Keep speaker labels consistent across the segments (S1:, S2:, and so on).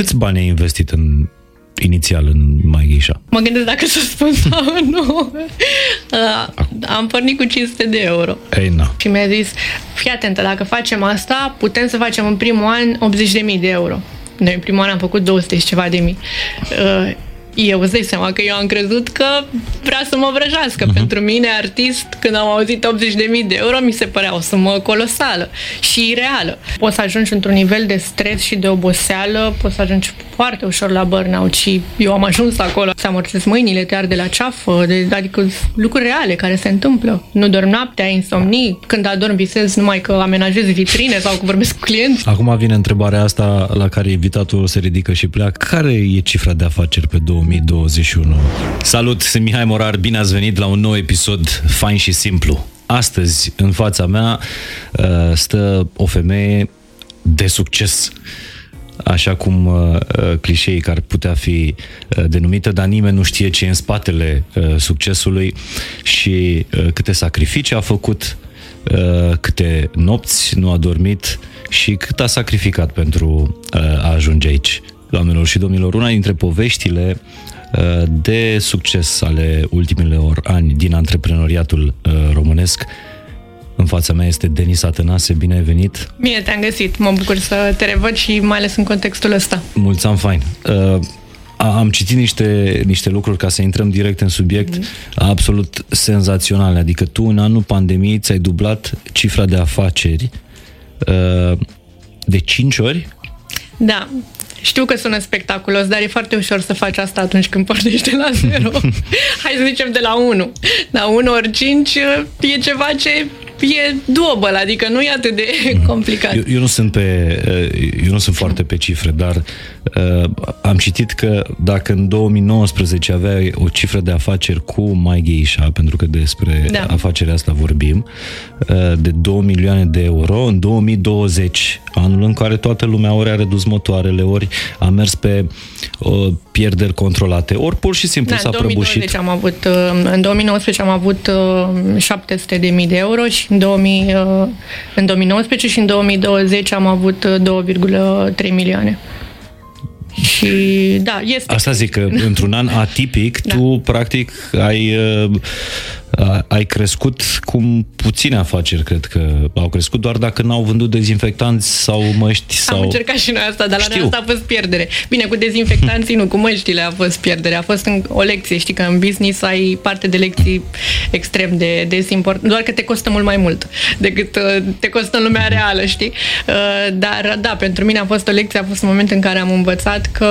S1: Câți bani ai investit în inițial în Maighișa?
S2: Mă gândesc dacă să spun sau nu. Uh, am pornit cu 500 de euro.
S1: Ei, na.
S2: Și mi-a zis, fii atentă, dacă facem asta, putem să facem în primul an 80.000 de euro. Noi în primul an am făcut 200 și ceva de mii. Uh, eu îți dai seama că eu am crezut că vrea să mă vrăjească. Uh-huh. Pentru mine, artist, când am auzit 80.000 de euro, mi se părea o sumă colosală și reală. Poți să ajungi într-un nivel de stres și de oboseală, poți să ajungi foarte ușor la burnout și eu am ajuns acolo. Se amorțesc mâinile, te arde la ceafă, de, adică lucruri reale care se întâmplă. Nu dorm noaptea, ai insomnii, când adorm visez numai că amenajezi vitrine sau că vorbesc cu clienți.
S1: Acum vine întrebarea asta la care invitatul se ridică și pleacă. Care e cifra de afaceri pe 2021? Salut, sunt Mihai Morar, bine ați venit la un nou episod fain și simplu. Astăzi, în fața mea, uh, stă o femeie de succes așa cum uh, uh clișei care ar putea fi uh, denumită, dar nimeni nu știe ce e în spatele uh, succesului și uh, câte sacrificii a făcut, uh, câte nopți nu a dormit și cât a sacrificat pentru uh, a ajunge aici. Doamnelor și domnilor, una dintre poveștile uh, de succes ale ultimilor ani din antreprenoriatul uh, românesc în fața mea este Denis Atănase, bine ai venit!
S2: Bine te-am găsit, mă bucur să te revăd și mai ales în contextul ăsta.
S1: Mulți ani fain! Uh, am citit niște, niște lucruri ca să intrăm direct în subiect mm. absolut senzaționale. Adică tu în anul pandemiei ți-ai dublat cifra de afaceri uh, de 5 ori?
S2: Da, știu că sună spectaculos, dar e foarte ușor să faci asta atunci când pornești de la zero. Hai să zicem de la 1. La 1 ori 5 e ceva ce e doable, adică nu e atât de mm. complicat.
S1: Eu, eu nu sunt pe, eu nu sunt foarte pe cifre, dar uh, am citit că dacă în 2019 aveai o cifră de afaceri cu mai Geisha, pentru că despre da. afacerea asta vorbim, uh, de 2 milioane de euro, în 2020, anul în care toată lumea ori a redus motoarele, ori a mers pe uh, pierderi controlate, ori pur și simplu da, s-a prăbușit.
S2: Am avut, uh, în 2019 am avut uh, 700 de mii de euro și în, 2000, uh, în 2019 și în 2020 am avut 2,3 uh, milioane. Și da, este.
S1: Asta zic că într-un an atipic da. tu practic ai uh, ai crescut cum puține afaceri, cred că au crescut, doar dacă n-au vândut dezinfectanți sau măști sau...
S2: Am încercat și noi asta, dar la noi asta a fost pierdere. Bine, cu dezinfectanții nu, cu măștile a fost pierdere. A fost în, o lecție, știi că în business ai parte de lecții extrem de, de import, doar că te costă mult mai mult decât uh, te costă în lumea reală, știi? Uh, dar da, pentru mine a fost o lecție, a fost un moment în care am învățat că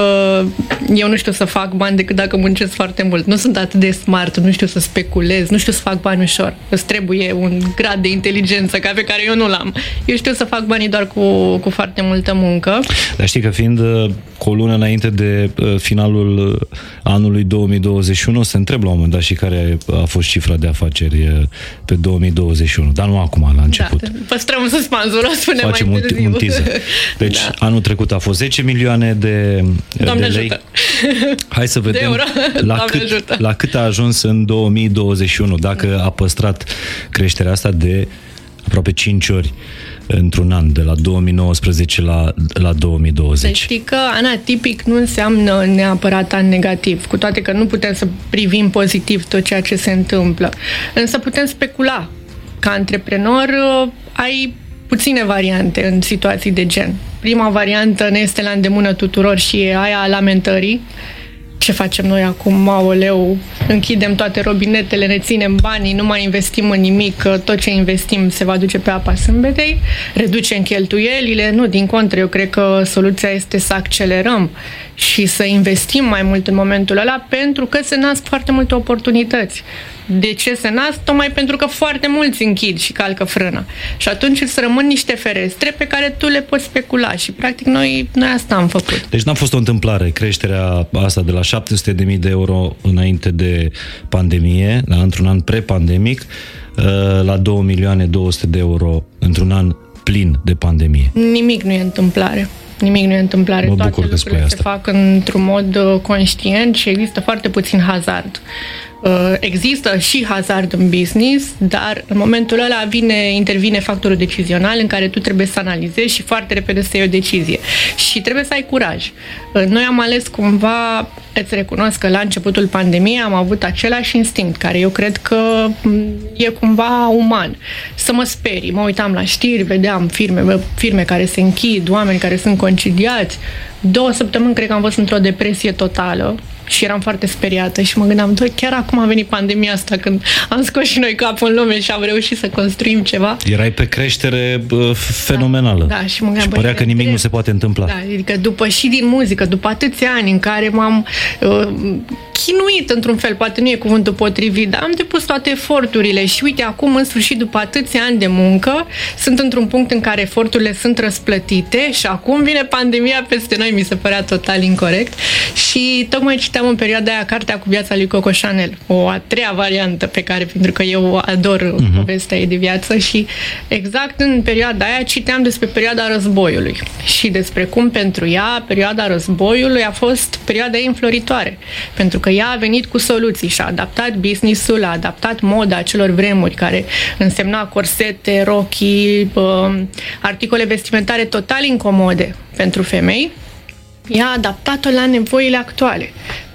S2: eu nu știu să fac bani decât dacă muncesc foarte mult. Nu sunt atât de smart, nu știu să speculez, nu știu să fac bani ușor. Îți trebuie un grad de inteligență ca pe care eu nu l-am. Eu știu să fac banii doar cu, cu foarte multă muncă.
S1: Dar știi că fiind uh, cu o lună înainte de uh, finalul uh, anului 2021, se întreb la un moment dat și care a fost cifra de afaceri pe 2021, dar nu acum, la început. Da,
S2: păstrăm suspansul, o spunem
S1: Facem
S2: mai
S1: târziu. un, un teaser. Deci da. anul trecut a fost 10 milioane de,
S2: Doamne
S1: de lei.
S2: Ajută.
S1: Hai să vedem la cât, la cât a ajuns în 2021 dacă a păstrat creșterea asta de aproape 5 ori într-un an, de la 2019 la, la 2020. Să
S2: știi că an atipic nu înseamnă neapărat an negativ, cu toate că nu putem să privim pozitiv tot ceea ce se întâmplă. Însă putem specula. Ca antreprenor ai puține variante în situații de gen. Prima variantă ne este la îndemână tuturor și e aia a lamentării, ce facem noi acum, aoleu, închidem toate robinetele, ne ținem banii, nu mai investim în nimic, că tot ce investim se va duce pe apa sâmbetei, reducem cheltuielile, nu, din contră, eu cred că soluția este să accelerăm și să investim mai mult în momentul ăla pentru că se nasc foarte multe oportunități. De ce se nasc? Tocmai pentru că foarte mulți închid și calcă frâna. Și atunci îți rămân niște ferestre pe care tu le poți specula și practic noi, noi asta am făcut.
S1: Deci n-a fost o întâmplare creșterea asta de la 700.000 de euro înainte de pandemie, la, într-un an pre-pandemic, uh, la 2 milioane 200 de euro într-un an plin de pandemie.
S2: Nimic nu e întâmplare. Nimic nu e întâmplare.
S1: Mă bucur
S2: Toate
S1: că spui
S2: asta. se fac într-un mod uh, conștient și există foarte puțin hazard. Uh, există și hazard în business, dar în momentul ăla vine, intervine factorul decizional în care tu trebuie să analizezi și foarte repede să iei o decizie. Și trebuie să ai curaj. Uh, noi am ales cumva, îți recunosc că la începutul pandemiei am avut același instinct, care eu cred că mm, e cumva uman. Să mă sperii. Mă uitam la știri, vedeam firme, firme care se închid, oameni care sunt concediați. Două săptămâni cred că am fost într-o depresie totală și eram foarte speriată și mă gândeam, doi, chiar acum a venit pandemia asta când am scos și noi capul în lume și am reușit să construim ceva.
S1: Erai pe creștere uh, fenomenală.
S2: Da, da și mă
S1: gândeam, și părea că nimic trebuie. nu se poate întâmpla.
S2: Da, adică după și din muzică, după atâția ani în care m-am uh, chinuit într-un fel, poate nu e cuvântul potrivit, dar am depus toate eforturile și uite, acum în sfârșit, după atâția ani de muncă, sunt într-un punct în care eforturile sunt răsplătite și acum vine pandemia peste noi, mi se părea total incorrect și tocmai citeam în perioada aia cartea cu viața lui Coco Chanel, o a treia variantă pe care, pentru că eu ador uh-huh. povestea ei de viață și exact în perioada aia citeam despre perioada războiului și despre cum pentru ea perioada războiului a fost perioada ei înfloritoare, pentru că ea a venit cu soluții și a adaptat business-ul, a adaptat moda acelor vremuri care însemna corsete, rochii, articole vestimentare total incomode pentru femei, ea a adaptat-o la nevoile actuale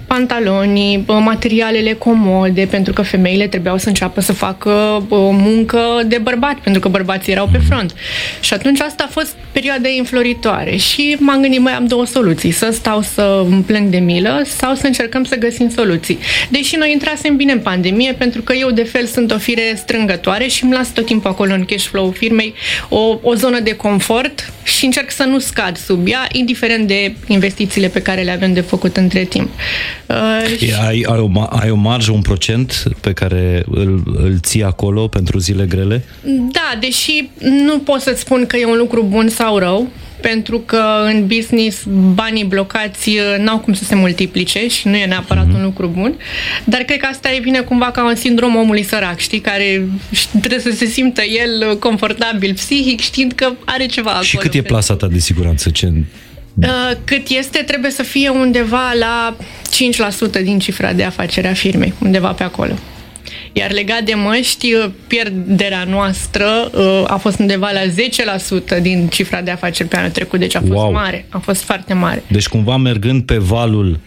S2: pantalonii, materialele comode, pentru că femeile trebuiau să înceapă să facă o muncă de bărbat, pentru că bărbații erau pe front. Și atunci asta a fost perioada înfloritoare și m-am gândit, mai am două soluții, să stau să îmi plâng de milă sau să încercăm să găsim soluții. Deși noi intrasem bine în pandemie, pentru că eu de fel sunt o fire strângătoare și îmi las tot timpul acolo în cash flow firmei o, o zonă de confort și încerc să nu scad sub ea, indiferent de investițiile pe care le avem de făcut între timp.
S1: Uh, ai, ai, o, ai o marjă, un procent pe care îl, îl ții acolo pentru zile grele?
S2: Da, deși nu pot să-ți spun că e un lucru bun sau rău, pentru că în business banii blocați uh, n-au cum să se multiplice și nu e neapărat mm-hmm. un lucru bun, dar cred că asta e vine cumva ca un sindrom omului sărac, știi, care trebuie să se simtă el confortabil psihic știind că are ceva acolo.
S1: Și cât e plasa ta de siguranță? Ce
S2: Uh, cât este, trebuie să fie undeva la 5% din cifra de afacere a firmei, undeva pe acolo. Iar legat de măști, uh, pierderea noastră uh, a fost undeva la 10% din cifra de afaceri pe anul trecut, deci a fost wow. mare, a fost foarte mare.
S1: Deci cumva mergând pe valul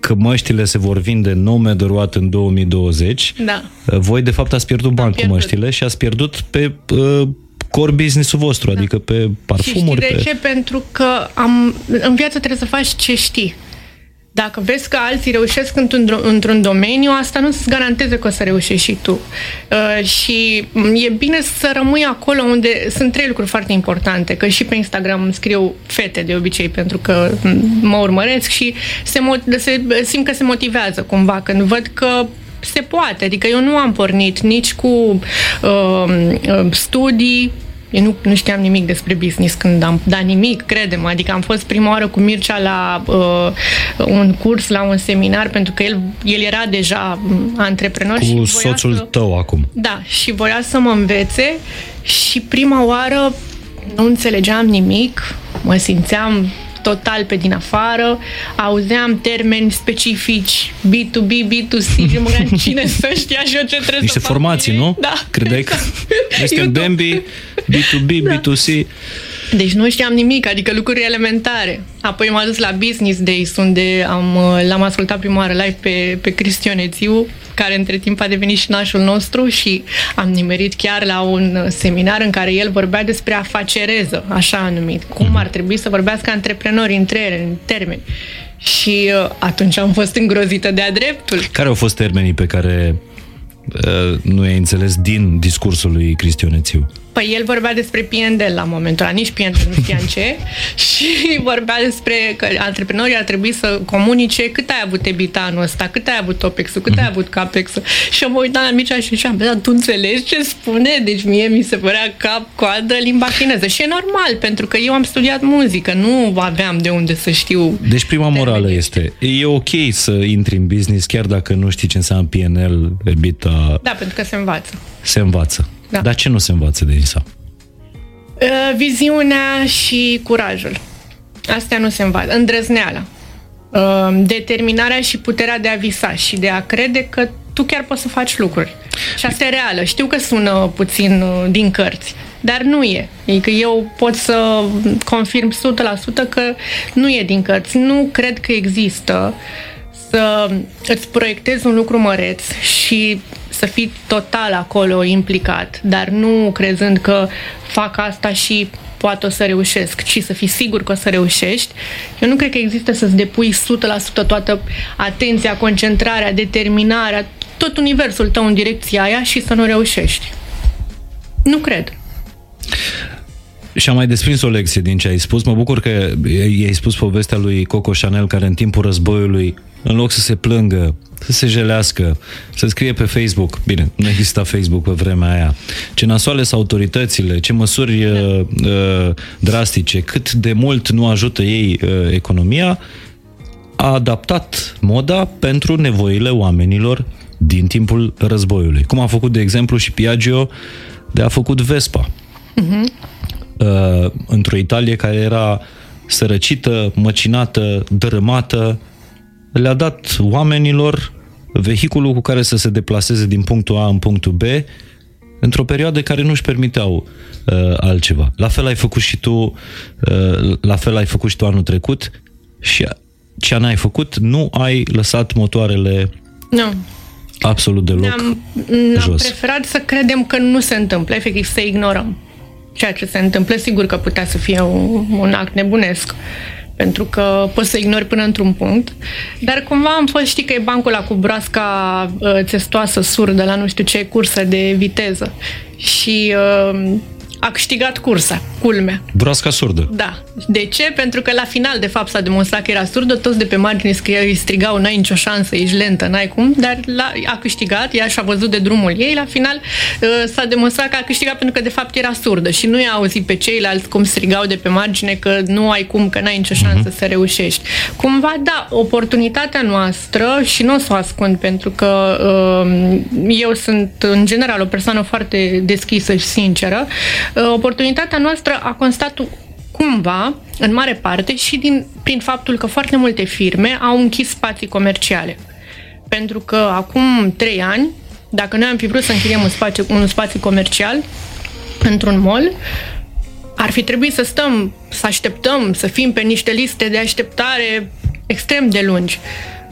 S1: că măștile se vor vinde nou de roat în 2020,
S2: da.
S1: voi de fapt ați pierdut bani cu măștile și ați pierdut pe uh, core business-ul vostru, da. adică pe parfumuri.
S2: Și știi de
S1: pe...
S2: ce? Pentru că am, în viață trebuie să faci ce știi. Dacă vezi că alții reușesc într-un, într-un domeniu, asta nu îți garanteze că o să reușești și tu. Uh, și e bine să rămâi acolo unde sunt trei lucruri foarte importante, că și pe Instagram îmi scriu fete de obicei pentru că mă urmăresc și se, se simt că se motivează cumva când văd că se poate. Adică eu nu am pornit nici cu uh, uh, studii, eu nu, nu știam nimic despre business când am dat nimic, credem. Adică am fost prima oară cu Mircea la uh, un curs, la un seminar, pentru că el, el era deja antreprenor.
S1: Cu
S2: și
S1: soțul
S2: să,
S1: tău acum.
S2: Da, și voia să mă învețe și prima oară nu înțelegeam nimic, mă simțeam total pe din afară, auzeam termeni specifici, B2B, B2C și mă gândeam cine să știa și eu ce trebuie
S1: Niște
S2: să
S1: formații,
S2: fac
S1: nu?
S2: Da.
S1: Credeai că este Bambi, B2B, da. B2C.
S2: Deci nu știam nimic, adică lucruri elementare. Apoi m-am dus la Business Days, unde am, l-am ascultat prima oară live pe, pe Cristian Ețiu, care între timp a devenit și șnașul nostru și am nimerit chiar la un seminar în care el vorbea despre afacereză, așa numit, cum ar trebui să vorbească antreprenorii între ele, în termeni. Și uh, atunci am fost îngrozită de-a dreptul.
S1: Care au fost termenii pe care uh, nu ai înțeles din discursul lui Cristian Ețiu?
S2: Păi el vorbea despre P&L la momentul ăla, nici P&L nu știam ce și vorbea despre că antreprenorii ar trebui să comunice cât ai avut ebita anul ăsta, cât ai avut OPEX-ul, cât ai avut CAPEX-ul și eu mă uitam la Mircea și ziceam, dar tu înțelegi ce spune? Deci mie mi se părea cap, coadă, limba chineză și e normal, pentru că eu am studiat muzică, nu aveam de unde să știu.
S1: Deci prima morală este, e ok să intri în business chiar dacă nu știi ce înseamnă P&L, EBITDA.
S2: Da, pentru că se învață.
S1: Se învață. Da. Dar ce nu se învață de ISA?
S2: Uh, viziunea și curajul. Astea nu se învață. Îndrăzneala. Uh, determinarea și puterea de a visa și de a crede că tu chiar poți să faci lucruri. Și asta e reală. Știu că sună puțin uh, din cărți, dar nu e. Adică eu pot să confirm 100% că nu e din cărți. Nu cred că există să îți proiectezi un lucru măreț și să fii total acolo implicat, dar nu crezând că fac asta și poate o să reușesc, ci să fii sigur că o să reușești. Eu nu cred că există să-ți depui 100% toată atenția, concentrarea, determinarea, tot universul tău în direcția aia și să nu reușești. Nu cred.
S1: Și am mai desprins o lecție din ce ai spus. Mă bucur că i-ai spus povestea lui Coco Chanel, care în timpul războiului, în loc să se plângă, să se jelească, să scrie pe Facebook, bine, nu exista Facebook pe vremea aia, ce nasoale sunt autoritățile, ce măsuri uh, uh, drastice, cât de mult nu ajută ei uh, economia, a adaptat moda pentru nevoile oamenilor din timpul războiului. Cum a făcut, de exemplu, și Piaggio de a făcut Vespa. Uh-huh. Uh, într-o Italie care era sărăcită, măcinată, dărâmată, le-a dat oamenilor vehiculul cu care să se deplaseze din punctul A în punctul B într-o perioadă care nu își permiteau uh, altceva. La fel ai făcut și tu, uh, la fel ai făcut și tu anul trecut și ce n-ai făcut, nu ai lăsat motoarele
S2: nu.
S1: absolut deloc
S2: ne-am, ne-am preferat să credem că nu se întâmplă, efectiv să ignorăm ceea ce se întâmplă. Sigur că putea să fie un, un act nebunesc, pentru că poți să ignori până într-un punct. Dar cumva am fost, știi că e bancul ăla cu broasca uh, testoasă, surdă, la nu știu ce cursă de viteză. Și uh, a câștigat cursa, culmea.
S1: Broasca surdă.
S2: Da. De ce? Pentru că la final, de fapt, s-a demonstrat că era surdă, toți de pe margine scriau, îi strigau, n-ai nicio șansă, ești lentă, n-ai cum, dar la, a câștigat, ea și-a văzut de drumul ei, la final uh, s-a demonstrat că a câștigat pentru că de fapt era surdă și nu i-a auzit pe ceilalți cum strigau de pe margine că nu ai cum, că n-ai nicio șansă uh-huh. să reușești. Cumva, da, oportunitatea noastră și nu o să o ascund pentru că uh, eu sunt în general o persoană foarte deschisă și sinceră, uh, oportunitatea noastră a constat cumva, în mare parte, și din, prin faptul că foarte multe firme au închis spații comerciale. Pentru că acum trei ani, dacă noi am fi vrut să închiriem un spațiu, un spațiu comercial într-un mall, ar fi trebuit să stăm, să așteptăm, să fim pe niște liste de așteptare extrem de lungi.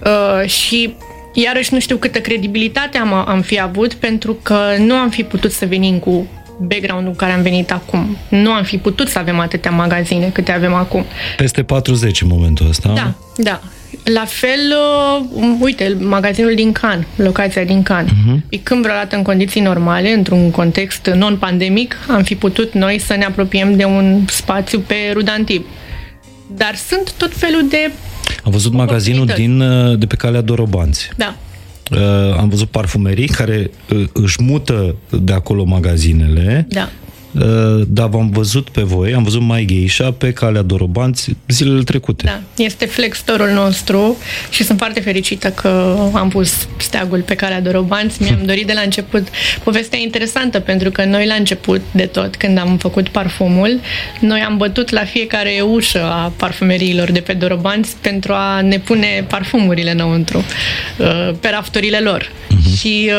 S2: Uh, și iarăși nu știu câtă credibilitate am, am fi avut pentru că nu am fi putut să venim cu background-ul care am venit acum. Nu am fi putut să avem atâtea magazine câte avem acum.
S1: Peste 40 în momentul ăsta.
S2: Da, da. La fel, uh, uite, magazinul din Can, locația din Can. Uh-huh. Când vreodată în condiții normale, într-un context non-pandemic, am fi putut noi să ne apropiem de un spațiu pe Rudantib. Dar sunt tot felul de
S1: Am văzut magazinul din, uh, de pe calea Dorobanți.
S2: Da.
S1: Uh, am văzut parfumerii care uh, își mută de acolo magazinele.
S2: Da.
S1: Uh, dar v-am văzut pe voi, am văzut mai Geisha pe calea Dorobanți zilele trecute.
S2: Da, este flex store nostru și sunt foarte fericită că am pus steagul pe calea Dorobanți. Mi-am dorit de la început. Povestea interesantă pentru că noi la început de tot, când am făcut parfumul, noi am bătut la fiecare ușă a parfumeriilor de pe Dorobanți pentru a ne pune parfumurile înăuntru, pe rafturile lor. Uh-huh. Și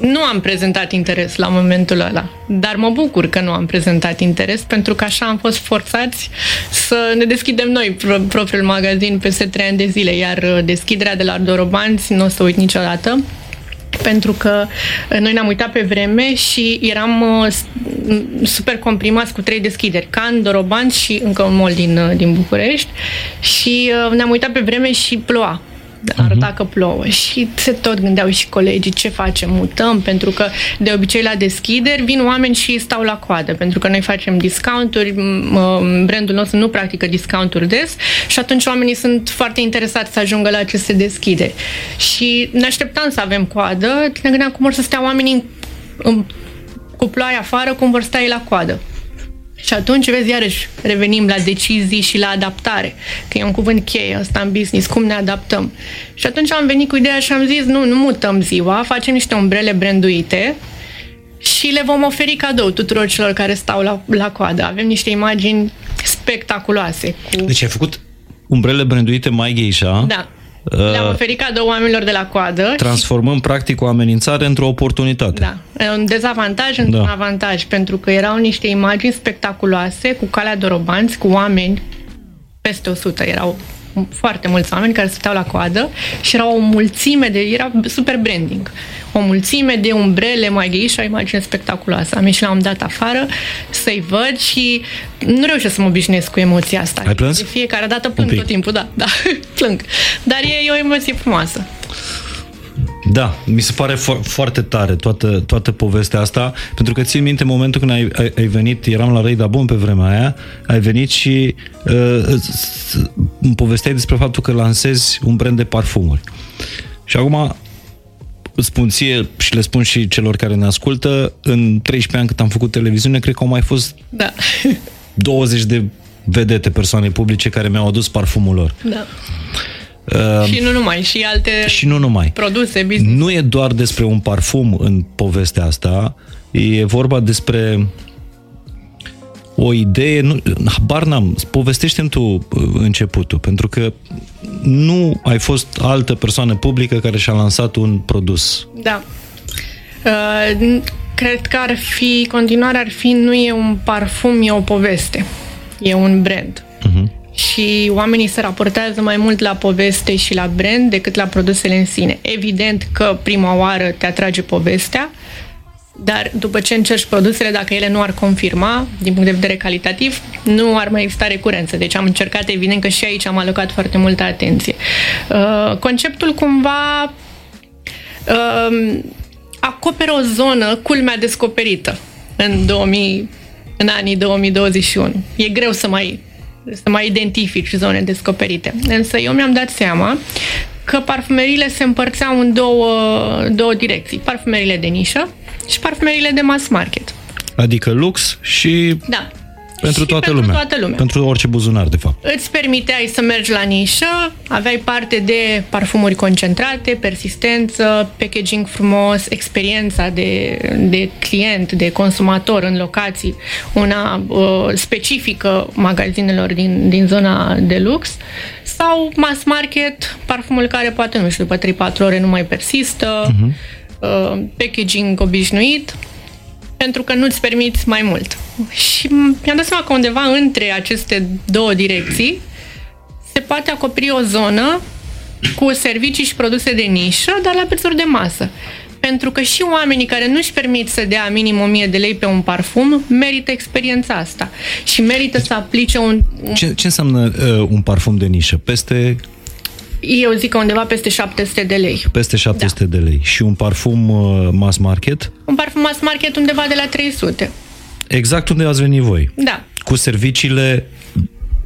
S2: nu am prezentat interes la momentul ăla, dar mă bucur că nu am prezentat interes pentru că așa am fost forțați să ne deschidem noi propriul magazin peste trei ani de zile, iar uh, deschiderea de la Dorobanți nu o să uit niciodată pentru că uh, noi ne-am uitat pe vreme și eram uh, super comprimați cu trei deschideri, Can, Dorobanți și încă un mall din, din București și ne-am uitat pe vreme și ploua arăta că plouă și se tot gândeau și colegii ce facem, mutăm, pentru că de obicei la deschideri vin oameni și stau la coadă, pentru că noi facem discounturi, brandul nostru nu practică discounturi des și atunci oamenii sunt foarte interesați să ajungă la aceste deschideri. Și ne așteptam să avem coadă, ne gândeam cum vor să stea oamenii în, cu ploaia afară, cum vor sta ei la coadă. Și atunci, vezi, iarăși revenim la decizii și la adaptare, că e un cuvânt cheie ăsta în business, cum ne adaptăm. Și atunci am venit cu ideea și am zis, nu, nu mutăm ziua, facem niște umbrele branduite și le vom oferi cadou tuturor celor care stau la, la coadă. Avem niște imagini spectaculoase.
S1: Cu... Deci ai făcut umbrele branduite mai geisha?
S2: Da. Le-am oferit cadou oamenilor de la coadă.
S1: Transformăm practic o amenințare într-o oportunitate.
S2: Da. Un dezavantaj într-un da. avantaj, pentru că erau niște imagini spectaculoase cu calea dorobanți, cu oameni peste 100 erau foarte mulți oameni care stăteau la coadă și era o mulțime de, era super branding, o mulțime de umbrele mai gay și o imagine spectaculoasă. Am ieșit la un dat afară să-i văd și nu reușesc să mă obișnuiesc cu emoția asta.
S1: Ai plâns?
S2: De fiecare dată plâng tot timpul, da, da, plâng. Dar e, e o emoție frumoasă.
S1: Da, mi se pare fo- foarte tare toată, toată povestea asta, pentru că țin minte momentul când ai, ai, ai venit, eram la Reida Bun pe vremea aia, ai venit și uh, îmi povesteai despre faptul că lansezi un brand de parfumuri. Și acum îți spun ție și le spun și celor care ne ascultă, în 13 ani cât am făcut televiziune, cred că au mai fost
S2: da.
S1: 20 de vedete persoane publice care mi-au adus parfumul lor.
S2: Da. Uh, și nu numai, și alte
S1: și nu numai.
S2: produse, business.
S1: Nu e doar despre un parfum în povestea asta, e vorba despre o idee, nu, habar n-am, povestește tu uh, începutul, pentru că nu ai fost altă persoană publică care și-a lansat un produs.
S2: Da. Uh, cred că ar fi, continuarea ar fi, nu e un parfum, e o poveste. E un brand. Uh-huh și oamenii se raportează mai mult la poveste și la brand decât la produsele în sine. Evident că prima oară te atrage povestea, dar după ce încerci produsele, dacă ele nu ar confirma, din punct de vedere calitativ, nu ar mai exista recurență. Deci am încercat, evident că și aici am alocat foarte multă atenție. Uh, conceptul cumva uh, acoperă o zonă culmea descoperită în 2000, în anii 2021. E greu să mai să mai identifici zone descoperite. Însă eu mi-am dat seama că parfumerile se împărțeau în două, două direcții. Parfumerile de nișă și parfumerile de mass market.
S1: Adică lux și
S2: da.
S1: Pentru,
S2: și
S1: toată,
S2: pentru
S1: lumea.
S2: toată lumea.
S1: Pentru orice buzunar, de fapt.
S2: Îți permiteai să mergi la nișă, aveai parte de parfumuri concentrate, persistență, packaging frumos, experiența de, de client, de consumator în locații, una uh, specifică magazinelor din, din zona de lux, sau mass market, parfumul care poate, nu știu, după 3-4 ore nu mai persistă, uh-huh. uh, packaging obișnuit, pentru că nu-ți permiți mai mult. Și mi-am dat seama că undeva între aceste două direcții se poate acoperi o zonă cu servicii și produse de nișă, dar la prețuri de masă. Pentru că și oamenii care nu-și permit să dea minim 1000 de lei pe un parfum merită experiența asta și merită să aplice un...
S1: Ce, ce înseamnă uh, un parfum de nișă? Peste
S2: eu zic că undeva peste 700 de lei.
S1: Peste 700 da. de lei. Și un parfum uh, mass market?
S2: Un parfum mass market undeva de la 300.
S1: Exact unde ați venit voi.
S2: Da.
S1: Cu serviciile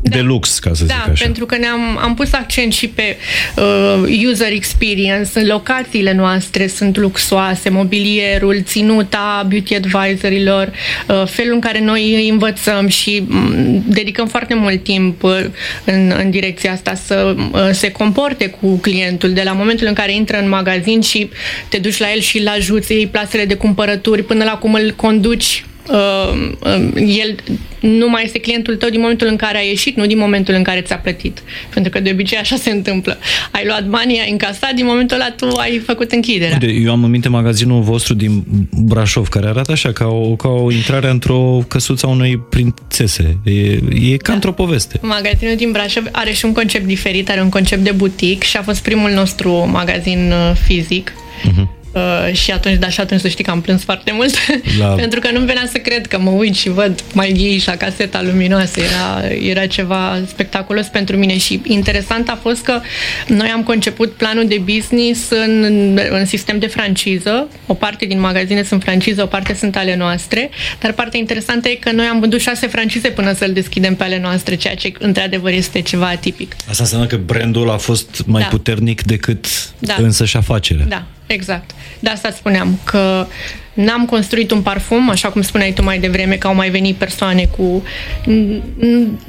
S1: da. de lux, ca să
S2: da,
S1: zic așa.
S2: pentru că ne-am am pus accent și pe uh, user experience. În locațiile noastre sunt luxoase, mobilierul, ținuta beauty advisorilor, uh, felul în care noi îi învățăm și um, dedicăm foarte mult timp uh, în, în direcția asta să uh, se comporte cu clientul de la momentul în care intră în magazin și te duci la el și îl ajuți, iei plasele de cumpărături până la cum îl conduci uh, uh, el nu mai este clientul tău din momentul în care a ieșit, nu din momentul în care ți-a plătit. Pentru că de obicei așa se întâmplă. Ai luat banii, ai încasat, din momentul ăla tu ai făcut închiderea.
S1: Uite, eu am în minte magazinul vostru din Brașov, care arată așa, ca o, ca o intrare într-o căsuță a unei prințese. E, e ca da. într-o poveste.
S2: Magazinul din Brașov are și un concept diferit, are un concept de butic și a fost primul nostru magazin uh, fizic. Uh-huh Uh, și atunci, da, și atunci să știi că am plâns foarte mult, La... pentru că nu venea să cred că mă uit și văd mai ghei și la caseta luminoasă. Era, era ceva spectaculos pentru mine și interesant a fost că noi am conceput planul de business în, în sistem de franciză. O parte din magazine sunt franciză, o parte sunt ale noastre, dar partea interesantă e că noi am vândut șase francize până să-l deschidem pe ale noastre, ceea ce într-adevăr este ceva atipic.
S1: Asta înseamnă că brandul a fost mai da. puternic decât
S2: da.
S1: însăși afacerea.
S2: Da, Exact. De asta spuneam că n-am construit un parfum, așa cum spuneai tu mai devreme, că au mai venit persoane cu...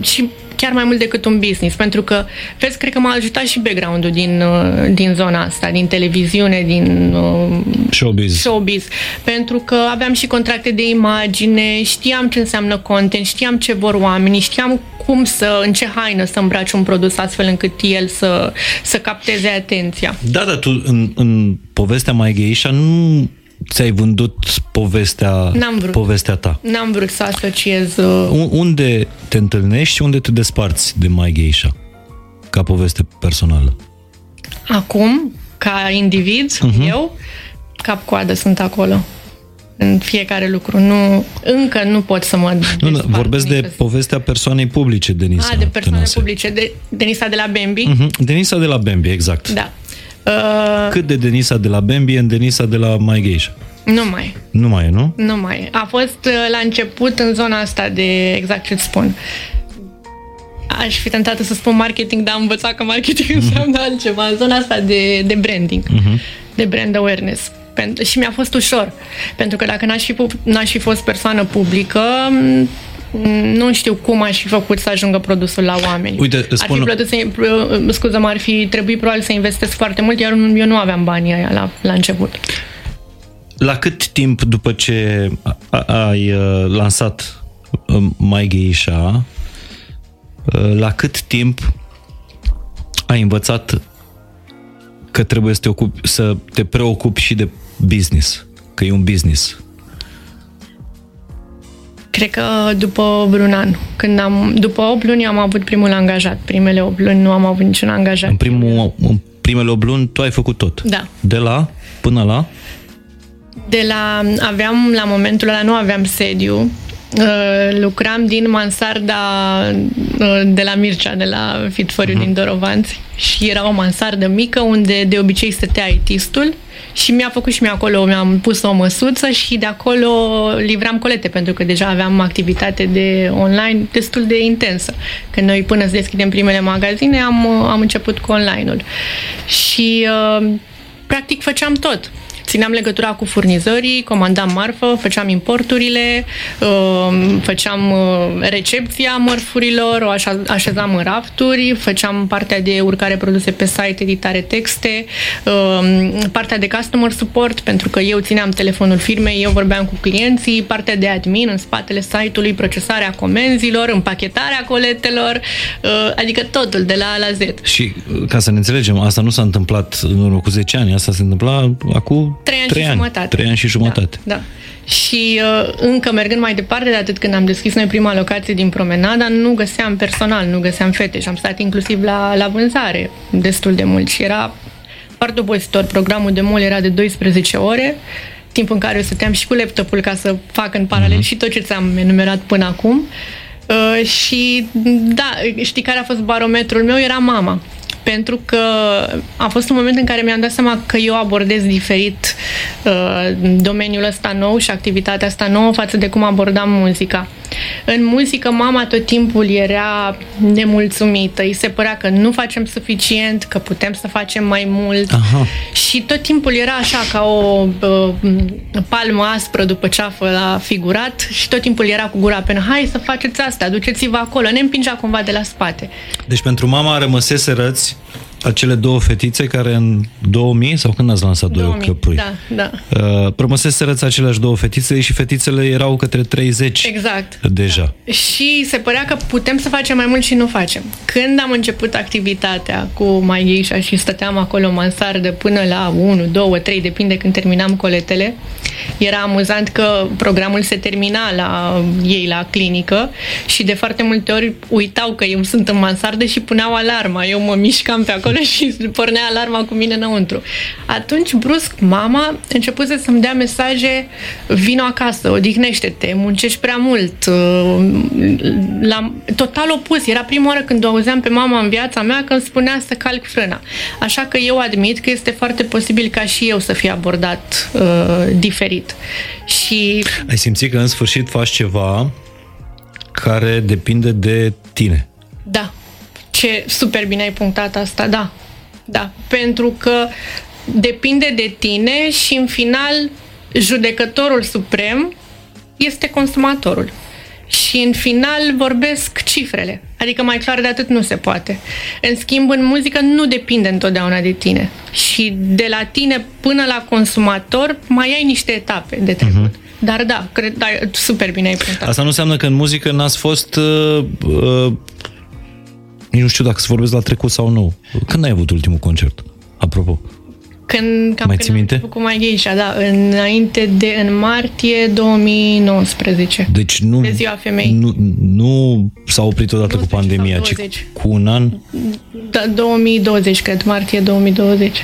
S2: și chiar mai mult decât un business, pentru că, vezi, cred că m-a ajutat și background-ul din, uh, din zona asta, din televiziune, din uh,
S1: showbiz.
S2: showbiz, pentru că aveam și contracte de imagine, știam ce înseamnă content, știam ce vor oamenii, știam cum să, în ce haină să îmbraci un produs astfel încât el să, să capteze atenția.
S1: Da, da, tu în, în povestea mai Geisha nu ți-ai vândut povestea,
S2: N-am vrut.
S1: povestea ta.
S2: N-am vrut să asociez... Uh,
S1: Unde te întâlnești și unde te desparți de mai Geisha? Ca poveste personală.
S2: acum, ca individ, uh-huh. eu, cap-coadă sunt acolo. În fiecare lucru. Nu, încă nu pot să mă
S1: Nu, nu,
S2: despart
S1: vorbesc de
S2: niciodată.
S1: povestea persoanei publice, Denisa.
S2: A, de persoane
S1: Tănase.
S2: publice. De, Denisa de la Bambi.
S1: Mhm, Denisa de la Bambi, exact.
S2: Da. Uh,
S1: Cât de Denisa de la Bambi în Denisa de la My Geisha?
S2: nu mai.
S1: Nu mai e, nu?
S2: Nu mai. A fost uh, la început în zona asta de exact ce spun. Aș fi tentată să spun marketing, dar am învățat că marketing înseamnă altceva. În zona asta de, de branding, de brand awareness. Pentru, și mi-a fost ușor. Pentru că dacă n-aș fi, pu- n-aș fi fost persoană publică, m, nu știu cum aș fi făcut să ajungă produsul la oameni.
S1: Uite,
S2: ar
S1: spun-
S2: fi plăcut să, scuză ar fi trebuit probabil să investesc foarte mult, iar eu nu aveam banii aia la, la început.
S1: La cât timp după ce a- a- ai uh, lansat uh, My Geisha, uh, la cât timp ai învățat că trebuie să te, ocupi, să te preocupi și de business? Că e un business.
S2: Cred că după vreun an, când am, după 8 luni am avut primul angajat. Primele 8 luni nu am avut niciun angajat.
S1: În, primul, în primele 8 luni tu ai făcut tot.
S2: Da.
S1: De la până la?
S2: De la, aveam, la momentul ăla nu aveam sediu, Uh, lucram din mansarda uh, de la Mircea, de la Fit for You din Dorovanți și era o mansardă mică unde de obicei stătea IT-stul și mi-a făcut și mie acolo, mi-am pus o măsuță și de acolo livram colete pentru că deja aveam activitate de online destul de intensă. Când noi până să deschidem primele magazine am, am început cu online-ul. Și uh, practic făceam tot. Țineam legătura cu furnizorii, comandam marfă, făceam importurile, uh, făceam uh, recepția mărfurilor, o așa- așezam în rafturi, făceam partea de urcare produse pe site, editare texte, uh, partea de customer support, pentru că eu țineam telefonul firmei, eu vorbeam cu clienții, partea de admin în spatele site-ului, procesarea comenzilor, împachetarea coletelor, uh, adică totul de la A la Z.
S1: Și uh, ca să ne înțelegem, asta nu s-a întâmplat în urmă cu 10 ani, asta se întâmpla acum
S2: Trei ani
S1: trei
S2: și jumătate.
S1: Trei ani și jumătate.
S2: Da, da. Și uh, încă mergând mai departe de atât când am deschis noi prima locație din Promenada, nu găseam personal, nu găseam fete și am stat inclusiv la, la vânzare destul de mult și era foarte obositor. Programul de mult era de 12 ore, timp în care eu stăteam și cu laptopul ca să fac în paralel mm-hmm. și tot ce ți-am enumerat până acum. Uh, și da, știi care a fost barometrul meu? Era mama pentru că a fost un moment în care mi-am dat seama că eu abordez diferit uh, domeniul ăsta nou și activitatea asta nouă față de cum abordam muzica. În muzică, mama tot timpul era nemulțumită. Îi se părea că nu facem suficient, că putem să facem mai mult.
S1: Aha.
S2: Și tot timpul era așa ca o uh, palmă aspră după ceafă la figurat și tot timpul era cu gura pe hai să faceți asta, duceți-vă acolo. Ne împingea cumva de la spate.
S1: Deci pentru mama rămăsese răți Peace. Acele două fetițe care în 2000 sau când ați lansat doi
S2: 2000,
S1: căprui?
S2: Da, da.
S1: Uh, rămăsese răți aceleași două fetițe și fetițele erau către 30
S2: Exact.
S1: deja.
S2: Și se părea că putem să facem mai mult și nu facem. Când am început activitatea cu My Geisha și stăteam acolo în mansardă până la 1, 2, 3, depinde când terminam coletele, era amuzant că programul se termina la ei la clinică și de foarte multe ori uitau că eu sunt în mansardă și puneau alarma. Eu mă mișcam pe acolo și pornea alarma cu mine înăuntru. Atunci, brusc, mama începuse să-mi dea mesaje vino acasă, odihnește-te, muncești prea mult. La, total opus. Era prima oară când o auzeam pe mama în viața mea când spunea să calc frâna. Așa că eu admit că este foarte posibil ca și eu să fie abordat uh, diferit. Și
S1: Ai simțit că în sfârșit faci ceva care depinde de tine.
S2: Da. Ce super bine ai punctat asta, da. Da. Pentru că depinde de tine și în final judecătorul suprem este consumatorul. Și în final vorbesc cifrele. Adică mai clar de atât nu se poate. În schimb, în muzică nu depinde întotdeauna de tine. Și de la tine până la consumator mai ai niște etape de trecut. Uh-huh. Dar da, cred, da, super bine ai punctat.
S1: Asta nu înseamnă că în muzică n-ați fost... Uh, uh, nici nu știu dacă să vorbesc la trecut sau nu. Când ai avut ultimul concert? Apropo.
S2: Când, cam
S1: Mai
S2: când
S1: ții minte?
S2: am făcut mai Geisha, da, înainte de, în martie 2019.
S1: Deci nu,
S2: De ziua femeii.
S1: nu, nu s-a oprit odată cu
S2: 19 sau
S1: pandemia,
S2: 20.
S1: ci cu un an,
S2: Da, 2020, cred, martie 2020.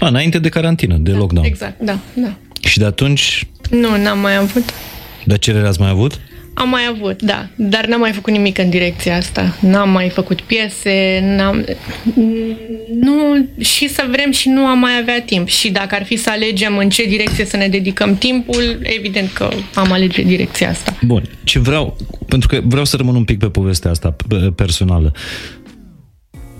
S1: a, înainte de carantină, de lockdown.
S2: Exact, da, da.
S1: Și de atunci,
S2: Nu, n-am mai avut.
S1: de cerere ați mai avut?
S2: Am mai avut, da, dar n-am mai făcut nimic în direcția asta. N-am mai făcut piese, n-am... Nu, și să vrem și nu am mai avea timp. Și dacă ar fi să alegem în ce direcție să ne dedicăm timpul, evident că am alege direcția asta.
S1: Bun, ce vreau, pentru că vreau să rămân un pic pe povestea asta pe- personală.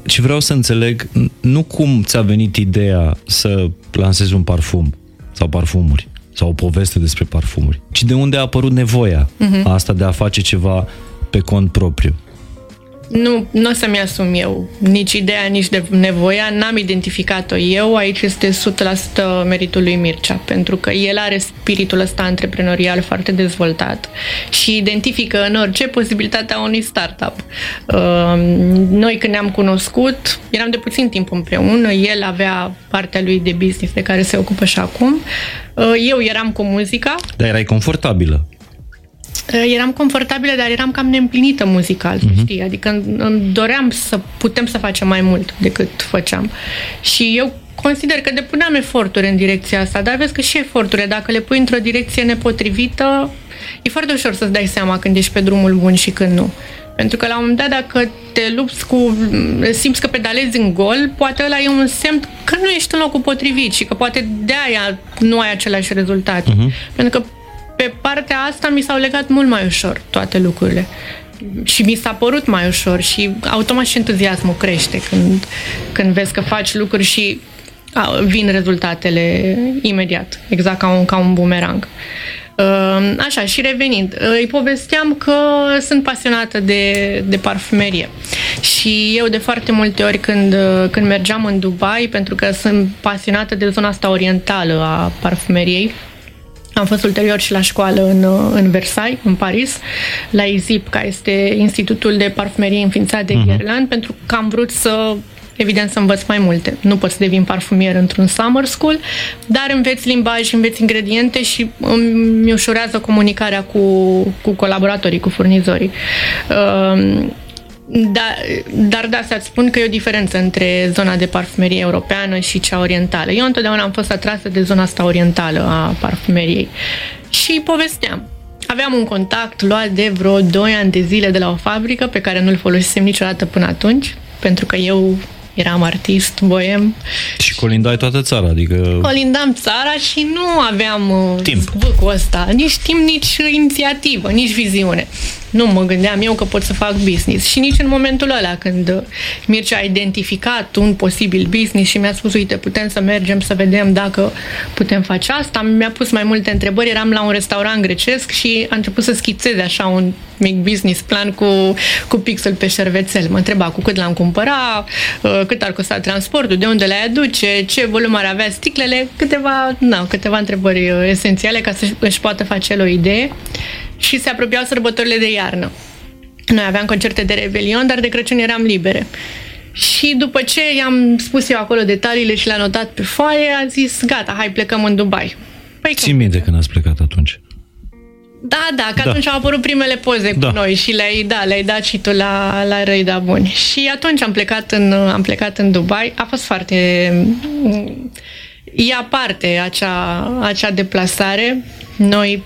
S1: Ce vreau să înțeleg, n- nu cum ți-a venit ideea să lansezi un parfum sau parfumuri sau o poveste despre parfumuri, ci de unde a apărut nevoia uh-huh. asta de a face ceva pe cont propriu.
S2: Nu, nu o să-mi asum eu nici ideea, nici de nevoia, n-am identificat-o eu, aici este 100% meritul lui Mircea, pentru că el are spiritul ăsta antreprenorial foarte dezvoltat și identifică în orice posibilitatea unui startup. Uh, Noi când ne-am cunoscut, eram de puțin timp împreună, el avea partea lui de business de care se ocupă și acum, Uh, eu eram cu muzica,
S1: Dar erai confortabilă.
S2: Uh, Eram confortabilă, dar eram cam neîmplinită muzical, uh-huh. știi? Adică îmi îmi doream să putem să facem mai mult decât făceam. Și eu consider că depuneam eforturi în direcția asta, dar vezi că și eforturile, dacă le pui într-o direcție nepotrivită, e foarte ușor să-ți dai seama când ești pe drumul bun și când nu. Pentru că la un moment dat, dacă te lupți cu, simți că pedalezi în gol, poate ăla e un semn că nu ești în locul potrivit și că poate de aia nu ai același rezultat. Uh-huh. Pentru că pe partea asta mi s-au legat mult mai ușor toate lucrurile. Și mi s-a părut mai ușor și automat și entuziasmul crește când, când vezi că faci lucruri și a, vin rezultatele imediat, exact ca un, ca un bumerang. Uh, Așa, și revenind, uh, îi povesteam că sunt pasionată de, de parfumerie și eu de foarte multe ori când, uh, când mergeam în Dubai, pentru că sunt pasionată de zona asta orientală a parfumeriei, am fost ulterior și la școală în, în Versailles, în Paris, la IZIP, care este Institutul de Parfumerie înființat de uh-huh. pentru că am vrut să evident să învăț mai multe. Nu poți să devin parfumier într-un summer school, dar înveți limbaj, înveți ingrediente și îmi ușurează comunicarea cu, cu colaboratorii, cu furnizorii. Uh, da, dar da, să-ți spun că e o diferență între zona de parfumerie europeană și cea orientală. Eu întotdeauna am fost atrasă de zona asta orientală a parfumeriei și povesteam. Aveam un contact luat de vreo 2 ani de zile de la o fabrică pe care nu-l folosisem niciodată până atunci, pentru că eu eram artist, boem.
S1: Și colindai toată țara, adică...
S2: Colindam țara și nu aveam uh,
S1: Timp.
S2: zvâcul ăsta, nici timp, nici inițiativă, nici viziune. Nu mă gândeam eu că pot să fac business. Și nici în momentul ăla când uh, Mircea a identificat un posibil business și mi-a spus, uite, putem să mergem să vedem dacă putem face asta, mi-a pus mai multe întrebări, eram la un restaurant grecesc și a început să schițeze așa un mic business plan cu, cu pixel pe șervețel. Mă întreba cu cât l-am cumpăra, uh, cât ar costa transportul, de unde le aduce, ce volum ar avea sticlele, câteva, na, câteva întrebări uh, esențiale ca să își poată face el o idee și se apropiau sărbătorile de iarnă. Noi aveam concerte de Revelion, dar de Crăciun eram libere. Și după ce i-am spus eu acolo detaliile și le-a notat pe foaie, a zis, gata, hai plecăm în Dubai. Păi,
S1: Ții minte când ați plecat atunci?
S2: Da, da, că
S1: Da.
S2: atunci au apărut primele poze
S1: Da.
S2: cu noi și le-ai, da, le-ai dat și tu la, la răi da buni. Și atunci am plecat în, am plecat în Dubai. A fost foarte... E aparte acea, acea deplasare. Noi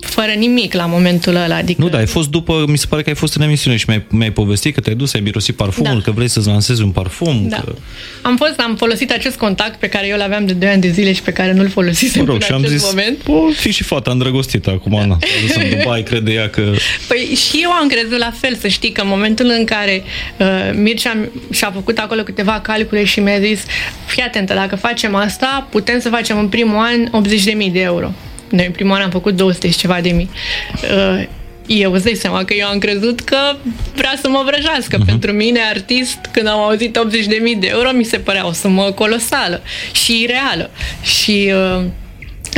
S2: fără nimic la momentul ăla. Adică
S1: Nu, da, ai fost după, mi se pare că ai fost în emisiune și mi-ai, mi-ai povestit că te-ai dus, ai mirosit parfumul,
S2: Da.
S1: că vrei să-ți lansezi un parfum.
S2: Da.
S1: Că...
S2: Am fost, am folosit acest contact pe care eu l-aveam de 2 ani de zile și pe care nu-l folosisem
S1: Mă rog,
S2: în
S1: și am
S2: acest
S1: zis,
S2: moment.
S1: o fi și fata îndrăgostită acum, na, s-a dus în Dubai, crede ea că...
S2: Păi și eu am crezut la fel, să știi că în momentul în care uh, Mircea și-a făcut acolo câteva calcule și mi-a zis fii atentă, dacă facem asta, putem să facem în primul an 80.000 de euro. Noi în primul an am făcut 200 și ceva de mii. Uh, eu îți dai seama că eu am crezut că vrea să mă vrăjească. Uh-huh. Pentru mine, artist, când am auzit 80.000 de euro, mi se părea o sumă colosală și reală. Și uh,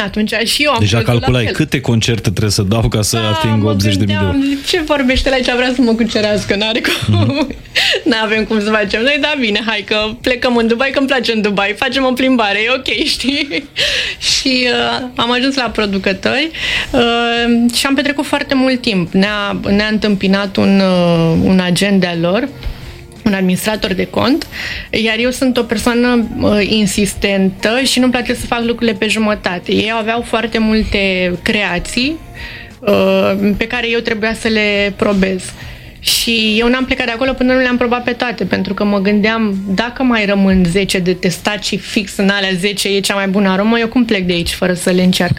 S2: atunci și eu am
S1: Deja calculai câte concerte trebuie să dau ca să da, ating 80 de mii de euro.
S2: Ce vorbește la aici, vrea să mă cucerească, n-are cum. Mm-hmm. N-avem cum să facem. Noi, da, bine, hai că plecăm în Dubai, că îmi place în Dubai, facem o plimbare, e ok, știi? și uh, am ajuns la producători uh, și am petrecut foarte mult timp. Ne-a, ne-a întâmpinat un, uh, un agent de-al lor, un administrator de cont, iar eu sunt o persoană uh, insistentă și nu-mi place să fac lucrurile pe jumătate. Ei aveau foarte multe creații uh, pe care eu trebuia să le probez. Și eu n-am plecat de acolo până nu le-am probat pe toate, pentru că mă gândeam, dacă mai rămân 10 de testat și fix în alea 10 e cea mai bună aromă, eu cum plec de aici fără să le încerc?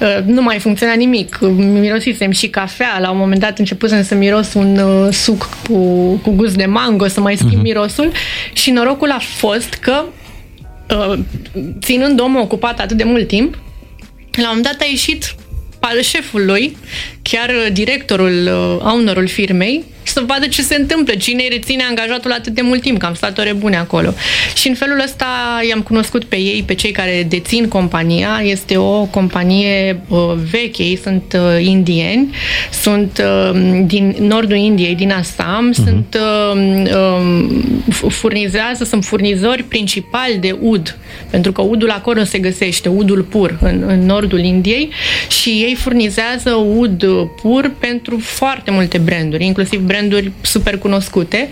S2: Uh, nu mai funcționa nimic. Mirosisem și cafea, la un moment dat începusem să miros un uh, suc cu, cu gust de mango, să mai schimb uh-huh. mirosul și norocul a fost că uh, ținând omul ocupat atât de mult timp, la un moment dat a ieșit șeful lui, chiar directorul, ownerul firmei, să vadă ce se întâmplă, cine îi reține angajatul atât de mult timp, că am stat ore bune acolo. Și în felul ăsta i-am cunoscut pe ei, pe cei care dețin compania. Este o companie uh, veche, ei sunt uh, indieni, sunt uh, din nordul Indiei, din Assam, uh-huh. sunt uh, uh, furnizează, sunt furnizori principali de ud, pentru că udul acolo se găsește, udul pur în, în nordul Indiei și ei furnizează ud pur pentru foarte multe branduri, inclusiv branduri super cunoscute,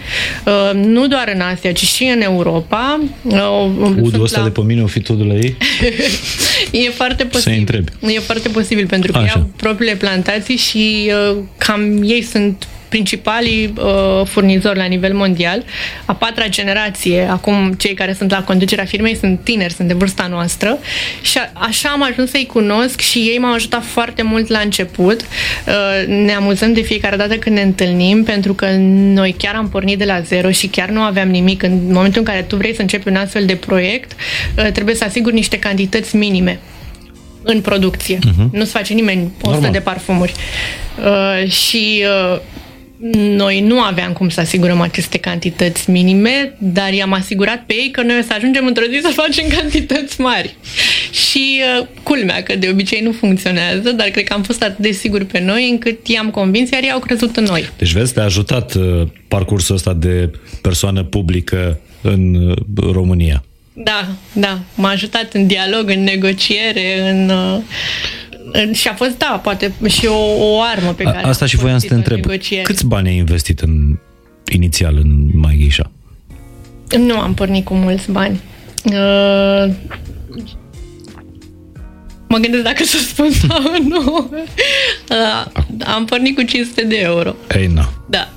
S2: uh, nu doar în Asia, ci și în Europa.
S1: Uh, Udul ăsta la... de pe mine o fi tot de la ei?
S2: e foarte posibil. E foarte posibil, pentru că Așa. ei au propriile plantații și uh, cam ei sunt principalii uh, furnizori la nivel mondial. A patra generație, acum cei care sunt la conducerea firmei sunt tineri, sunt de vârsta noastră și a, așa am ajuns să-i cunosc și ei m-au ajutat foarte mult la început. Uh, ne amuzăm de fiecare dată când ne întâlnim pentru că noi chiar am pornit de la zero și chiar nu aveam nimic. În momentul în care tu vrei să începi un astfel de proiect, uh, trebuie să asiguri niște cantități minime în producție. Uh-huh. Nu-ți face nimeni 100 Normal. de parfumuri. Uh, și uh, noi nu aveam cum să asigurăm aceste cantități minime, dar i-am asigurat pe ei că noi o să ajungem într-o zi să facem cantități mari. Și uh, culmea că de obicei nu funcționează, dar cred că am fost atât de siguri pe noi încât i-am convins, iar ei au crezut în noi.
S1: Deci vezi, te-a ajutat uh, parcursul ăsta de persoană publică în uh, România.
S2: Da, da. M-a ajutat în dialog, în negociere, în... Uh, și a fost, da, poate și o, o armă pe care... A,
S1: asta și voiam să te întreb. Negociere. Câți bani ai investit în, inițial în Maghisha?
S2: Nu am pornit cu mulți bani. Uh, mă gândesc dacă să spun sau nu. Uh, am pornit cu 500 de euro.
S1: Ei, nu.
S2: Da.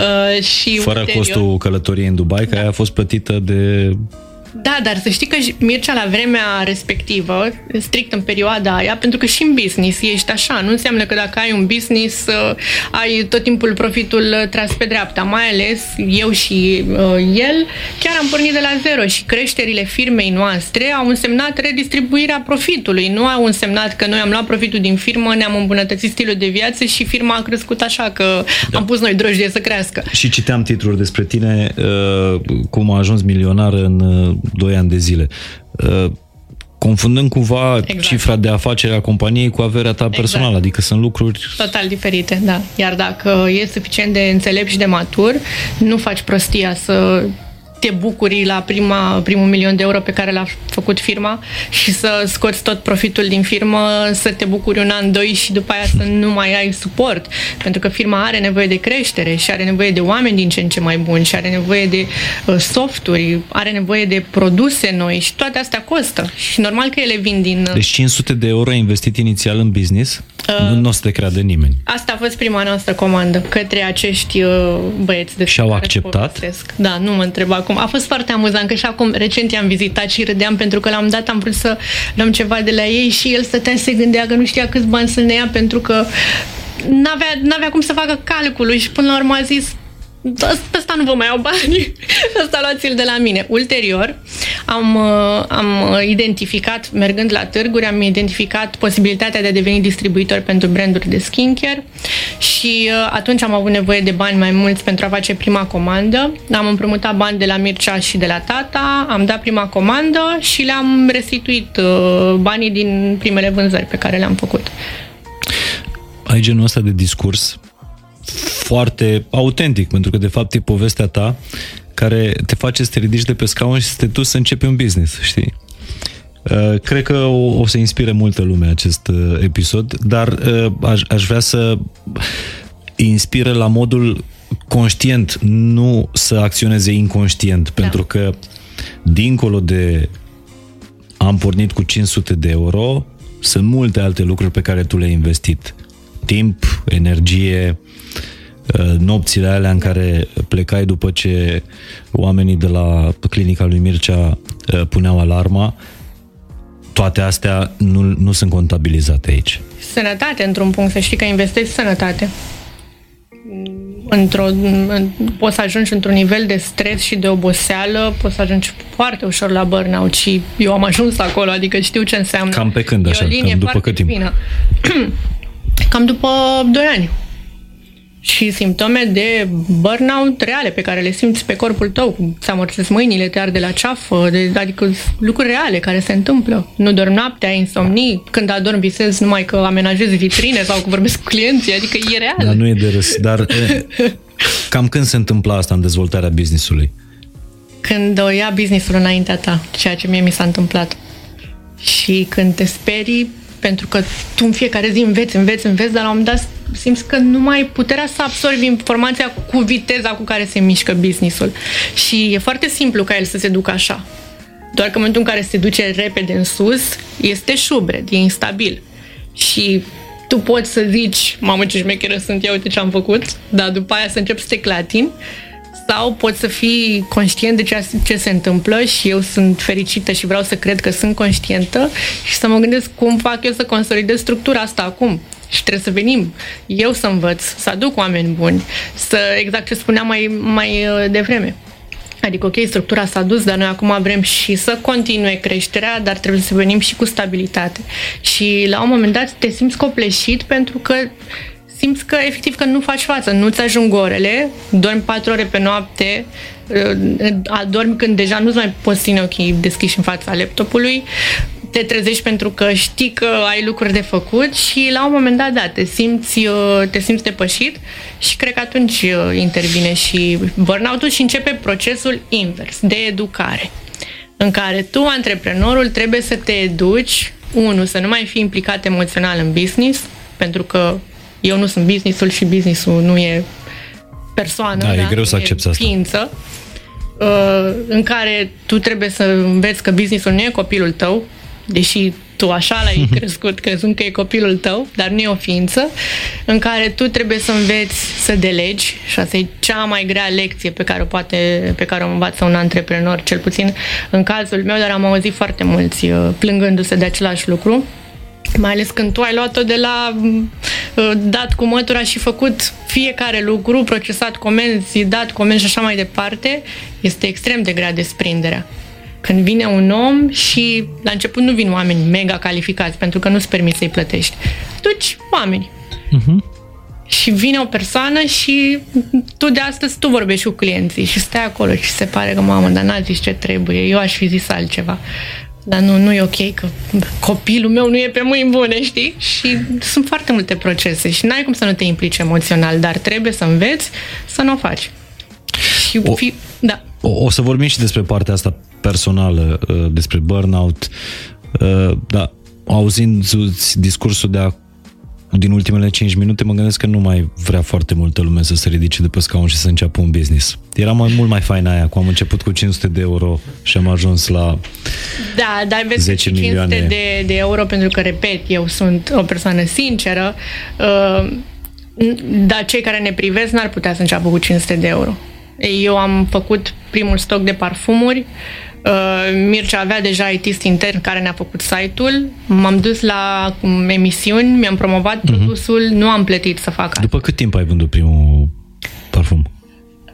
S1: uh, și Fără ulterior... costul călătoriei în Dubai, da. care a fost plătită de
S2: da, dar să știi că Mircea la vremea respectivă, strict în perioada aia, pentru că și în business ești așa, nu înseamnă că dacă ai un business uh, ai tot timpul profitul uh, tras pe dreapta, mai ales eu și uh, el, chiar am pornit de la zero și creșterile firmei noastre au însemnat redistribuirea profitului, nu au însemnat că noi am luat profitul din firmă, ne-am îmbunătățit stilul de viață și firma a crescut așa că da. am pus noi drojdie să crească.
S1: Și citeam titluri despre tine, uh, cum a ajuns milionar în uh, 2 ani de zile. Uh, confundând cumva exact. cifra de afacere a companiei cu averea ta exact. personală, adică sunt lucruri...
S2: Total diferite, da. Iar dacă e suficient de înțelept și de matur, nu faci prostia să te bucuri la prima, primul milion de euro pe care l-a făcut firma și să scoți tot profitul din firmă, să te bucuri un an, doi și după aia să nu mai ai suport. Pentru că firma are nevoie de creștere și are nevoie de oameni din ce în ce mai buni și are nevoie de uh, softuri, are nevoie de produse noi și toate astea costă. Și normal că ele vin din...
S1: Uh, deci 500 de euro ai investit inițial în business? Uh, nu o să te creadă nimeni.
S2: Asta a fost prima noastră comandă către acești uh, băieți de
S1: Și au acceptat?
S2: Povestesc. Da, nu mă întreb acum. A fost foarte amuzant că și acum recent i-am vizitat și râdeam pentru că l-am dat, am vrut să luăm ceva de la ei și el stătea se gândea că nu știa câți bani să ne ia pentru că n-avea, n-avea cum să facă calculul și până la urmă a zis ăsta nu vă mai iau bani, ăsta luați-l de la mine. Ulterior, am, uh, am identificat, mergând la târguri, am identificat posibilitatea de a deveni distribuitor pentru branduri de skincare și uh, atunci am avut nevoie de bani mai mulți pentru a face prima comandă. Am împrumutat bani de la Mircea și de la tata, am dat prima comandă și le-am restituit uh, banii din primele vânzări pe care le-am făcut.
S1: Ai genul ăsta de discurs foarte autentic, pentru că de fapt e povestea ta care te face să te ridici de pe scaun și să te duci să începi un business, știi? Uh, cred că o, o să inspire multă lume acest uh, episod, dar uh, aș, aș vrea să inspire la modul conștient, nu să acționeze inconștient, da. pentru că dincolo de am pornit cu 500 de euro, sunt multe alte lucruri pe care tu le-ai investit. Timp, energie, Uh, nopțile alea în care plecai după ce oamenii de la clinica lui Mircea uh, puneau alarma, toate astea nu, nu sunt contabilizate aici.
S2: Sănătate, într-un punct, să știi că investești sănătate. Într-o, în, poți să ajungi într-un nivel de stres și de oboseală, poți să ajungi foarte ușor la burnout și eu am ajuns acolo, adică știu ce înseamnă.
S1: Cam pe când, așa? Cam după cât timp?
S2: Cam după 2 ani și simptome de burnout reale pe care le simți pe corpul tău, ți amorțesc mâinile, te arde la ceafă, de, adică lucruri reale care se întâmplă. Nu dormi noaptea, ai insomnii, când adormi visezi numai că amenajezi vitrine sau că vorbesc cu clienții, adică e real.
S1: Dar nu e de râs, dar e, cam când se întâmplă asta în dezvoltarea businessului?
S2: Când o ia businessul înaintea ta, ceea ce mie mi s-a întâmplat. Și când te sperii pentru că tu în fiecare zi înveți, înveți, înveți, dar la un moment dat simți că nu mai ai puterea să absorbi informația cu viteza cu care se mișcă businessul. Și e foarte simplu ca el să se ducă așa. Doar că în momentul în care se duce repede în sus, este șubred, e instabil. Și tu poți să zici, mamă ce șmecheră sunt, ia uite ce am făcut, dar după aia să începi să te clatini sau poți să fii conștient de ce, ce se întâmplă și eu sunt fericită și vreau să cred că sunt conștientă și să mă gândesc cum fac eu să consolidez structura asta acum. Și trebuie să venim, eu să învăț, să aduc oameni buni, să, exact ce spuneam mai, mai uh, devreme. Adică, ok, structura s-a dus, dar noi acum vrem și să continue creșterea, dar trebuie să venim și cu stabilitate. Și la un moment dat te simți copleșit pentru că simți că efectiv că nu faci față, nu-ți ajung orele, dormi patru ore pe noapte, adormi când deja nu-ți mai poți ține ochii deschiși în fața laptopului, te trezești pentru că știi că ai lucruri de făcut și la un moment dat, da, te simți, uh, te simți depășit și cred că atunci uh, intervine și burnout-ul și începe procesul invers, de educare, în care tu, antreprenorul, trebuie să te educi, unu, să nu mai fii implicat emoțional în business, pentru că eu nu sunt businessul și businessul nu e persoană,
S1: da, da? e greu să accepti
S2: asta. Ființă, uh, în care tu trebuie să înveți că businessul nu e copilul tău, deși tu așa l-ai crescut, crezând că e copilul tău, dar nu e o ființă, în care tu trebuie să înveți să delegi și asta e cea mai grea lecție pe care o poate, pe care o învață un antreprenor, cel puțin în cazul meu, dar am auzit foarte mulți uh, plângându-se de același lucru mai ales când tu ai luat-o de la uh, dat cu mătura și făcut fiecare lucru, procesat comenzi, dat comenzi și așa mai departe, este extrem de grea desprinderea. Când vine un om și la început nu vin oameni mega calificați pentru că nu-ți permiți să-i plătești. Duci oameni. Uh-huh. Și vine o persoană și tu de astăzi tu vorbești cu clienții și stai acolo și se pare că, mamă, dar n-a zis ce trebuie, eu aș fi zis altceva. Dar nu, nu e ok că copilul meu nu e pe mâini bune, știi? Și sunt foarte multe procese și n-ai cum să nu te implici emoțional, dar trebuie să înveți să nu o faci. Și
S1: o, fi, da. O, o să vorbim și despre partea asta personală, uh, despre burnout. Uh, da, auzind discursul de a din ultimele 5 minute mă gândesc că nu mai vrea foarte multă lume să se ridice de pe scaun și să înceapă un business. Era mai mult mai fain aia, cu am început cu 500 de euro și am ajuns la
S2: Da, dar vezi 10 500 milioane. De, de euro, pentru că, repet, eu sunt o persoană sinceră, uh, dar cei care ne privesc n-ar putea să înceapă cu 500 de euro. Eu am făcut primul stoc de parfumuri, Uh, Mircea avea deja IT intern care ne-a făcut site-ul, m-am dus la emisiuni, mi-am promovat uh-huh. produsul, nu am plătit să fac asta.
S1: După cât timp ai vândut primul parfum?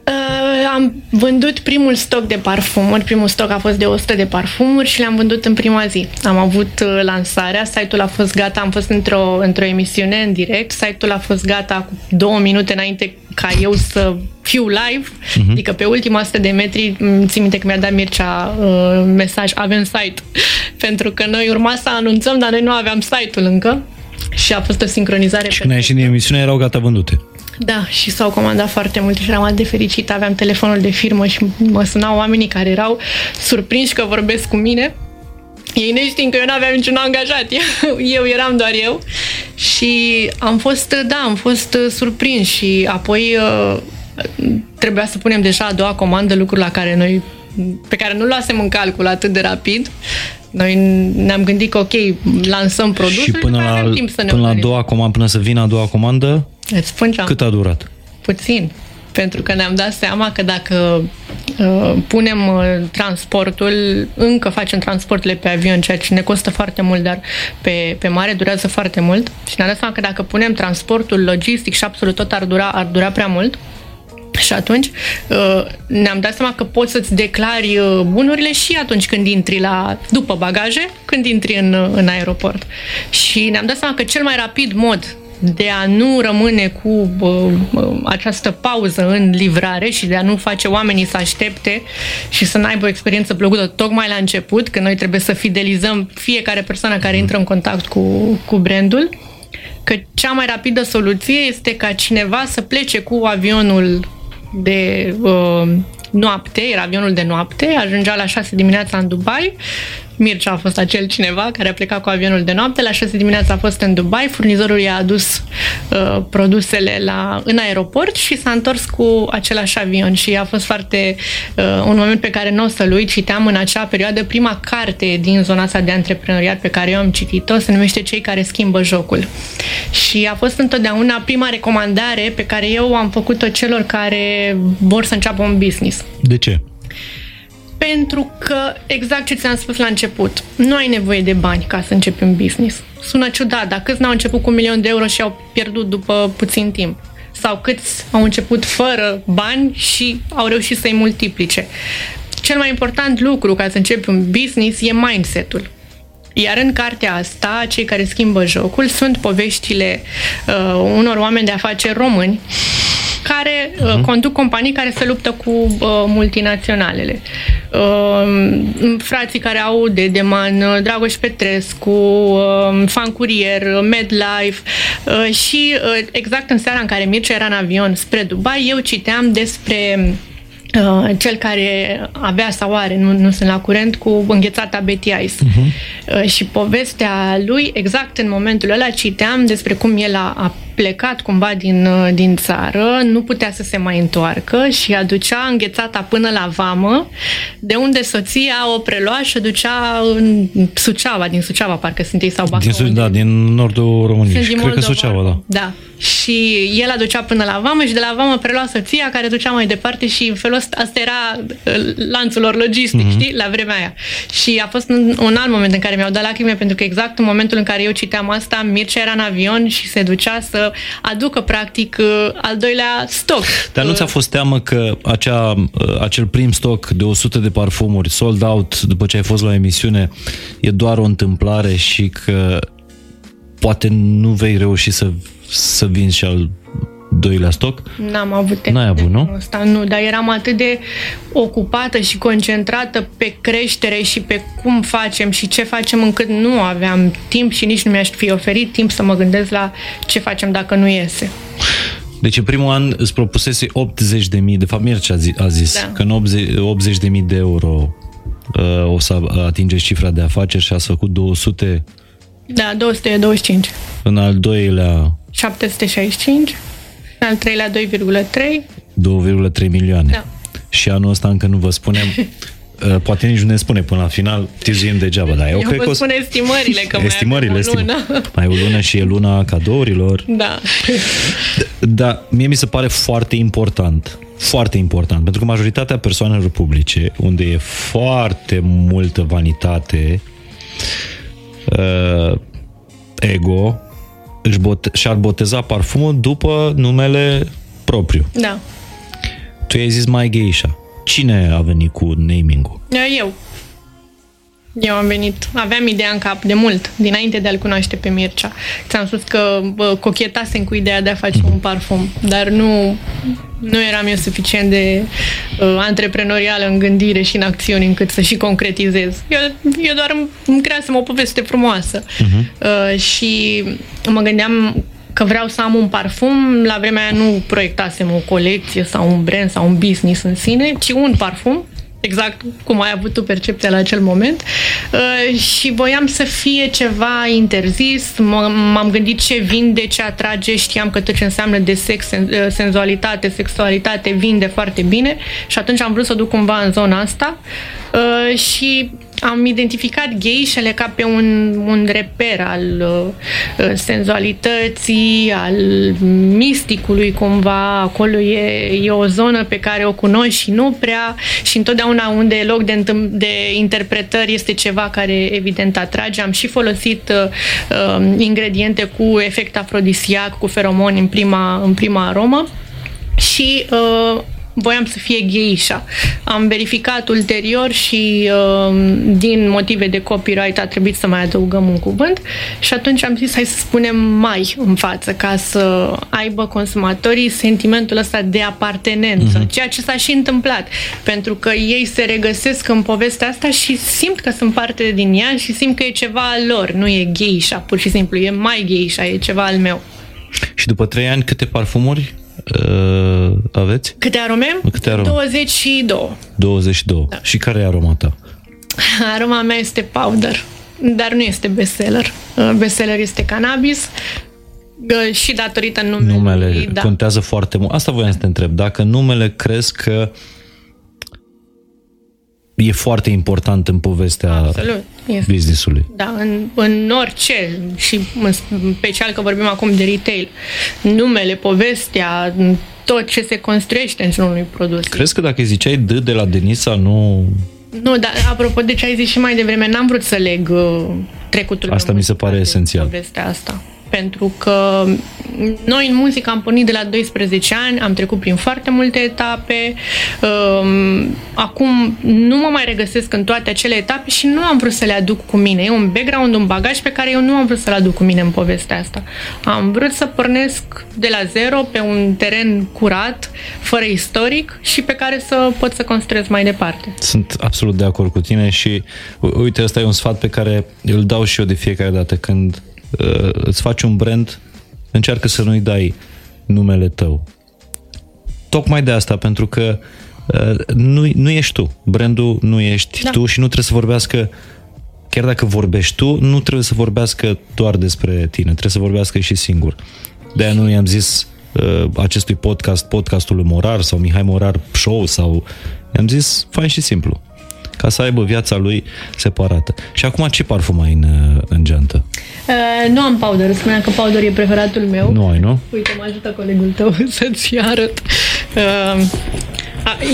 S2: Uh, am vândut primul stoc de parfumuri. Primul stoc a fost de 100 de parfumuri și le-am vândut în prima zi. Am avut uh, lansarea, site-ul a fost gata, am fost într-o, într-o emisiune în direct, site-ul a fost gata cu două minute înainte ca eu să fiu live, uh-huh. adică pe ultima 100 de metri, țin minte că mi-a dat Mircea uh, mesaj, avem site, pentru că noi urma să anunțăm, dar noi nu aveam site-ul încă și a fost o sincronizare.
S1: Și când ai ieșit din emisiune erau gata vândute.
S2: Da, și s-au comandat foarte multe și eram atât de fericit. Aveam telefonul de firmă și mă sunau oamenii care erau surprinși că vorbesc cu mine. Ei neștiind că eu nu aveam niciun angajat, eu eram doar eu și am fost, da, am fost surprins și apoi uh, trebuia să punem deja a doua comandă, lucruri la care noi, pe care nu luasem în calcul atât de rapid. Noi ne-am gândit că, ok, lansăm produsul
S1: și până la, timp să ne până la a doua comandă, până să vină a doua comandă,
S2: Îți spun ce am
S1: cât a durat?
S2: Puțin. Pentru că ne-am dat seama că dacă uh, punem uh, transportul, încă facem transporturile pe avion, ceea ce ne costă foarte mult, dar pe, pe mare durează foarte mult. Și ne-am dat seama că dacă punem transportul logistic și absolut tot ar dura, ar dura prea mult. Și atunci uh, ne-am dat seama că poți să-ți declari uh, bunurile și atunci când intri la, după bagaje, când intri în, uh, în aeroport. Și ne-am dat seama că cel mai rapid mod de a nu rămâne cu uh, această pauză în livrare și de a nu face oamenii să aștepte și să n-aibă o experiență plăcută tocmai la început, că noi trebuie să fidelizăm fiecare persoană care intră în contact cu, cu brandul, că cea mai rapidă soluție este ca cineva să plece cu avionul de uh, noapte, era avionul de noapte, ajungea la 6 dimineața în Dubai, Mircea a fost acel cineva care a plecat cu avionul de noapte, la 6 dimineața a fost în Dubai, furnizorul i-a adus uh, produsele la, în aeroport și s-a întors cu același avion și a fost foarte uh, un moment pe care nu o să-l uit. Citeam în acea perioadă prima carte din zona asta de antreprenoriat pe care eu am citit-o, se numește Cei care schimbă jocul. Și a fost întotdeauna prima recomandare pe care eu am făcut-o celor care vor să înceapă un business.
S1: De ce?
S2: Pentru că, exact ce ți-am spus la început, nu ai nevoie de bani ca să începi un business. Sună ciudat, dar câți n-au început cu un milion de euro și au pierdut după puțin timp? Sau câți au început fără bani și au reușit să-i multiplice? Cel mai important lucru ca să începi un business e mindset-ul. Iar în cartea asta, cei care schimbă jocul sunt poveștile uh, unor oameni de afaceri români care uh-huh. conduc companii care se luptă cu uh, multinaționalele. Uh, frații care au de Deman, uh, Dragoș Petrescu, uh, Fan Curier, Medlife uh, și uh, exact în seara în care Mircea era în avion spre Dubai, eu citeam despre Uh, cel care avea sau are, nu, nu sunt la curent, cu înghețata Betty Ice. Uh-huh. Uh, și povestea lui, exact în momentul ăla, citeam despre cum el a, a plecat cumva din, uh, din țară, nu putea să se mai întoarcă și aducea înghețata până la vamă, de unde soția o prelua și o ducea în Suceava, din Suceava, parcă sunt ei sau Bacău.
S1: Din, da, din nordul României. Cred Moldova. că Suceava, da.
S2: Da. Și el aducea până la vamă și de la vamă prelua soția care ducea mai departe și în felul ăsta, asta era uh, lanțul lor logistic, mm-hmm. știi, la vremea aia. Și a fost un, un alt moment în care mi-au dat lacrime pentru că exact în momentul în care eu citeam asta, Mircea era în avion și se ducea să aducă practic uh, al doilea stoc.
S1: Dar nu ți-a fost teamă că acea, uh, acel prim stoc de 100 de parfumuri sold out după ce ai fost la emisiune e doar o întâmplare și că poate nu vei reuși să, să vinzi și al doilea stoc?
S2: N-am avut
S1: N-ai avut, nu?
S2: Asta, nu, dar eram atât de ocupată și concentrată pe creștere și pe cum facem și ce facem încât nu aveam timp și nici nu mi-aș fi oferit timp să mă gândesc la ce facem dacă nu iese.
S1: Deci în primul an îți propusese 80 de mii, de fapt Mircea a zis da. că în 80, 80 de mii de euro uh, o să atingeți cifra de afaceri și ați făcut 200...
S2: Da, 225.
S1: În al doilea...
S2: 765 al treilea 2,3.
S1: 2,3 milioane. Da. Și anul ăsta încă nu vă spunem uh, poate nici nu ne spune până la final, tizuim degeaba, dar eu, eu cred
S2: vă
S1: că...
S2: spune estimările, că estimările, mai avem o lună.
S1: Mai o lună și e luna cadourilor.
S2: Da.
S1: Dar mie mi se pare foarte important, foarte important, pentru că majoritatea persoanelor publice, unde e foarte multă vanitate, uh, ego, își bote- și-ar boteza parfumul după numele propriu.
S2: Da.
S1: Tu ai zis mai geisha. Cine a venit cu naming-ul?
S2: Eu. Eu am venit, aveam ideea în cap de mult, dinainte de a-l cunoaște pe Mircea. Ți-am spus că bă, cochetasem cu ideea de a face un parfum, dar nu, nu eram eu suficient de uh, antreprenorială în gândire și în acțiuni încât să și concretizez. Eu, eu doar îmi, îmi creasem o poveste frumoasă. Uh-huh. Uh, și mă gândeam că vreau să am un parfum, la vremea aia nu proiectasem o colecție sau un brand sau un business în sine, ci un parfum exact cum ai avut tu percepția la acel moment. Uh, și voiam să fie ceva interzis, m-am gândit ce vinde, ce atrage, știam că tot ce înseamnă de sex, uh, senzualitate, sexualitate vinde foarte bine. Și atunci am vrut să duc cumva în zona asta. Uh, și am identificat geișele ca pe un, un reper al uh, uh, senzualității, al misticului cumva. Acolo e, e o zonă pe care o cunoști și nu prea și întotdeauna unde e loc de, de interpretări este ceva care evident atrage. Am și folosit uh, uh, ingrediente cu efect afrodisiac, cu feromoni în prima, în prima aromă și uh, voiam să fie geisha. Am verificat ulterior și uh, din motive de copyright a trebuit să mai adăugăm un cuvânt și atunci am zis hai să spunem mai în față ca să aibă consumatorii sentimentul ăsta de apartenență, uh-huh. ceea ce s-a și întâmplat, pentru că ei se regăsesc în povestea asta și simt că sunt parte din ea și simt că e ceva al lor, nu e geisha, pur și simplu, e mai geisha, e ceva al meu.
S1: Și după trei ani câte parfumuri uh, aveți?
S2: Câte arome?
S1: Câte arome?
S2: 22.
S1: 22. Da. Și care e aroma ta?
S2: Aroma mea este powder, dar nu este bestseller. Uh, bestseller este cannabis uh, și datorită numelui.
S1: Numele da. contează foarte mult. Asta voiam să te întreb. Dacă numele crezi că e foarte important în povestea Absolut. Este. business-ului.
S2: Da, în, în orice și în special că vorbim acum de retail. Numele, povestea, tot ce se construiește în unui produs.
S1: Crezi că dacă ziceai D de la Denisa, nu...
S2: Nu, dar apropo de ce ai zis și mai devreme, n-am vrut să leg uh, trecutul
S1: Asta mi se pare esențial.
S2: Povestea asta pentru că noi în muzică am pornit de la 12 ani, am trecut prin foarte multe etape, um, acum nu mă mai regăsesc în toate acele etape și nu am vrut să le aduc cu mine. E un background, un bagaj pe care eu nu am vrut să-l aduc cu mine în povestea asta. Am vrut să pornesc de la zero pe un teren curat, fără istoric și pe care să pot să construiesc mai departe.
S1: Sunt absolut de acord cu tine și uite, ăsta e un sfat pe care îl dau și eu de fiecare dată când uh, îți faci un brand, încearcă să nu-i dai numele tău. Tocmai de asta, pentru că uh, nu, nu ești tu. Brandul nu ești da. tu și nu trebuie să vorbească chiar dacă vorbești tu, nu trebuie să vorbească doar despre tine, trebuie să vorbească și singur. De-aia nu i-am zis uh, acestui podcast, podcastul Morar sau Mihai Morar Show sau i-am zis fain și simplu ca să aibă viața lui separată. Și acum ce parfum ai în, în geantă?
S2: Uh, nu am powder, spuneam că powder e preferatul meu.
S1: Nu ai, nu?
S2: Uite, mă ajută colegul tău să-ți arăt. Uh,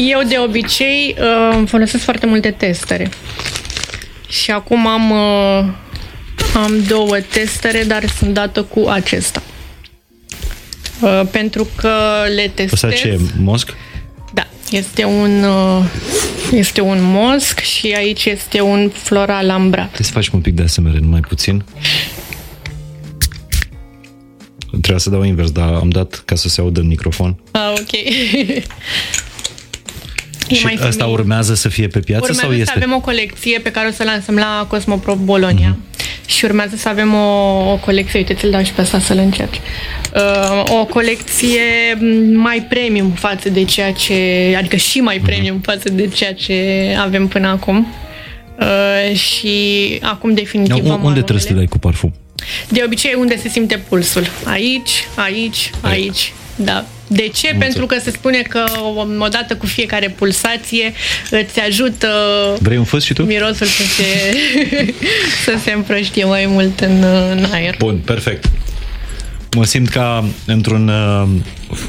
S2: eu de obicei uh, folosesc foarte multe testere. Și acum am, uh, am două testere, dar sunt dată cu acesta. Uh, pentru că le testez... Asta
S1: ce e? Mosc?
S2: Da, este un, uh, este un mosc și aici este un floral ambra.
S1: Trebuie să facem un pic de asemenea, numai puțin. Trebuia să dau invers, dar am dat ca să se audă în microfon.
S2: Ah, ok.
S1: și mai asta urmează să fie pe piață
S2: urmează
S1: sau este?
S2: să avem o colecție pe care o să lansăm la Cosmopro Bologna. Uh-huh. Și urmează să avem o, o colecție, uite, ți-l dau și pe asta să-l încerci. Uh, o colecție mai premium față de ceea ce, adică și mai mhm. premium uh-huh. față de ceea ce avem până acum. Uh, și acum definitiv
S1: no, Unde trebuie să te dai cu parfum?
S2: De obicei unde se simte pulsul. Aici, aici, aici. Da. De ce? Mulțumesc. Pentru că se spune că odată cu fiecare pulsație îți ajută
S1: Vrei un fâs și tu?
S2: mirosul să se, să se împrăștie mai mult în, în aer.
S1: Bun, perfect. Mă simt ca într-un, uh,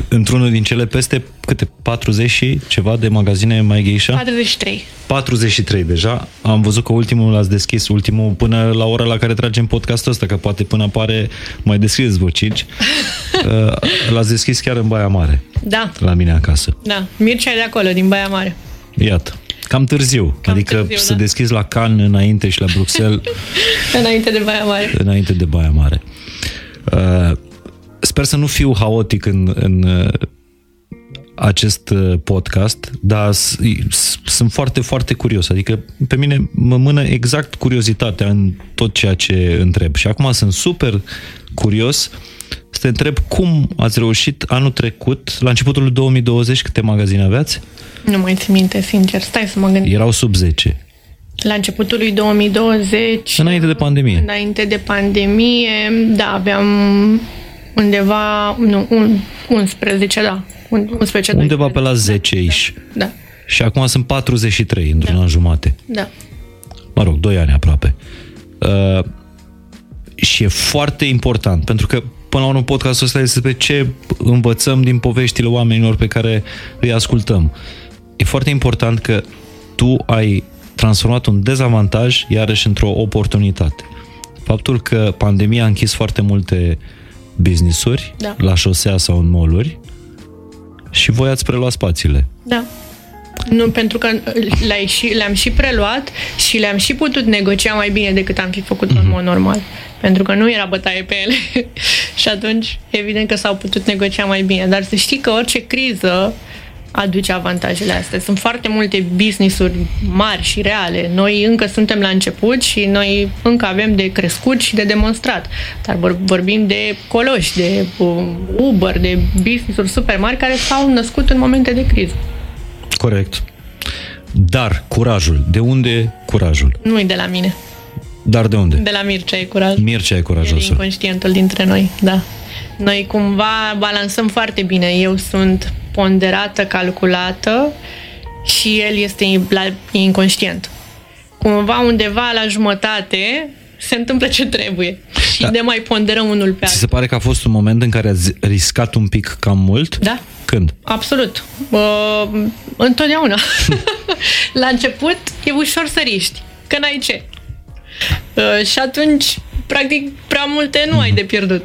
S1: într-unul din cele peste câte 40 și ceva de magazine mai geisha?
S2: 43.
S1: 43 deja. Am văzut că ultimul l-ați deschis, ultimul până la ora la care tragem podcastul ăsta, că poate până apare mai deschideți vă cinci. Uh, l-ați deschis chiar în Baia Mare.
S2: Da.
S1: La mine acasă.
S2: Da. Mircea e de acolo, din Baia Mare.
S1: Iată. Cam târziu. Cam adică târziu, să da. deschizi la Cannes înainte și la Bruxelles.
S2: înainte de Baia Mare.
S1: Înainte de Baia Mare. Uh, sper să nu fiu haotic în, în uh, acest uh, podcast, dar sunt foarte, foarte curios. Adică pe mine mă mână exact curiozitatea în tot ceea ce întreb. Și acum sunt super curios să te întreb cum ați reușit anul trecut, la începutul 2020, câte magazine aveați?
S2: Nu mai țin minte, sincer. Stai să mă gândesc.
S1: Erau sub 10.
S2: La începutul lui 2020...
S1: Înainte de pandemie.
S2: Înainte de pandemie, da, aveam undeva, nu, un, 11, da. 11,
S1: Undeva pe la 10 iși.
S2: Da, da.
S1: Și acum sunt 43 într-un da. an jumate.
S2: Da.
S1: Mă rog, 2 ani aproape. Uh, și e foarte important, pentru că până la urmă podcastul ăsta este pe ce învățăm din poveștile oamenilor pe care îi ascultăm. E foarte important că tu ai transformat un dezavantaj iarăși într-o oportunitate. Faptul că pandemia a închis foarte multe business-uri da. la șosea sau în mall și voi ați preluat spațiile.
S2: Da. Nu, pentru că le și, le-am și preluat și le-am și putut negocia mai bine decât am fi făcut mm-hmm. în mod normal. Pentru că nu era bătaie pe ele. și atunci, evident că s-au putut negocia mai bine. Dar să știi că orice criză aduce avantajele astea. Sunt foarte multe business-uri mari și reale. Noi încă suntem la început și noi încă avem de crescut și de demonstrat. Dar vorbim de coloși, de um, Uber, de business-uri super mari care s-au născut în momente de criză.
S1: Corect. Dar curajul, de unde curajul?
S2: Nu e de la mine.
S1: Dar de unde?
S2: De la Mircea e curaj.
S1: Mircea e curajosul.
S2: E inconștientul dintre noi, da. Noi cumva balansăm foarte bine. Eu sunt ponderată, calculată și el este la, inconștient. Cumva undeva la jumătate se întâmplă ce trebuie și da. de mai ponderăm unul pe altul.
S1: Ți se pare că a fost un moment în care ați riscat un pic cam mult?
S2: Da.
S1: Când?
S2: Absolut. Uh, întotdeauna. la început e ușor să riști, că n-ai ce. Uh, și atunci, practic, prea multe nu ai de pierdut.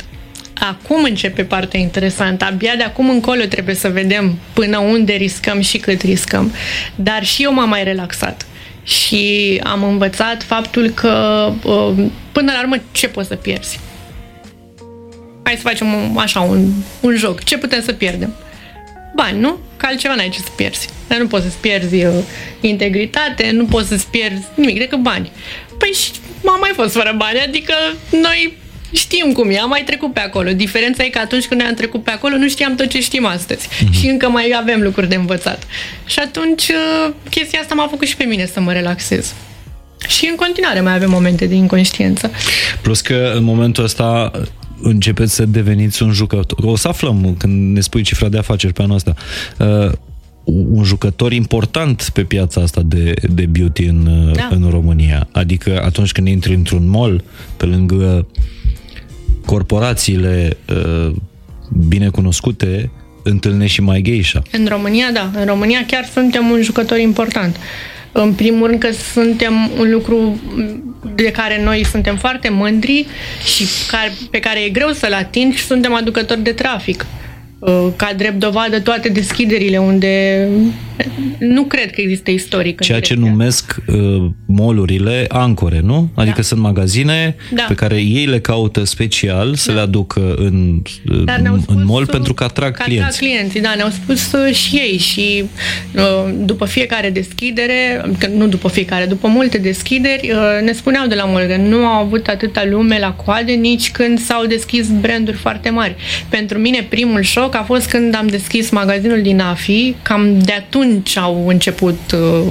S2: Acum începe partea interesantă. Abia de acum încolo trebuie să vedem până unde riscăm și cât riscăm. Dar și eu m-am mai relaxat. Și am învățat faptul că uh, până la urmă ce poți să pierzi? Hai să facem un, așa un, un joc. Ce putem să pierdem? Bani, nu? Că altceva n-ai ce să pierzi. Dar nu poți să-ți pierzi uh, integritate, nu poți să-ți pierzi nimic decât bani. Păi și m-am mai fost fără bani, adică noi știm cum e, am mai trecut pe acolo. Diferența e că atunci când am trecut pe acolo nu știam tot ce știm astăzi mm-hmm. și încă mai avem lucruri de învățat. Și atunci uh, chestia asta m-a făcut și pe mine să mă relaxez. Și în continuare mai avem momente de inconștiență.
S1: Plus că în momentul ăsta începeți să deveniți un jucător. O să aflăm când ne spui cifra de afaceri pe anul ăsta. Uh, un jucător important pe piața asta de, de beauty în, da. în România. Adică atunci când intri într-un mall, pe lângă corporațiile uh, bine cunoscute, întâlnești și mai geisha.
S2: În România, da. În România chiar suntem un jucător important. În primul rând că suntem un lucru de care noi suntem foarte mândri și pe care e greu să-l atingi și suntem aducători de trafic. Uh, ca drept dovadă toate deschiderile unde nu cred că există istoric.
S1: Ceea ce numesc uh, molurile ancore, nu? Adică da. sunt magazine da. pe care ei le caută special să da. le aducă în, Dar în mall pentru că atrag că clienți.
S2: Atrag clienții, da, ne-au spus uh, și ei și uh, după fiecare deschidere, nu după fiecare, după multe deschideri, uh, ne spuneau de la mall că nu au avut atâta lume la coade nici când s-au deschis branduri foarte mari. Pentru mine primul șoc șoc a fost când am deschis magazinul din AFI, cam de atunci au început uh,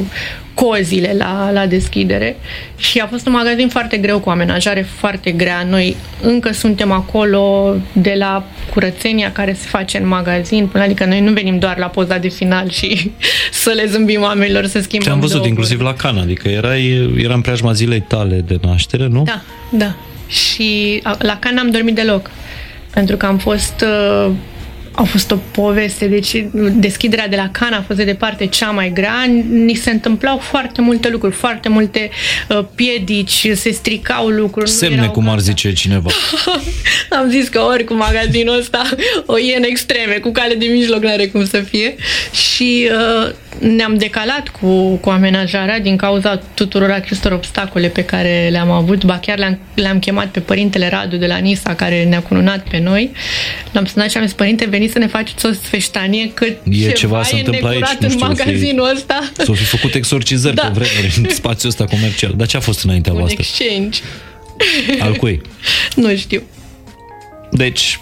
S2: cozile la, la deschidere și a fost un magazin foarte greu cu amenajare foarte grea. Noi încă suntem acolo de la curățenia care se face în magazin, până adică noi nu venim doar la poza de final și să le zâmbim oamenilor să schimbăm
S1: Te-am văzut inclusiv la Cana, adică erai, era în preajma zilei tale de naștere, nu?
S2: Da, da. Și la Cana am dormit deloc pentru că am fost uh, a fost o poveste, deci deschiderea de la Cana a fost de departe cea mai grea. Ni se întâmplau foarte multe lucruri, foarte multe uh, piedici, se stricau lucruri.
S1: Semne, cum ar zice cineva.
S2: Am zis că ori cu magazinul ăsta o e în extreme, cu cale de mijloc n-are cum să fie. Și uh, ne-am decalat cu, cu amenajarea din cauza tuturor acestor obstacole pe care le-am avut. Ba chiar le-am, le-am chemat pe părintele Radu de la Nisa, care ne-a cununat pe noi. L-am sunat și am zis, părinte, veniți să ne faceți o sfeștanie, că
S1: e ceva, ceva să întâmplă aici,
S2: nu știu, în magazinul fi, ăsta.
S1: S-au fi făcut exorcizări da. pe vremuri în spațiul ăsta comercial. Dar ce a fost înaintea
S2: Un
S1: voastră?
S2: exchange.
S1: Al cui?
S2: nu știu.
S1: Deci,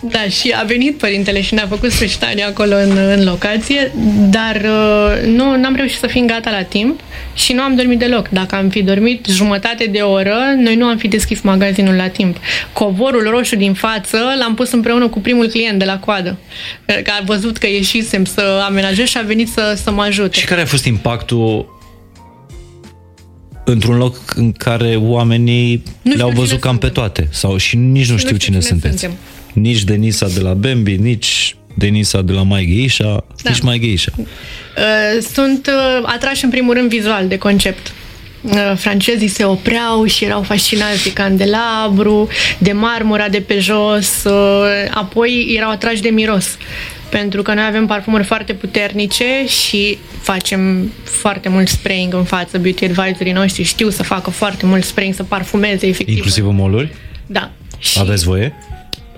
S2: da, și a venit părintele și ne-a făcut sfârșitania acolo în, în locație, dar uh, nu am reușit să fim gata la timp și nu am dormit deloc. Dacă am fi dormit jumătate de oră, noi nu am fi deschis magazinul la timp. Covorul roșu din față l-am pus împreună cu primul client de la coadă, că a văzut că ieșisem să amenajez și a venit să, să mă ajute.
S1: Și care a fost impactul într-un loc în care oamenii nu le-au văzut cam suntem. pe toate sau și nici nu, nu știu, știu cine, cine sunteți. Suntem. Nici Denisa de la Bambi, nici Denisa de la Mai Geisha, da. nici Mai Geisha. Uh,
S2: sunt uh, atrași în primul rând vizual de concept. Uh, francezii se opreau și erau fascinați de candelabru, de marmura de pe jos, apoi erau atrași de miros pentru că noi avem parfumuri foarte puternice și facem foarte mult spraying în față. Beauty advisorii noștri știu să facă foarte mult spraying, să parfumeze efectiv.
S1: Inclusiv în moluri?
S2: Da.
S1: Și Aveți voie?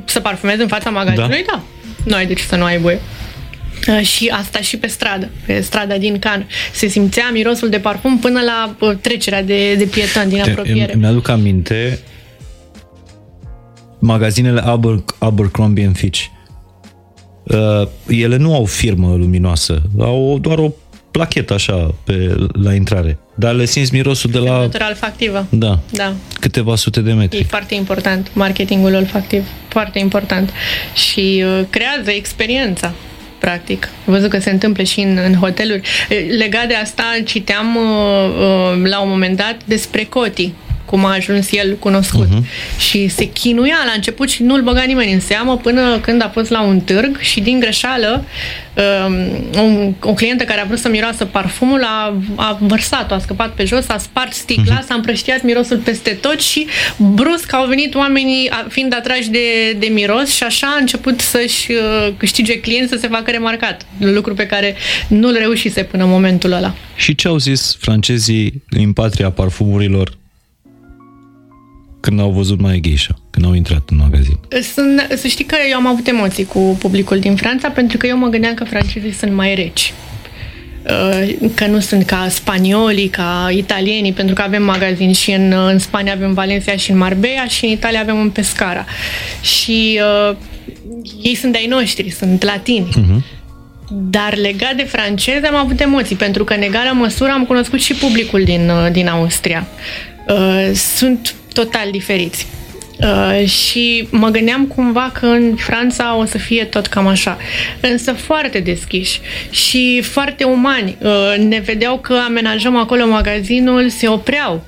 S2: Să parfumezi în fața magazinului? Da. da. Nu ai de ce să nu ai voie. Uh, și asta și pe stradă, pe strada din Can. Se simțea mirosul de parfum până la uh, trecerea de, de pieton din apropiere.
S1: Mi-aduc aminte magazinele Aber, Abercrombie Fitch uh, ele nu au firmă luminoasă, au doar o plachetă așa pe, la intrare. Dar le simți mirosul de la...
S2: Semnătura olfactivă.
S1: Da.
S2: da.
S1: Câteva sute de metri.
S2: E foarte important, marketingul olfactiv. Foarte important. Și uh, creează experiența practic. Am văzut că se întâmplă și în, în hoteluri. Legat de asta, citeam uh, uh, la un moment dat despre Coti, cum a ajuns el cunoscut. Uh-huh. Și se chinuia la început și nu-l băga nimeni în seamă până când a fost la un târg și din greșeală um, o, o clientă care a vrut să miroasă parfumul a, a vărsat-o, a scăpat pe jos, a spart sticla, uh-huh. s-a împrăștiat mirosul peste tot și brusc au venit oamenii fiind atrași de, de miros și așa a început să-și uh, câștige clienți să se facă remarcat. Lucru pe care nu-l reușise până în momentul ăla.
S1: Și ce au zis francezii în patria parfumurilor când au văzut mai Geisha, când au intrat în magazin?
S2: Sunt, să știi că eu am avut emoții cu publicul din Franța, pentru că eu mă gândeam că francezii sunt mai reci uh, că nu sunt ca spaniolii, ca italienii, pentru că avem magazin și în, în Spania avem Valencia și în Marbella și în Italia avem în Pescara. Și uh, ei sunt de-ai noștri, sunt latini. Uh-huh. Dar legat de francezi am avut emoții, pentru că în egală măsură am cunoscut și publicul din, uh, din Austria. Uh, sunt total diferiți. Uh, și mă gândeam cumva că în Franța o să fie tot cam așa. Însă foarte deschiși și foarte umani. Uh, ne vedeau că amenajăm acolo magazinul, se opreau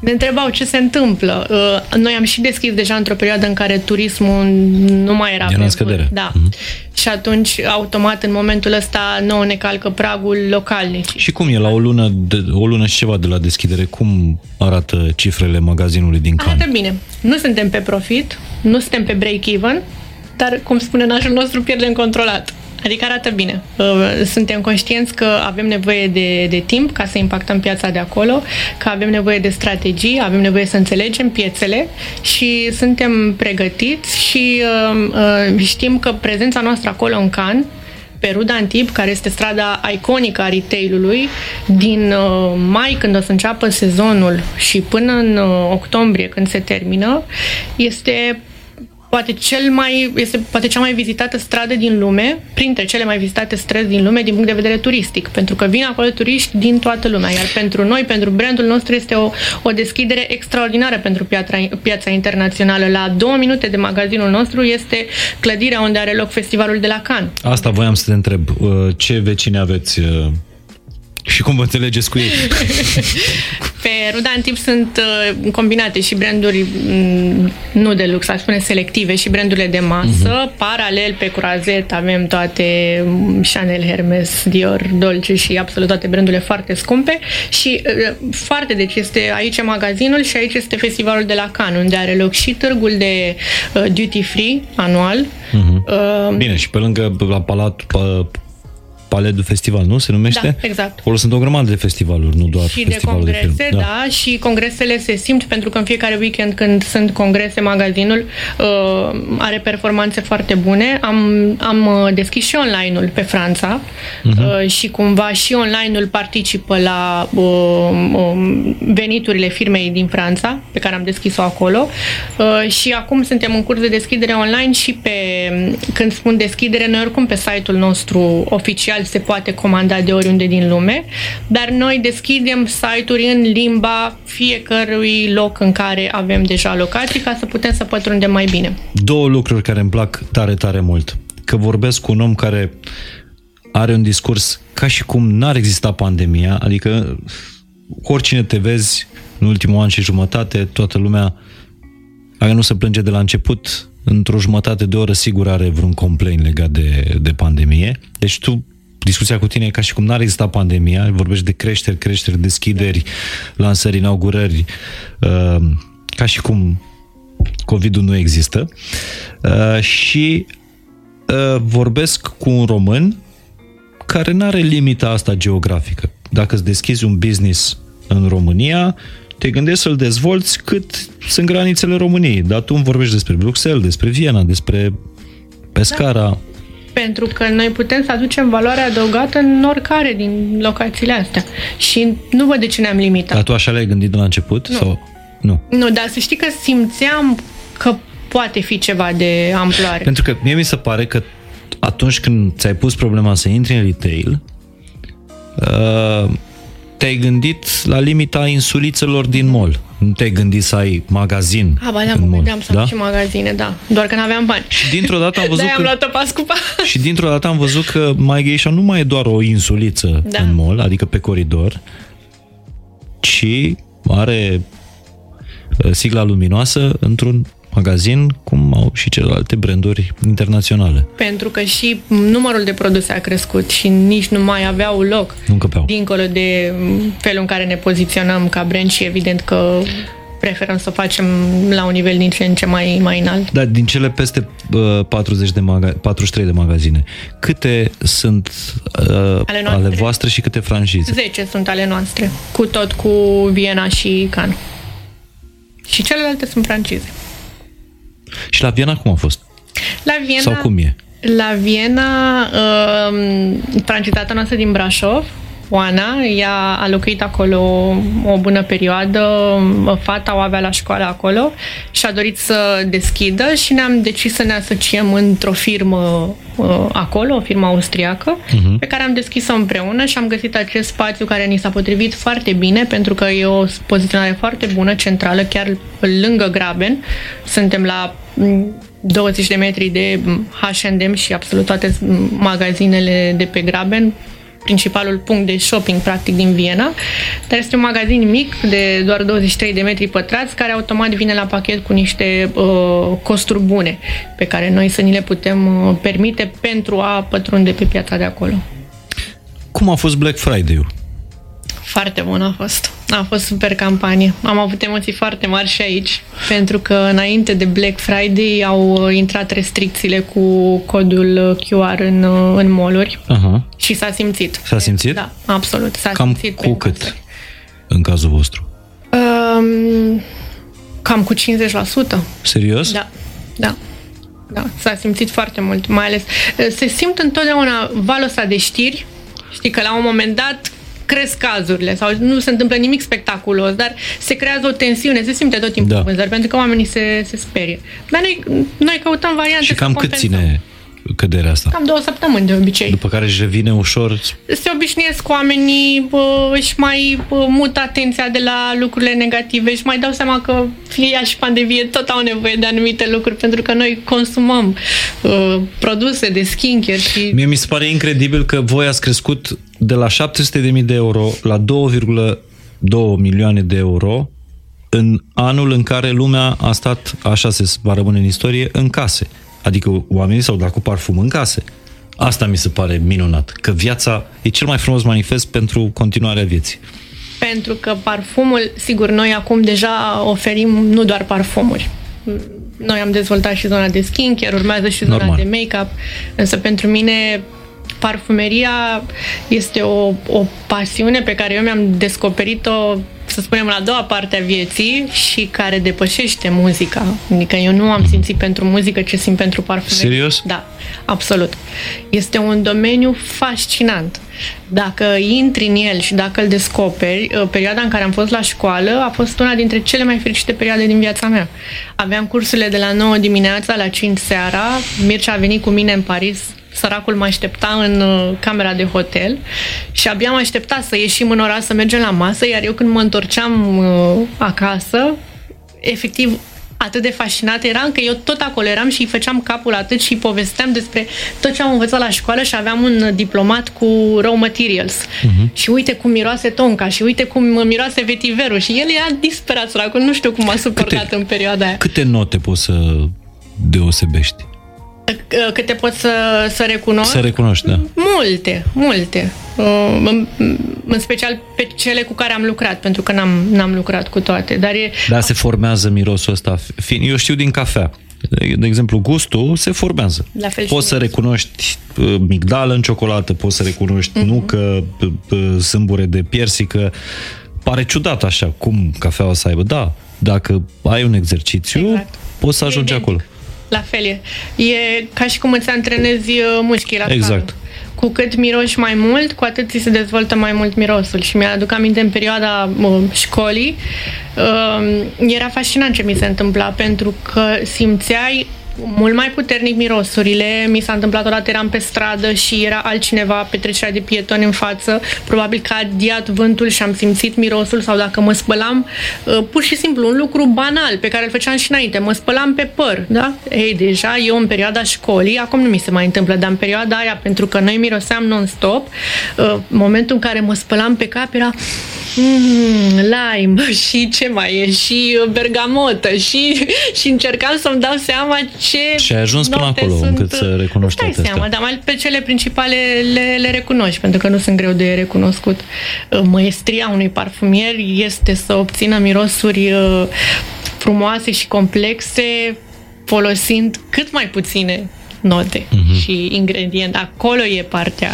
S2: ne întrebau ce se întâmplă. Uh, noi am și deschis deja într-o perioadă în care turismul nu mai era...
S1: Era în scădere.
S2: Da. Uh-huh. Și atunci, automat, în momentul ăsta, nouă ne calcă pragul localnic.
S1: Și cum e la o lună, de, o lună și ceva de la deschidere? Cum arată cifrele magazinului din Cannes?
S2: Arată bine. Nu suntem pe profit, nu suntem pe break-even, dar, cum spune nașul nostru, pierdem controlat. Adică arată bine. Uh, suntem conștienți că avem nevoie de, de timp ca să impactăm piața de acolo, că avem nevoie de strategii, avem nevoie să înțelegem piețele și suntem pregătiți și uh, uh, știm că prezența noastră acolo în Can pe Ruda Antib, care este strada iconică a retailului, din uh, mai când o să înceapă sezonul și până în uh, octombrie când se termină, este poate, cel mai, este poate cea mai vizitată stradă din lume, printre cele mai vizitate străzi din lume din punct de vedere turistic, pentru că vin acolo turiști din toată lumea, iar pentru noi, pentru brandul nostru, este o, o deschidere extraordinară pentru piața, piața internațională. La două minute de magazinul nostru este clădirea unde are loc festivalul de la Cannes.
S1: Asta voiam să te întreb. Uh, ce vecini aveți uh, și cum vă înțelegeți cu ei?
S2: Pe Rudan Tip sunt uh, combinate și branduri mm, nu de lux, aș spune selective și brandurile de masă. Uh-huh. Paralel pe Curazet avem toate mm, Chanel, Hermes, Dior, Dolce și absolut toate brandurile foarte scumpe și uh, foarte, deci este aici magazinul și aici este festivalul de la Cannes, unde are loc și târgul de uh, duty free anual.
S1: Uh-huh. Uh, Bine, și pe lângă la Palat, Palais du Festival, nu se numește?
S2: Da, exact.
S1: Acolo sunt o grămadă de festivaluri, nu doar
S2: și
S1: festivalul
S2: de congrese,
S1: de film.
S2: Da. da, și congresele se simt pentru că în fiecare weekend când sunt congrese, magazinul uh, are performanțe foarte bune. Am, am uh, deschis și online-ul pe Franța uh-huh. uh, și cumva și online-ul participă la uh, uh, veniturile firmei din Franța, pe care am deschis-o acolo. Uh, și acum suntem în curs de deschidere online și pe, când spun deschidere, noi oricum pe site-ul nostru oficial oficial se poate comanda de oriunde din lume, dar noi deschidem site-uri în limba fiecărui loc în care avem deja locații ca să putem să pătrundem mai bine.
S1: Două lucruri care îmi plac tare, tare mult. Că vorbesc cu un om care are un discurs ca și cum n-ar exista pandemia, adică oricine te vezi în ultimul an și jumătate, toată lumea, care nu se plânge de la început, într-o jumătate de oră sigur are vreun complain legat de, de pandemie. Deci tu discuția cu tine e ca și cum n-ar exista pandemia, vorbești de creșteri, creșteri, deschideri, lansări, inaugurări, uh, ca și cum COVID-ul nu există. Uh, și uh, vorbesc cu un român care nu are limita asta geografică. Dacă îți deschizi un business în România, te gândești să-l dezvolți cât sunt granițele României. Dar tu îmi vorbești despre Bruxelles, despre Viena, despre Pescara. Da
S2: pentru că noi putem să aducem valoare adăugată în oricare din locațiile astea. Și nu văd de ce ne-am limitat.
S1: Dar tu așa le-ai gândit de la început?
S2: Nu.
S1: Sau? Nu.
S2: Nu, dar să știi că simțeam că poate fi ceva de amploare.
S1: Pentru că mie mi se pare că atunci când ți-ai pus problema să intri în retail, uh, te-ai gândit la limita insulițelor din mall. Nu te-ai gândit să ai magazin
S2: A, ba, da,
S1: în mall.
S2: să da? și magazine, da. Doar că n-aveam bani.
S1: Și dintr-o dată am văzut
S2: că... am luat-o pas cu pas.
S1: Și dintr-o dată am văzut că My Geisha nu mai e doar o insuliță da. în mall, adică pe coridor, ci are uh, sigla luminoasă într-un magazin, cum au și celelalte branduri internaționale.
S2: Pentru că și numărul de produse a crescut și nici nu mai aveau loc.
S1: Nu încăpeau.
S2: Dincolo de felul în care ne poziționăm ca brand și evident că preferăm să facem la un nivel din ce în ce mai, mai înalt.
S1: Dar din cele peste uh, 40 de maga- 43 de magazine, câte sunt uh, ale, noastre. ale voastre și câte franșize?
S2: 10 sunt ale noastre, cu tot cu Viena și Can. Și celelalte sunt francize.
S1: Și la Viena cum a fost?
S2: La Viena...
S1: Sau cum e?
S2: La Viena, uh, francizata noastră din Brașov, Oana, ea a locuit acolo o bună perioadă, fata o avea la școală acolo și a dorit să deschidă și ne-am decis să ne asociem într-o firmă uh, acolo, o firmă austriacă, uh-huh. pe care am deschis-o împreună și am găsit acest spațiu care ni s-a potrivit foarte bine pentru că e o poziționare foarte bună, centrală, chiar lângă Graben. Suntem la 20 de metri de H&M și absolut toate magazinele de pe Graben principalul punct de shopping practic din Viena, dar este un magazin mic de doar 23 de metri pătrați care automat vine la pachet cu niște uh, costuri bune pe care noi să ni le putem uh, permite pentru a pătrunde pe piața de acolo.
S1: Cum a fost Black Friday-ul?
S2: Foarte bun a fost. A fost super campanie. Am avut emoții foarte mari și aici, pentru că înainte de Black Friday au intrat restricțiile cu codul QR în, în mall uh-huh. și s-a simțit.
S1: S-a simțit?
S2: Da, absolut. S-a
S1: cam
S2: simțit
S1: cu cât casă. în cazul vostru? Um,
S2: cam cu 50%.
S1: Serios?
S2: Da, da. Da, s-a simțit foarte mult, mai ales se simt întotdeauna valul ăsta de știri, știi că la un moment dat cresc cazurile sau nu se întâmplă nimic spectaculos, dar se creează o tensiune, se simte tot timpul da. vânzări, pentru că oamenii se, se sperie. Dar noi, noi căutăm variante
S1: Și cam cât ține căderea asta?
S2: Cam două săptămăni de obicei.
S1: După care își revine ușor?
S2: Se obișnuiesc oamenii, bă, își mai bă, mută atenția de la lucrurile negative și mai dau seama că fie ea și pandemie tot au nevoie de anumite lucruri pentru că noi consumăm bă, produse de skincare și...
S1: Mie mi se pare incredibil că voi ați crescut de la 700.000 de euro la 2 milioane de euro în anul în care lumea a stat, așa se va rămâne în istorie, în case. Adică oamenii s-au dat cu parfum în case. Asta mi se pare minunat, că viața e cel mai frumos manifest pentru continuarea vieții.
S2: Pentru că parfumul, sigur, noi acum deja oferim nu doar parfumuri. Noi am dezvoltat și zona de skincare, urmează și zona Normal. de make-up, însă pentru mine parfumeria este o, o pasiune pe care eu mi-am descoperit-o să spunem, la a doua parte a vieții și care depășește muzica. Adică eu nu am simțit pentru muzică ce simt pentru parfumerie.
S1: Serios?
S2: Da, absolut. Este un domeniu fascinant. Dacă intri în el și dacă îl descoperi, uh, perioada în care am fost la școală a fost una dintre cele mai fericite perioade din viața mea. Aveam cursurile de la 9 dimineața la 5 seara, Mircea a venit cu mine în Paris săracul mă aștepta în uh, camera de hotel și abia mă aștepta să ieșim în oraș să mergem la masă, iar eu când mă întorceam uh, acasă, efectiv atât de fascinată eram că eu tot acolo eram și îi făceam capul atât și povesteam despre tot ce am învățat la școală și aveam un diplomat cu raw materials. Uh-huh. Și uite cum miroase tonca și uite cum miroase vetiverul și el era disperat, săracul, nu știu cum a suportat câte, în perioada aia.
S1: Câte note poți să deosebești?
S2: Câte pot să, să recunosc?
S1: Să recunoști, da.
S2: Multe, multe. Uh, în, în special pe cele cu care am lucrat, pentru că n-am, n-am lucrat cu toate. Dar e...
S1: Da, se formează mirosul ăsta. Eu știu din cafea. De exemplu, gustul se formează.
S2: La fel
S1: poți să
S2: mie.
S1: recunoști uh, migdală în ciocolată, poți să recunoști uh-huh. nucă, sâmbure de piersică. Pare ciudat așa, cum cafeaua să aibă. Da, dacă ai un exercițiu, exact. poți să ajungi acolo.
S2: La fel e. E ca și cum îți antrenezi uh, mușchii la
S1: Exact.
S2: Scară. Cu cât miroși mai mult, cu atât ți se dezvoltă mai mult mirosul. Și mi-aduc aminte în perioada uh, școlii, uh, era fascinant ce mi se întâmpla, pentru că simțeai mult mai puternic mirosurile. Mi s-a întâmplat odată, eram pe stradă și era altcineva pe trecerea de pietoni în față. Probabil că a diat vântul și am simțit mirosul sau dacă mă spălam, uh, pur și simplu un lucru banal pe care îl făceam și înainte. Mă spălam pe păr, da? Ei, deja eu în perioada școlii, acum nu mi se mai întâmplă, dar în perioada aia, pentru că noi miroseam non-stop, uh, momentul în care mă spălam pe cap era mm, lime și ce mai e, și bergamotă și, și încercam să-mi dau seama ce
S1: Și ai ajuns până acolo sunt, încât să recunoști toate
S2: seama, astea. dar mai pe cele principale le, le recunoști, pentru că nu sunt greu de recunoscut. Uh, Măestria unui parfumier este să obțină mirosuri uh, frumoase și complexe folosind cât mai puține note uh-huh. și ingrediente. Acolo e partea...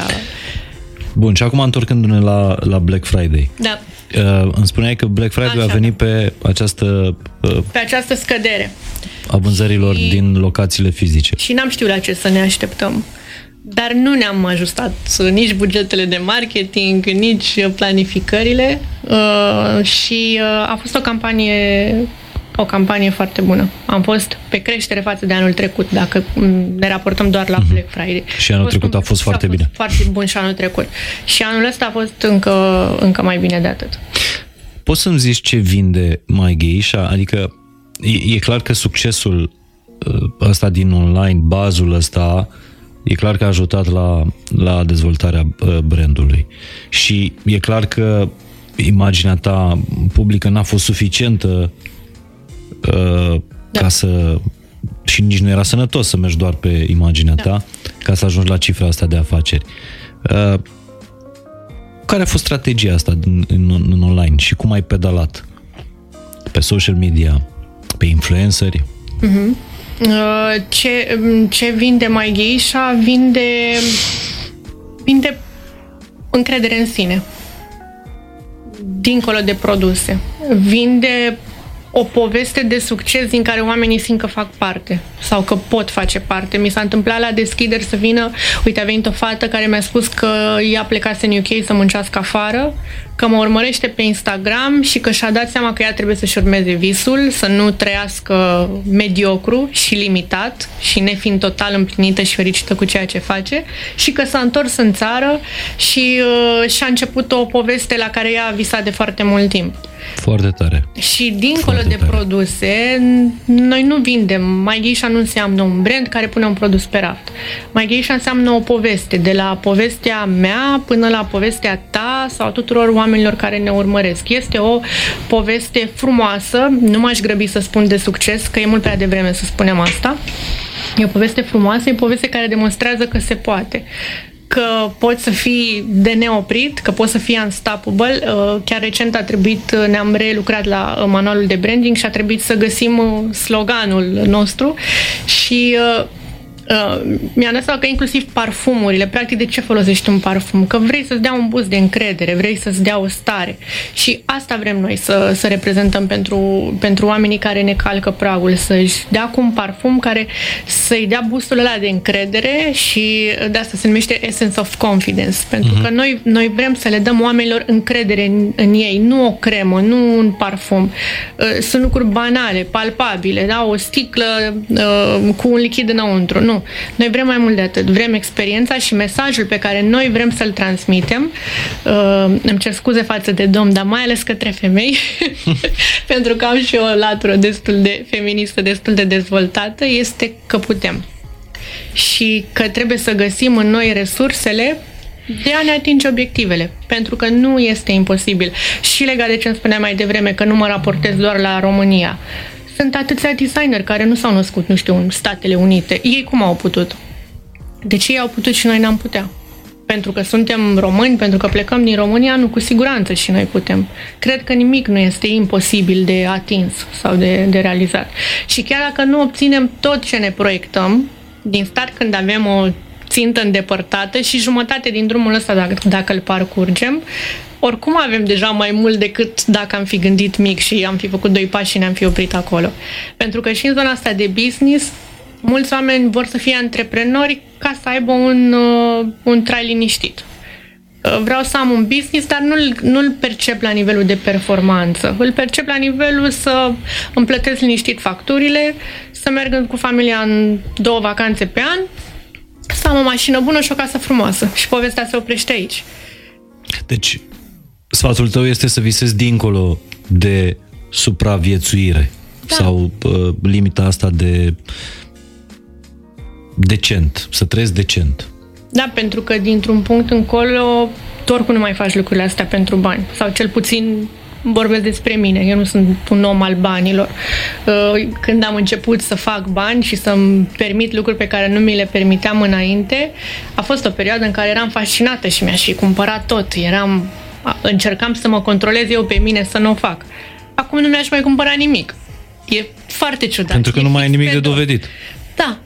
S1: Bun, și acum întorcându-ne la, la Black Friday.
S2: Da.
S1: Uh, îmi spuneai că Black Friday Așa. a venit pe această... Uh,
S2: pe această scădere.
S1: A vânzărilor și, din locațiile fizice.
S2: Și n-am știut la ce să ne așteptăm. Dar nu ne-am ajustat nici bugetele de marketing, nici planificările uh, și uh, a fost o campanie o campanie foarte bună. Am fost pe creștere față de anul trecut, dacă ne raportăm doar la mhm. Black Friday.
S1: Și anul trecut a fost foarte bine.
S2: Foarte bun și anul trecut. Și anul ăsta a fost încă, încă mai bine de atât.
S1: Poți să-mi zici ce vinde mai Geisha? Adică e, e clar că succesul uh, ăsta din online, bazul ăsta, e clar că a ajutat la, la dezvoltarea uh, brandului. Și e clar că imaginea ta publică n-a fost suficientă uh, da. ca să și nici nu era sănătos să mergi doar pe imaginea da. ta ca să ajungi la cifra asta de afaceri. Uh, care a fost strategia asta în, în, în online și cum ai pedalat? Pe social media, pe influenceri?
S2: Uh-huh. Uh, ce, ce vinde mai Geisha? Vinde, vinde încredere în sine. Dincolo de produse. Vinde o poveste de succes din care oamenii simt că fac parte sau că pot face parte. Mi s-a întâmplat la deschideri să vină, uite, a venit o fată care mi-a spus că ea plecase în UK să muncească afară, că mă urmărește pe Instagram și că și-a dat seama că ea trebuie să-și urmeze visul, să nu trăiască mediocru și limitat și nefiind total împlinită și fericită cu ceea ce face și că s-a întors în țară și uh, și-a început o poveste la care ea a visat de foarte mult timp.
S1: Foarte tare.
S2: Și dincolo
S1: Foarte
S2: de
S1: tare.
S2: produse, noi nu vindem. My Geisha nu înseamnă un brand care pune un produs pe raft. My Geisha înseamnă o poveste, de la povestea mea până la povestea ta sau a tuturor oamenilor care ne urmăresc. Este o poveste frumoasă, nu m-aș grăbi să spun de succes, că e mult prea devreme să spunem asta. E o poveste frumoasă, e o poveste care demonstrează că se poate că poți să fii de neoprit, că poți să fii unstoppable. Uh, Chiar recent a trebuit, uh, ne-am relucrat la uh, manualul de branding și a trebuit să găsim uh, sloganul nostru și uh, Uh, mi-am dat seama că inclusiv parfumurile, practic de ce folosești un parfum? Că vrei să-ți dea un boost de încredere, vrei să-ți dea o stare. Și asta vrem noi să, să reprezentăm pentru, pentru oamenii care ne calcă pragul, să-și dea cu un parfum care să-i dea boostul ăla de încredere și de asta se numește Essence of Confidence. Pentru că noi, noi vrem să le dăm oamenilor încredere în, în ei, nu o cremă, nu un parfum. Uh, Sunt lucruri banale, palpabile, da? o sticlă uh, cu un lichid înăuntru. Nu. Noi vrem mai mult de atât. Vrem experiența și mesajul pe care noi vrem să-l transmitem. Uh, îmi cer scuze față de domn, dar mai ales către femei, pentru că am și o latură destul de feministă, destul de dezvoltată, este că putem. Și că trebuie să găsim în noi resursele de a ne atinge obiectivele, pentru că nu este imposibil. Și legat de ce îmi spuneam mai devreme, că nu mă raportez doar la România. Sunt atâția designeri care nu s-au născut, nu știu, în Statele Unite. Ei cum au putut? De ce ei au putut și noi n-am putea? Pentru că suntem români, pentru că plecăm din România, nu, cu siguranță și noi putem. Cred că nimic nu este imposibil de atins sau de, de realizat. Și chiar dacă nu obținem tot ce ne proiectăm, din start când avem o țintă îndepărtată și jumătate din drumul ăsta dacă, dacă îl parcurgem, oricum avem deja mai mult decât dacă am fi gândit mic și am fi făcut doi pași și ne-am fi oprit acolo. Pentru că și în zona asta de business, mulți oameni vor să fie antreprenori ca să aibă un, uh, un trai liniștit. Uh, Vreau să am un business, dar nu-l, nu-l percep la nivelul de performanță. Îl percep la nivelul să îmi plătesc liniștit facturile, să merg cu familia în două vacanțe pe an, să am o mașină bună și o casă frumoasă. Și povestea se oprește aici.
S1: Deci, sfatul tău este să visezi dincolo de supraviețuire
S2: Da.
S1: sau uh, limita asta de decent, să trăiesc decent.
S2: Da, pentru că dintr-un punct încolo, tu oricum nu mai faci lucrurile astea pentru bani. Sau cel puțin vorbesc despre mine. Eu nu sunt un om al banilor. Uh, Când am început să fac bani și să-mi permit lucruri pe care nu mi le permiteam înainte, a fost o perioadă în care eram fascinată și mi-aș fi cumpărat tot. Eram, încercam să mă controlez eu pe mine să nu o fac. Acum nu mi-aș mai cumpăra nimic. E foarte ciudat.
S1: Pentru că
S2: E
S1: nu mai ai
S2: fix
S1: nimic
S2: pe
S1: de
S2: dos.
S1: dovedit.
S2: Da.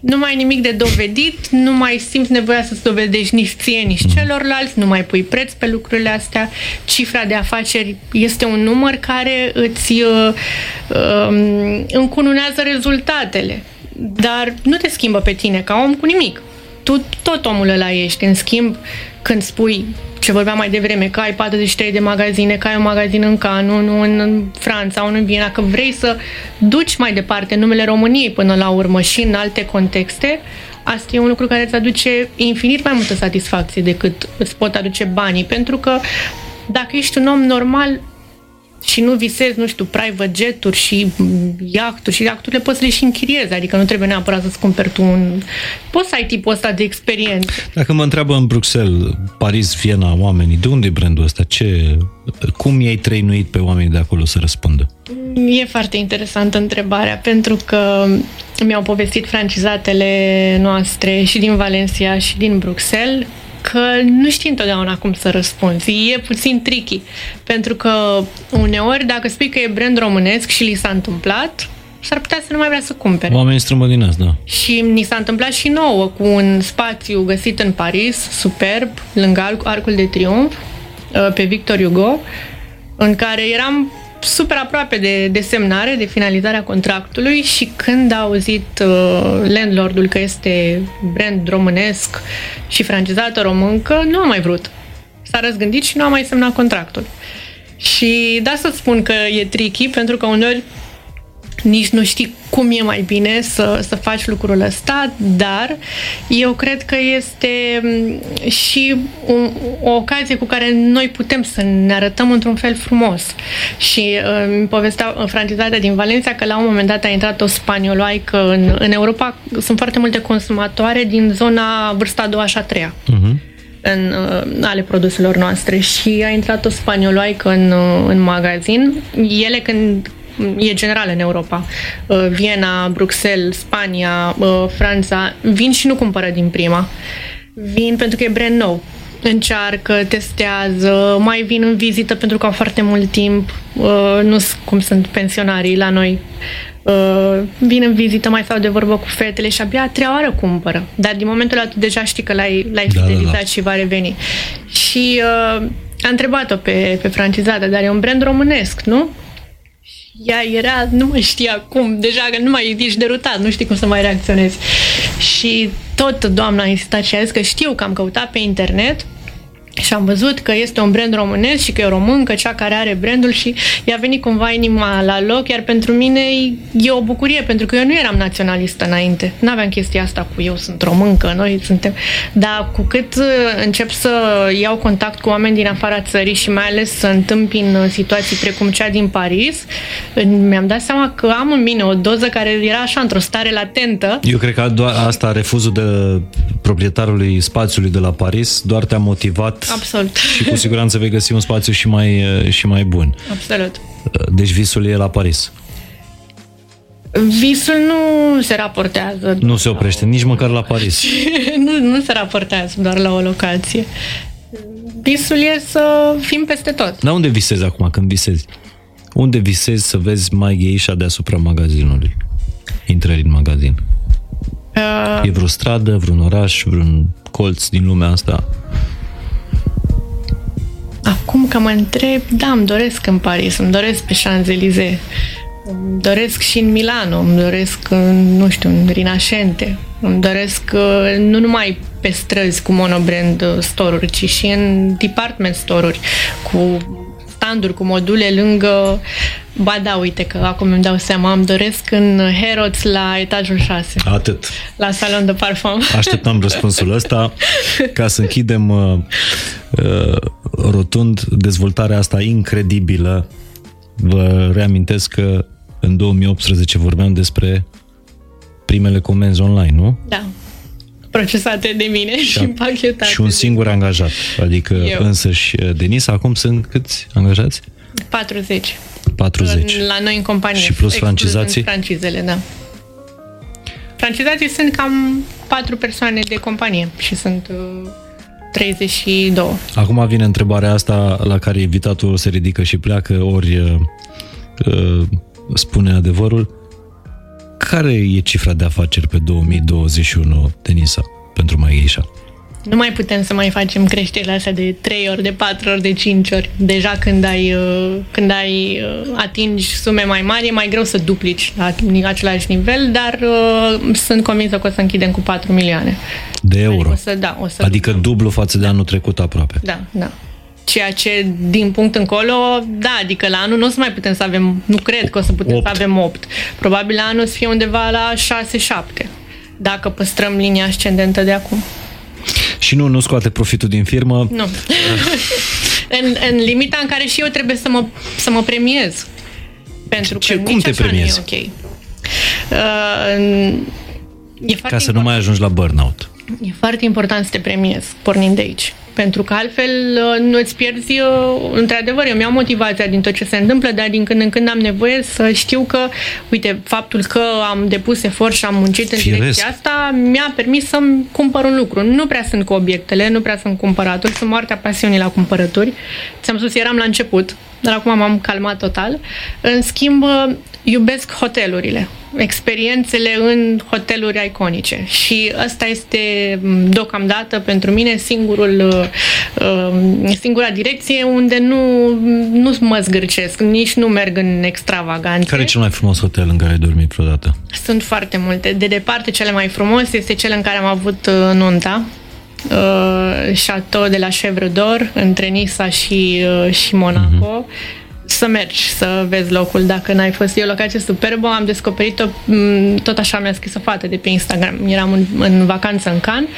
S2: Nu mai ai nimic de dovedit, nu mai simți nevoia să-ți dovedești nici ție, nici celorlalți, nu mai pui preț pe lucrurile astea. Cifra de afaceri este un număr care îți uh, um, încununează rezultatele, dar nu te schimbă pe tine ca om cu nimic. Tu tot omul ăla ești. În schimb, când spui ce vorbeam mai devreme, că ai 43 de magazine, că ai un magazin în Cannes, unul în Franța, unul în Viena, că vrei să duci mai departe numele României până la urmă și în alte contexte, asta e un lucru care îți aduce infinit mai multă satisfacție decât îți pot aduce banii, pentru că dacă ești un om normal și nu visezi, nu știu, private jet-uri și iahturi și iahturile poți să le și închiriezi, adică nu trebuie neapărat să-ți cumperi tu un... Poți să ai tipul ăsta de experiență.
S1: Dacă mă întreabă în Bruxelles, Paris, Viena, oamenii, de unde e brandul ăsta? Ce, cum i-ai trăinuit pe oamenii de acolo să răspundă?
S2: E foarte interesantă întrebarea, pentru că mi-au povestit francizatele noastre și din Valencia și din Bruxelles că nu știi întotdeauna cum să răspunzi. E puțin tricky, pentru că uneori dacă spui că e brand românesc și li s-a întâmplat, s-ar putea să nu mai vrea să cumpere.
S1: Oamenii strămădinați, da.
S2: Și ni s-a întâmplat și nouă cu un spațiu găsit în Paris, superb, lângă Arc- Arcul de Triunf, uh, pe Victor Hugo, în care eram super aproape de, de semnare, de finalizarea contractului și când a auzit uh, landlordul că este brand românesc și francizată româncă, nu a mai vrut. S-a răzgândit și nu a mai semnat contractul. Și da să spun că e tricky, pentru că uneori nici nu știi cum e mai bine să, să faci lucrul ăsta, dar eu cred că este mm, și un, o ocazie cu care noi putem să ne arătăm într-un fel frumos. Și uh, îmi povestea francizarea din Valencia că la un moment dat a intrat o spanioloaică în, în Europa. Sunt foarte multe consumatoare din zona vârsta a doua și a treia. Uh-huh în, uh, ale produselor noastre și a intrat o spanioloaică în, uh, în magazin. Ele când e general în Europa. Uh, Viena, Bruxelles, Spania, uh, Franța, vin și nu cumpără din prima. Vin pentru că e brand nou. Încearcă, testează, mai vin în vizită pentru că au foarte mult timp, uh, nu cum sunt pensionarii la noi. Vin în vizită, mai stau de vorbă cu fetele și abia a treia oară cumpără. Dar din momentul ăla tu deja știi că l-ai, l-ai da, fidelizat da, da. și va reveni. Și uh, a întrebat-o pe, pe francizată, dar e un brand românesc, nu? Ea era, nu mai știa cum, deja că nu mai ești derutat, nu știi cum să mai reacționezi. Și tot doamna a insistat și a zis că știu că am căutat pe internet și am văzut că este un brand românesc și că e o româncă, cea care are brandul și i-a venit cumva inima la loc, iar pentru mine e o bucurie, pentru că eu nu eram naționalistă înainte. Nu aveam chestia asta cu eu sunt româncă, noi suntem... Dar cu cât uh, încep să iau contact cu oameni din afara țării și mai ales să întâmpin uh, situații precum cea din Paris, mi-am dat seama că am în mine o doză care era așa într-o stare latentă.
S1: Eu cred că doar asta, refuzul de proprietarului spațiului de la Paris, doar te-a motivat
S2: Absolut.
S1: Și cu siguranță vei găsi un spațiu și mai, și mai bun.
S2: Absolut.
S1: Deci visul e la Paris.
S2: Visul nu se raportează.
S1: Nu se oprește, nici măcar la Paris.
S2: nu, nu se raportează doar la o locație. Visul e să fim peste tot.
S1: Dar unde visezi acum când visezi? Unde visezi să vezi mai Geisha deasupra magazinului? Intrări în magazin. Uh... E vreo stradă, vreun oraș, vreun colț din lumea asta?
S2: Acum că mă întreb, da, îmi doresc în Paris, îmi doresc pe Champs-Élysées, îmi doresc și în Milano, îmi doresc, în, nu știu, în Rinascente, îmi doresc uh, nu numai pe străzi cu monobrand uh, store-uri, ci și în department store-uri cu standuri, cu module lângă Ba da, uite că acum îmi dau seama, îmi doresc în Herods la etajul 6.
S1: Atât.
S2: La salon de parfum.
S1: Așteptam răspunsul ăsta ca să închidem uh, uh, rotund dezvoltarea asta incredibilă. Vă reamintesc că în 2018 vorbeam despre primele comenzi online, nu?
S2: Da procesate de mine și, și împachetate.
S1: Și un singur angajat, adică Eu. însăși uh, Denisa, acum sunt câți angajați?
S2: 40.
S1: 40.
S2: La noi în companie.
S1: Și plus francizații?
S2: Francizele, da. Francizații sunt cam 4 persoane de companie și sunt uh, 32.
S1: Acum vine întrebarea asta la care invitatul se ridică și pleacă, ori uh, uh, spune adevărul. Care e cifra de afaceri pe 2021, Denisa, pentru Maisha?
S2: Nu mai putem să mai facem creșterile astea de 3 ori, de 4 ori, de 5 ori. Deja când ai, uh, când ai uh, atingi sume mai mari, e mai greu să duplici la același nivel, dar uh, sunt convinsă că o să închidem cu 4 milioane.
S1: De euro?
S2: O să, da, o să
S1: adică dublăm. dublu față de anul trecut aproape.
S2: Da, da. Ceea ce, din punct încolo, da, adică la anul nu o să mai putem să avem, nu cred că o să putem 8. să avem 8. Probabil la anul o să fie undeva la 6-7, dacă păstrăm linia ascendentă de acum.
S1: Și nu, nu scoate profitul din firmă?
S2: Nu. în, în limita în care și eu trebuie să mă, să mă premiez. Pentru
S1: Ce,
S2: că
S1: cum te premiezi?
S2: ok. Uh,
S1: e Ca să nu mai ajungi la burnout.
S2: E foarte important să te premiezi, pornind de aici pentru că altfel uh, nu îți pierzi, uh, într-adevăr, eu mi-am motivația din tot ce se întâmplă, dar din când în când am nevoie să știu că, uite, faptul că am depus efort și am muncit în Firesc. direcția asta mi-a permis să-mi cumpăr un lucru. Nu prea sunt cu obiectele, nu prea sunt cumpăratul, sunt moartea pasiunii la cumpărături. Ți-am spus, eram la început, dar acum m-am calmat total. În schimb, iubesc hotelurile, experiențele în hoteluri iconice și asta este deocamdată pentru mine singurul, uh, singura direcție unde nu, nu mă zgârcesc, nici nu merg în extravaganțe.
S1: Care e cel mai frumos hotel în care ai dormit vreodată?
S2: Sunt foarte multe. De departe, cele mai frumos este cel în care am avut uh, nunta, uh, Chateau de la Chevre d'Or, între Nisa și, uh, și Monaco. Uh-huh să mergi să vezi locul dacă n-ai fost. E o locație superbă, am descoperit-o, m, tot așa mi-a scris o fată de pe Instagram. Eram în, în vacanță în Cannes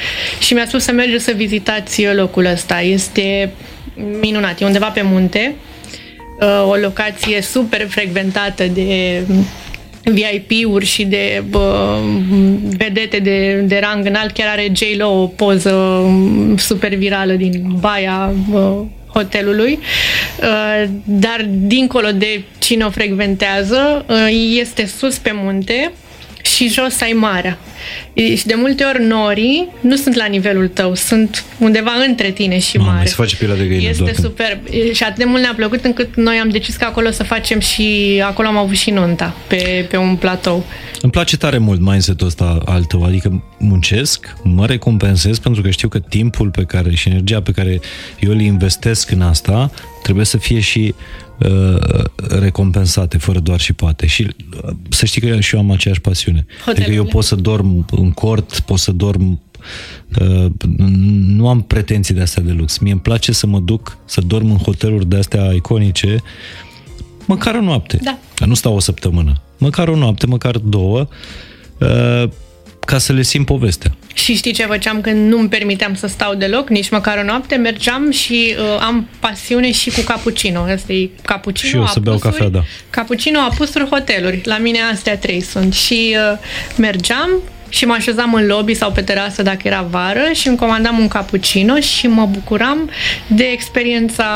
S2: și mi-a spus să mergeți să vizitați locul ăsta. Este minunat, e undeva pe munte, uh, o locație super frecventată de VIP-uri și de bă, vedete de, de rang înalt. Chiar are J-Lo o poză super virală din baia bă, hotelului, uh, dar dincolo de cine o frecventează, uh, este sus pe munte și jos ai marea. Și de multe ori norii nu sunt la nivelul tău, sunt undeva între tine și
S1: Mamă,
S2: mare.
S1: se face pielea de găină
S2: Este
S1: doar când-
S2: superb. Și atât de mult ne-a plăcut încât noi am decis că acolo să facem și acolo am avut și nunta, pe, pe un platou.
S1: Îmi place tare mult mindset-ul ăsta al tău, adică muncesc, mă recompensez pentru că știu că timpul pe care și energia pe care eu le investesc în asta trebuie să fie și uh, recompensate, fără doar și poate. Și uh, să știi că și eu am aceeași pasiune. Adică eu
S2: Hotelurile.
S1: pot să dorm în cort, pot să dorm Uh, nu am pretenții de astea de lux. Mie îmi place să mă duc să dorm în hoteluri de astea iconice măcar o noapte.
S2: Da.
S1: Dar nu stau o săptămână. Măcar o noapte, măcar două, uh, ca să le simt povestea.
S2: Și știi ce făceam când nu-mi permiteam să stau deloc, nici măcar o noapte? Mergeam și uh, am pasiune și cu cappuccino. Asta e cappuccino,
S1: Și eu să beau
S2: apusuri,
S1: cafea, da.
S2: Cappuccino, apusuri, hoteluri. La mine astea trei sunt. Și uh, mergeam și mă așezam în lobby sau pe terasă dacă era vară și îmi comandam un cappuccino și mă bucuram de experiența,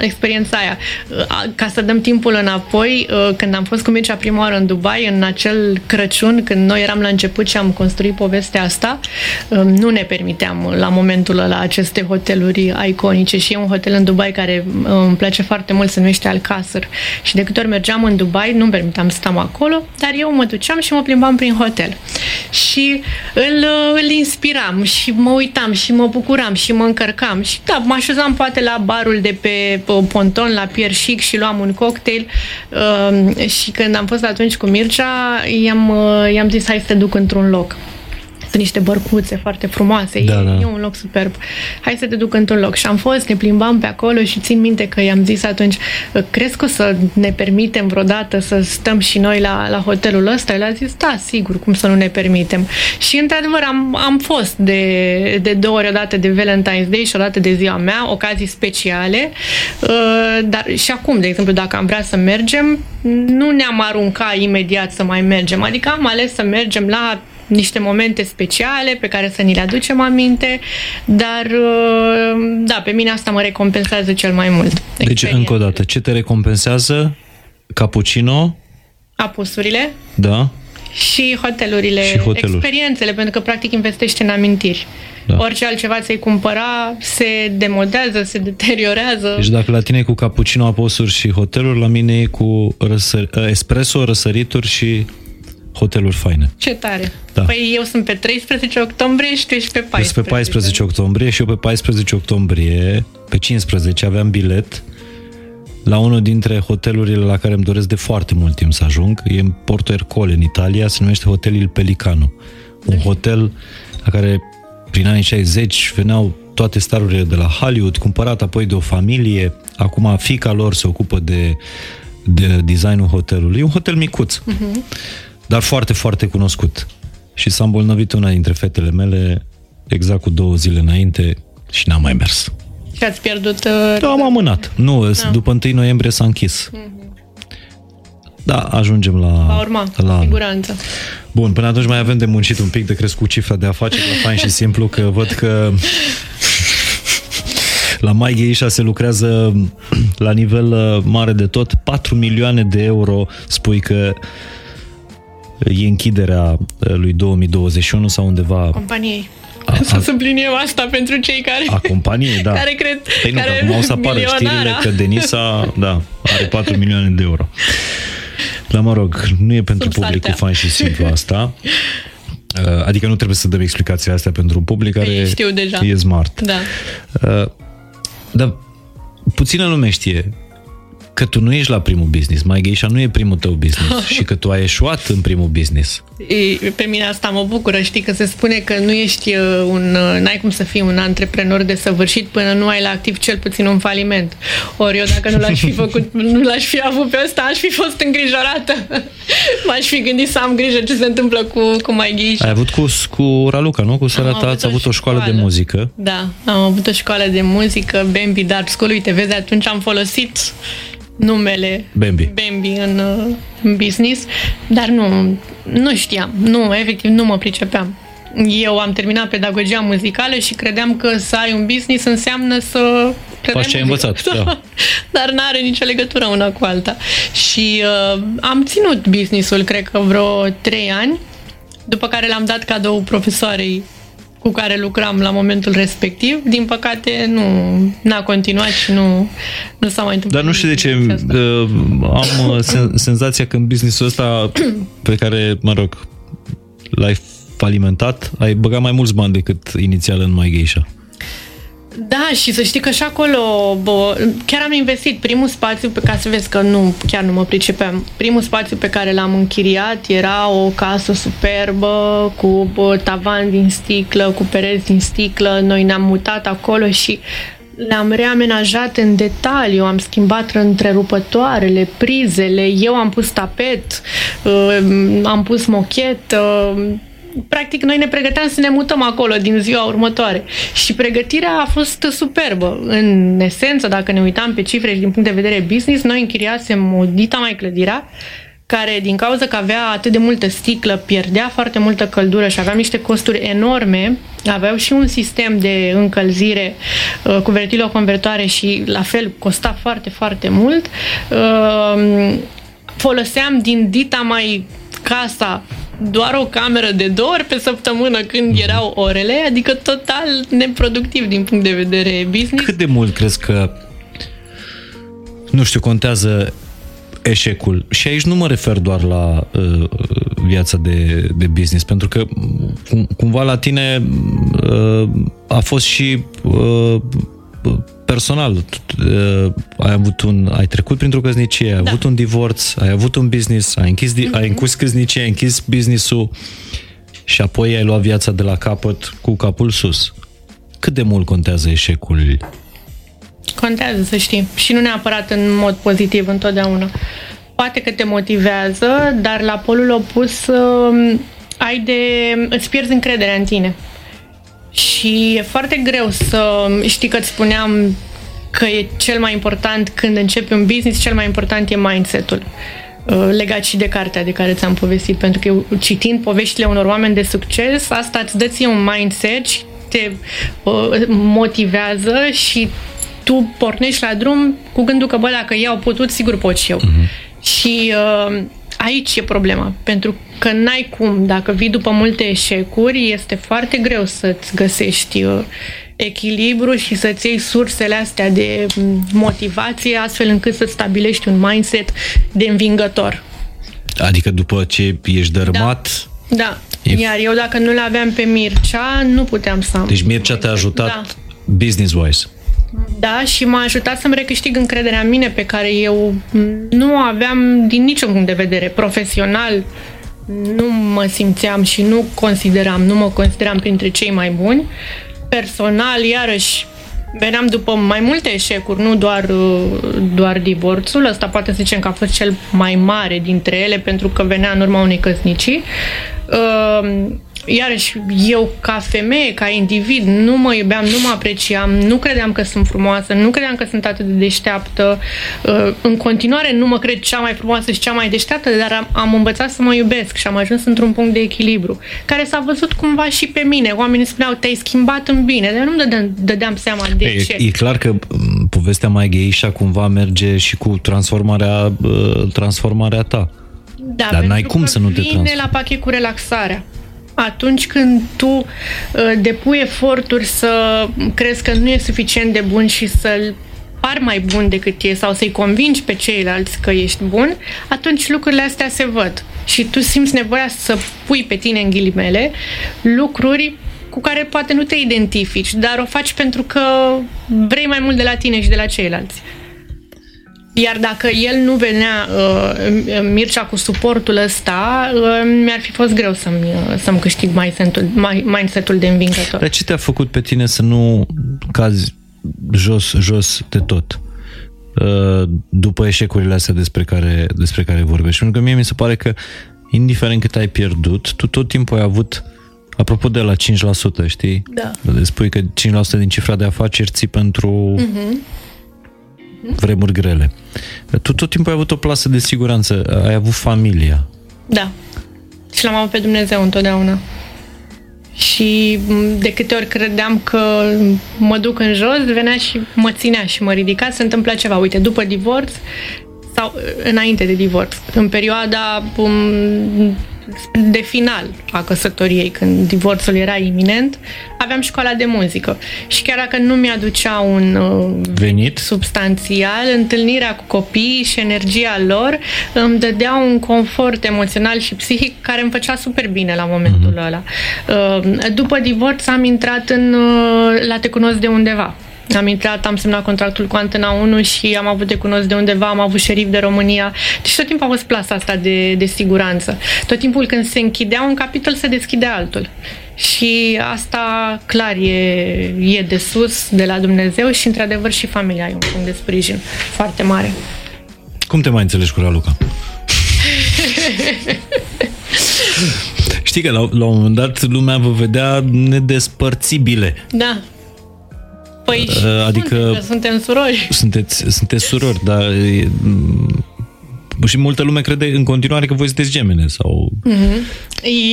S2: experiența aia. Uh, Ca să dăm timpul înapoi, uh, când am fost cu Mircea prima oară în Dubai, în acel Crăciun, când noi eram la început și am construit povestea asta, uh, nu ne permiteam la momentul ăla aceste hoteluri iconice și e un hotel în Dubai care uh, îmi place foarte mult, se numește Alcasar și de câte ori mergeam în Dubai, nu-mi permiteam să stăm acolo, dar eu mă duceam și mă plimbam prin hotel. Și îl, îl inspiram și mă uitam și mă bucuram și mă încărcam și da, mă așezam poate la barul de pe uh, ponton, la Pier Chic și luam un cocktail uh, și când am fost atunci cu Mircea, i-am, uh, i-am zis hai să te duc într-un loc. Sunt niște bărcuțe foarte frumoase,
S1: Da,
S2: e,
S1: da.
S2: e un loc superb. Hai să te duc într-un loc. Și am fost, ne plimbam pe acolo și țin minte că i-am zis atunci, crezi că o să ne permitem vreodată să stăm și noi la, la hotelul ăsta? El a zis, da, sigur, cum să nu ne permitem. Și într-adevăr am, am fost de, de două ori, o dată de Valentine's Day și o dată de ziua mea, ocazii speciale, Uh, dar și acum, de exemplu, dacă am vrea să mergem, nu ne-am arunca imediat să mai mergem. Adică am ales să mergem la niște momente speciale pe care să ni le aducem aminte, dar uh, da, pe mine asta mă recompensează cel mai mult.
S1: Deci,
S2: Experiența.
S1: încă o dată, ce te recompensează? Cappuccino,
S2: Apusurile
S1: da?
S2: și hotelurile,
S1: Și hoteluri.
S2: experiențele, pentru că practic investești în amintiri.
S1: Da.
S2: Orice altceva ți-ai cumpăra se demodează, se deteriorează.
S1: Deci dacă la tine e cu cappuccino, aposuri și hoteluri, la mine e cu răsăr- espresso, răsărituri și hoteluri faine.
S2: Ce tare!
S1: Da.
S2: Păi eu sunt pe 13 octombrie și tu ești pe 14.
S1: Deci pe 14 octombrie și eu pe 14 octombrie, pe 15 aveam bilet la unul dintre hotelurile la care îmi doresc de foarte mult timp să ajung. E în Porto Ercole, în Italia, se numește Hotel Il Pelicano. Un hotel la care prin anii 60 veneau toate starurile de la Hollywood, cumpărat apoi de o familie. Acum fica lor se ocupă de, de designul hotelului. E un hotel micuț, uh-huh. Dar foarte, foarte cunoscut. Și s-a îmbolnăvit una dintre fetele mele exact cu două zile înainte și n-am mai mers.
S2: Și ați pierdut... Uh,
S1: Da, am amânat. Nu, da. după 1 noiembrie s-a închis. Da, ajungem la...
S2: va urma,
S1: la
S2: cu
S1: anul.
S2: siguranță.
S1: Bun, până atunci mai avem de muncit un pic, de crescut cifra de afaceri la fain și simplu, că văd că la Mai Gheisha se lucrează la nivel uh, mare de tot. 4 milioane de euro spui că e închiderea uh, lui 2021 sau undeva
S2: Companiei.
S1: A-
S2: Să
S1: a-
S2: subliniem asta pentru cei care...
S1: a companiei, da.
S2: Care cred...
S1: Păi nu, că
S2: care
S1: acum o să apară știrile
S2: milionara.
S1: că Denisa, da, are 4 milioane de euro. Dar mă rog, nu e pentru
S2: Sub
S1: publicul
S2: saltea.
S1: fain și simplu asta. Uh, Adică nu trebuie să dăm explicațiile astea pentru un public care
S2: Ei știu deja.
S1: e smart.
S2: Da.
S1: Uh, Dar puțină lume știe. Că tu nu ești la primul business, mai Geisha nu e primul tău business și că tu ai eșuat în primul business.
S2: Pe mine asta mă bucură, știi, că se spune că nu ești uh, un, uh, n-ai cum să fii un antreprenor de săvârșit până nu ai la activ cel puțin un faliment. Ori eu dacă nu l-aș fi făcut, nu l-aș fi avut pe ăsta, aș fi fost îngrijorată. M-aș fi gândit să am grijă ce se întâmplă cu, cu mai Geisha.
S1: Ai avut cu, cu Raluca, nu? Cu sora ta ați avut o școală, școală de muzică.
S2: Da, am avut o școală de muzică, Bambi Dart School, uite, vezi, atunci am folosit numele
S1: Bambi,
S2: Bambi în, în business, dar nu, nu știam, nu, efectiv nu mă pricepeam. Eu am terminat pedagogia muzicală și credeam că să ai un business înseamnă să
S1: Faci ce ai învățat, da.
S2: Dar nu are nicio legătură una cu alta. Și uh, am ținut businessul, cred că vreo trei ani, după care l-am dat cadou profesoarei cu care lucram la momentul respectiv. Din păcate, nu n-a continuat și nu, nu s-a mai întâmplat.
S1: Dar nu știu de ce uh, am uh, senzația că în businessul ăsta pe care, mă rog, l-ai falimentat, ai băgat mai mulți bani decât inițial în My Geisha.
S2: Da, și să știi că și acolo bă, chiar am investit primul spațiu pe ca să vezi că nu, chiar nu mă pricepeam. Primul spațiu pe care l-am închiriat era o casă superbă cu bă, tavan din sticlă, cu pereți din sticlă. Noi ne-am mutat acolo și le-am reamenajat în detaliu, am schimbat întrerupătoarele, prizele, eu am pus tapet, uh, am pus mochet, practic noi ne pregăteam să ne mutăm acolo din ziua următoare. Și pregătirea a fost superbă. În esență, dacă ne uitam pe cifre și din punct de vedere business, noi închiriasem o dita mai clădirea care din cauza că avea atât de multă sticlă, pierdea foarte multă căldură și aveam niște costuri enorme, aveau și un sistem de încălzire uh, cu ventiloconvertoare și la fel costa foarte, foarte mult. Uh, foloseam din dita mai casa doar o cameră de două ori pe săptămână când erau orele, adică total neproductiv din punct de vedere business.
S1: Cât de mult crezi că, nu știu, contează eșecul? Și aici nu mă refer doar la uh, viața de, de business, pentru că cum, cumva la tine uh, a fost și uh, personal, uh, ai avut un, ai trecut printr-o căsnicie, ai da. avut un divorț, ai avut un business, ai închis, mm-hmm. ai închis căsnicie, ai închis businessul și apoi ai luat viața de la capăt cu capul sus. Cât de mult contează eșecul?
S2: Contează, să știi. Și nu neapărat în mod pozitiv întotdeauna. Poate că te motivează, dar la polul opus um, ai de... îți pierzi încrederea în tine. Și e foarte greu să știi că îți spuneam că e cel mai important când începi un business, cel mai important e mindset-ul uh, legat și de cartea de care ți-am povestit, pentru că citind poveștile unor oameni de succes, asta îți dă ție un mindset și te uh, motivează și tu pornești la drum cu gândul că, bă, dacă ei au putut, sigur pot și eu. Uh-huh. Și uh, aici e problema, pentru că n-ai cum, dacă vii după multe eșecuri, este foarte greu să-ți găsești uh, echilibru și să-ți iei sursele astea de mm, motivație, astfel încât să stabilești un mindset de învingător.
S1: Adică după ce ești dărmat...
S2: Da, da. E... iar eu dacă nu le aveam pe Mircea, nu puteam să am.
S1: Deci Mircea te-a ajutat da. business-wise.
S2: Da, și m-a ajutat să-mi recâștig încrederea în mine pe care eu nu aveam din niciun punct de vedere profesional. Nu mă simțeam și nu consideram, nu mă consideram printre cei mai buni. Personal, iarăși, veneam după mai multe eșecuri, nu doar, doar divorțul. Ăsta poate să zicem că a fost cel mai mare dintre ele, pentru că venea în urma unei căsnicii. Uh, iarăși, eu ca femeie, ca individ, nu mă iubeam, nu mă apreciam, nu credeam că sunt frumoasă, nu credeam că sunt atât de deșteaptă. Uh, în continuare nu mă cred cea mai frumoasă și cea mai deșteaptă, dar am, am învățat să mă iubesc și am ajuns într-un punct de echilibru, care s-a văzut cumva și pe mine. Oamenii spuneau, te-ai schimbat în bine, dar nu dădeam, dădeam seama de
S1: e,
S2: ce.
S1: E clar că povestea mai geișa cumva merge și cu transformarea, uh, transformarea ta.
S2: Da, Dar n-ai cum să nu te transformi. la pachet cu relaxarea atunci când tu uh, depui eforturi să crezi că nu e suficient de bun și să-l par mai bun decât e sau să-i convingi pe ceilalți că ești bun, atunci lucrurile astea se văd. Și tu simți nevoia să pui pe tine în ghilimele lucruri cu care poate nu te identifici, dar o faci pentru că vrei mai mult de la tine și de la ceilalți. Iar dacă el nu venea, uh, Mircea, cu suportul ăsta, uh, mi-ar fi fost greu să-mi, uh, să-mi câștig mindset-ul, mindset-ul de învingător.
S1: Dar ce te-a făcut pe tine să nu cazi jos, jos de tot? Uh, după eșecurile astea despre care, despre care vorbești. Pentru că mie mi se pare că, indiferent cât ai pierdut, tu tot timpul ai avut, apropo de la 5%, știi?
S2: Da.
S1: Spui că 5% din cifra de afaceri ții pentru uh-huh. Vremuri grele. Tu tot timpul ai avut o plasă de siguranță, ai avut familia.
S2: Da. Și l-am avut pe Dumnezeu întotdeauna și de câte ori credeam că mă duc în jos, venea și mă ținea și mă ridica, se întâmpla ceva. Uite, după divorț sau înainte de divorț, în perioada um, de final a căsătoriei, când divorțul era iminent, aveam școala de muzică. Și chiar dacă nu mi-aducea un uh,
S1: venit
S2: substanțial, întâlnirea cu copiii și energia lor îmi dădea un confort emoțional și psihic care îmi făcea super bine la momentul uh-huh. ăla. Uh, după divorț am intrat în uh, la Te cunosc de undeva am intrat, am semnat contractul cu Antena 1 și am avut de cunosc de undeva, am avut șerif de România. Deci tot timpul a fost plasa asta de, de siguranță. Tot timpul când se închidea un capitol, se deschide altul. Și asta clar e, e de sus, de la Dumnezeu și într-adevăr și familia e un punct de sprijin foarte mare.
S1: Cum te mai înțelegi cu Raluca? Știi că la, la un moment dat lumea vă vedea nedespărțibile.
S2: Da. Păi uh, adică suntem, suntem surori.
S1: Sunteți, sunteți surori, dar e, și multă lume crede în continuare că voi sunteți gemene sau...
S2: Mm-hmm.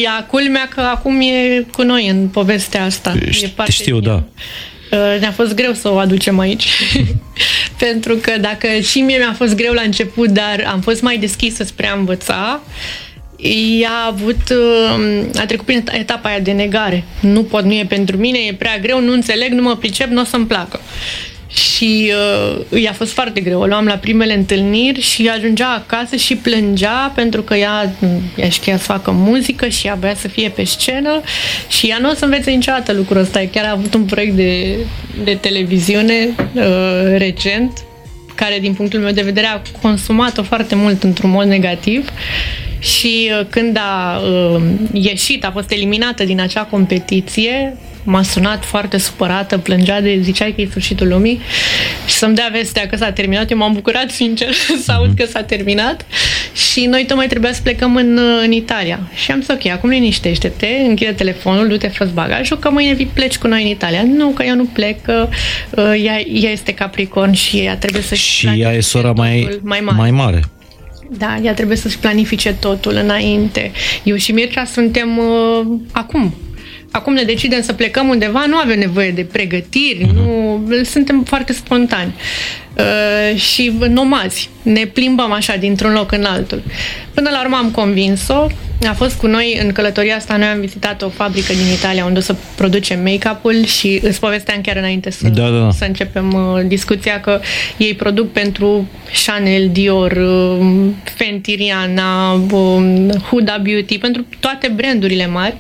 S2: Ia culmea că acum e cu noi în povestea asta.
S1: Ș- e parte știu, da.
S2: Uh, ne-a fost greu să o aducem aici. Pentru că dacă și mie mi-a fost greu la început, dar am fost mai deschisă spre a învăța, ea a avut, um, a trecut prin etapa aia de negare. Nu pot, nu e pentru mine, e prea greu, nu înțeleg, nu mă pricep, nu o să-mi placă. Și uh, i-a fost foarte greu. O luam la primele întâlniri și ajungea acasă și plângea pentru că ea, ea știa să facă muzică și ea avea să fie pe scenă și ea nu o să învețe niciodată lucrul ăsta. Chiar a avut un proiect de, de televiziune uh, recent care, din punctul meu de vedere, a consumat-o foarte mult într-un mod negativ și uh, când a uh, ieșit, a fost eliminată din acea competiție, m-a sunat foarte supărată, plângea de zicea că e sfârșitul lumii și să-mi dea vestea că s-a terminat. Eu m-am bucurat, sincer, să aud că s-a terminat și noi tocmai trebuia să plecăm în, uh, în Italia. Și am zis, ok, acum liniștește-te, închide telefonul, du-te fă bagajul, că mâine vii pleci cu noi în Italia. Nu, că eu nu plec, că uh, ea, ea este Capricorn și ea trebuie să
S1: Și ea e sora mai, mai mare. Mai mare.
S2: Da, ea trebuie să-și planifice totul înainte. Eu și Mircea suntem uh, acum. Acum ne decidem să plecăm undeva, nu avem nevoie de pregătiri, uh-huh. nu, suntem foarte spontani. Uh, și nomazi. Ne plimbăm așa dintr-un loc în altul. Până la urmă am convins-o. A fost cu noi în călătoria asta. Noi am vizitat o fabrică din Italia unde o să producem make-up-ul și îți povesteam chiar înainte să,
S1: da, da, da.
S2: să începem uh, discuția că ei produc pentru Chanel, Dior, uh, Fenty, Rihanna, uh, Huda Beauty, pentru toate brandurile mari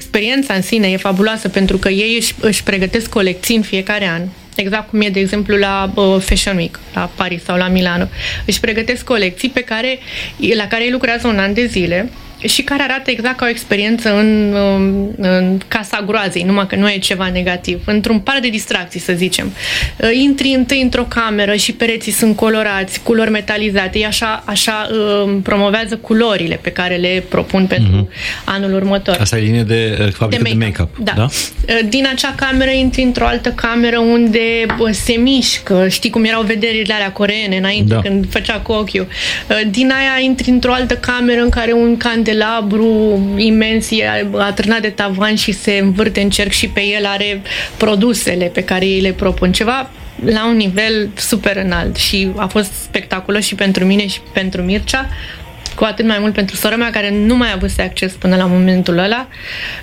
S2: experiența în sine e fabuloasă pentru că ei își, își pregătesc colecții în fiecare an exact cum e, de exemplu, la uh, Fashion Week, la Paris sau la Milano. Își pregătesc colecții pe care, la care ei lucrează un an de zile și care arată exact ca o experiență în, um, în casa groazei, numai că nu e ceva negativ, într-un par de distracții, să zicem. Uh, intri întâi într-o cameră și pereții sunt colorați, culori metalizate, ei așa, așa um, promovează culorile pe care le propun pentru mm-hmm. anul următor.
S1: Asta e linie de uh, fabrică de, de make-up,
S2: da. da? Uh, din acea cameră intri într-o altă cameră unde se mișcă, știi cum erau vederile alea coreene înainte, da. când făcea cu ochiul. Din aia intri într-o altă cameră în care un candel candelabru imens e atârnat de tavan și se învârte în cerc și pe el are produsele pe care ei le propun. Ceva la un nivel super înalt și a fost spectaculos și pentru mine și pentru Mircea cu atât mai mult pentru sora mea care nu mai avut acces până la momentul ăla.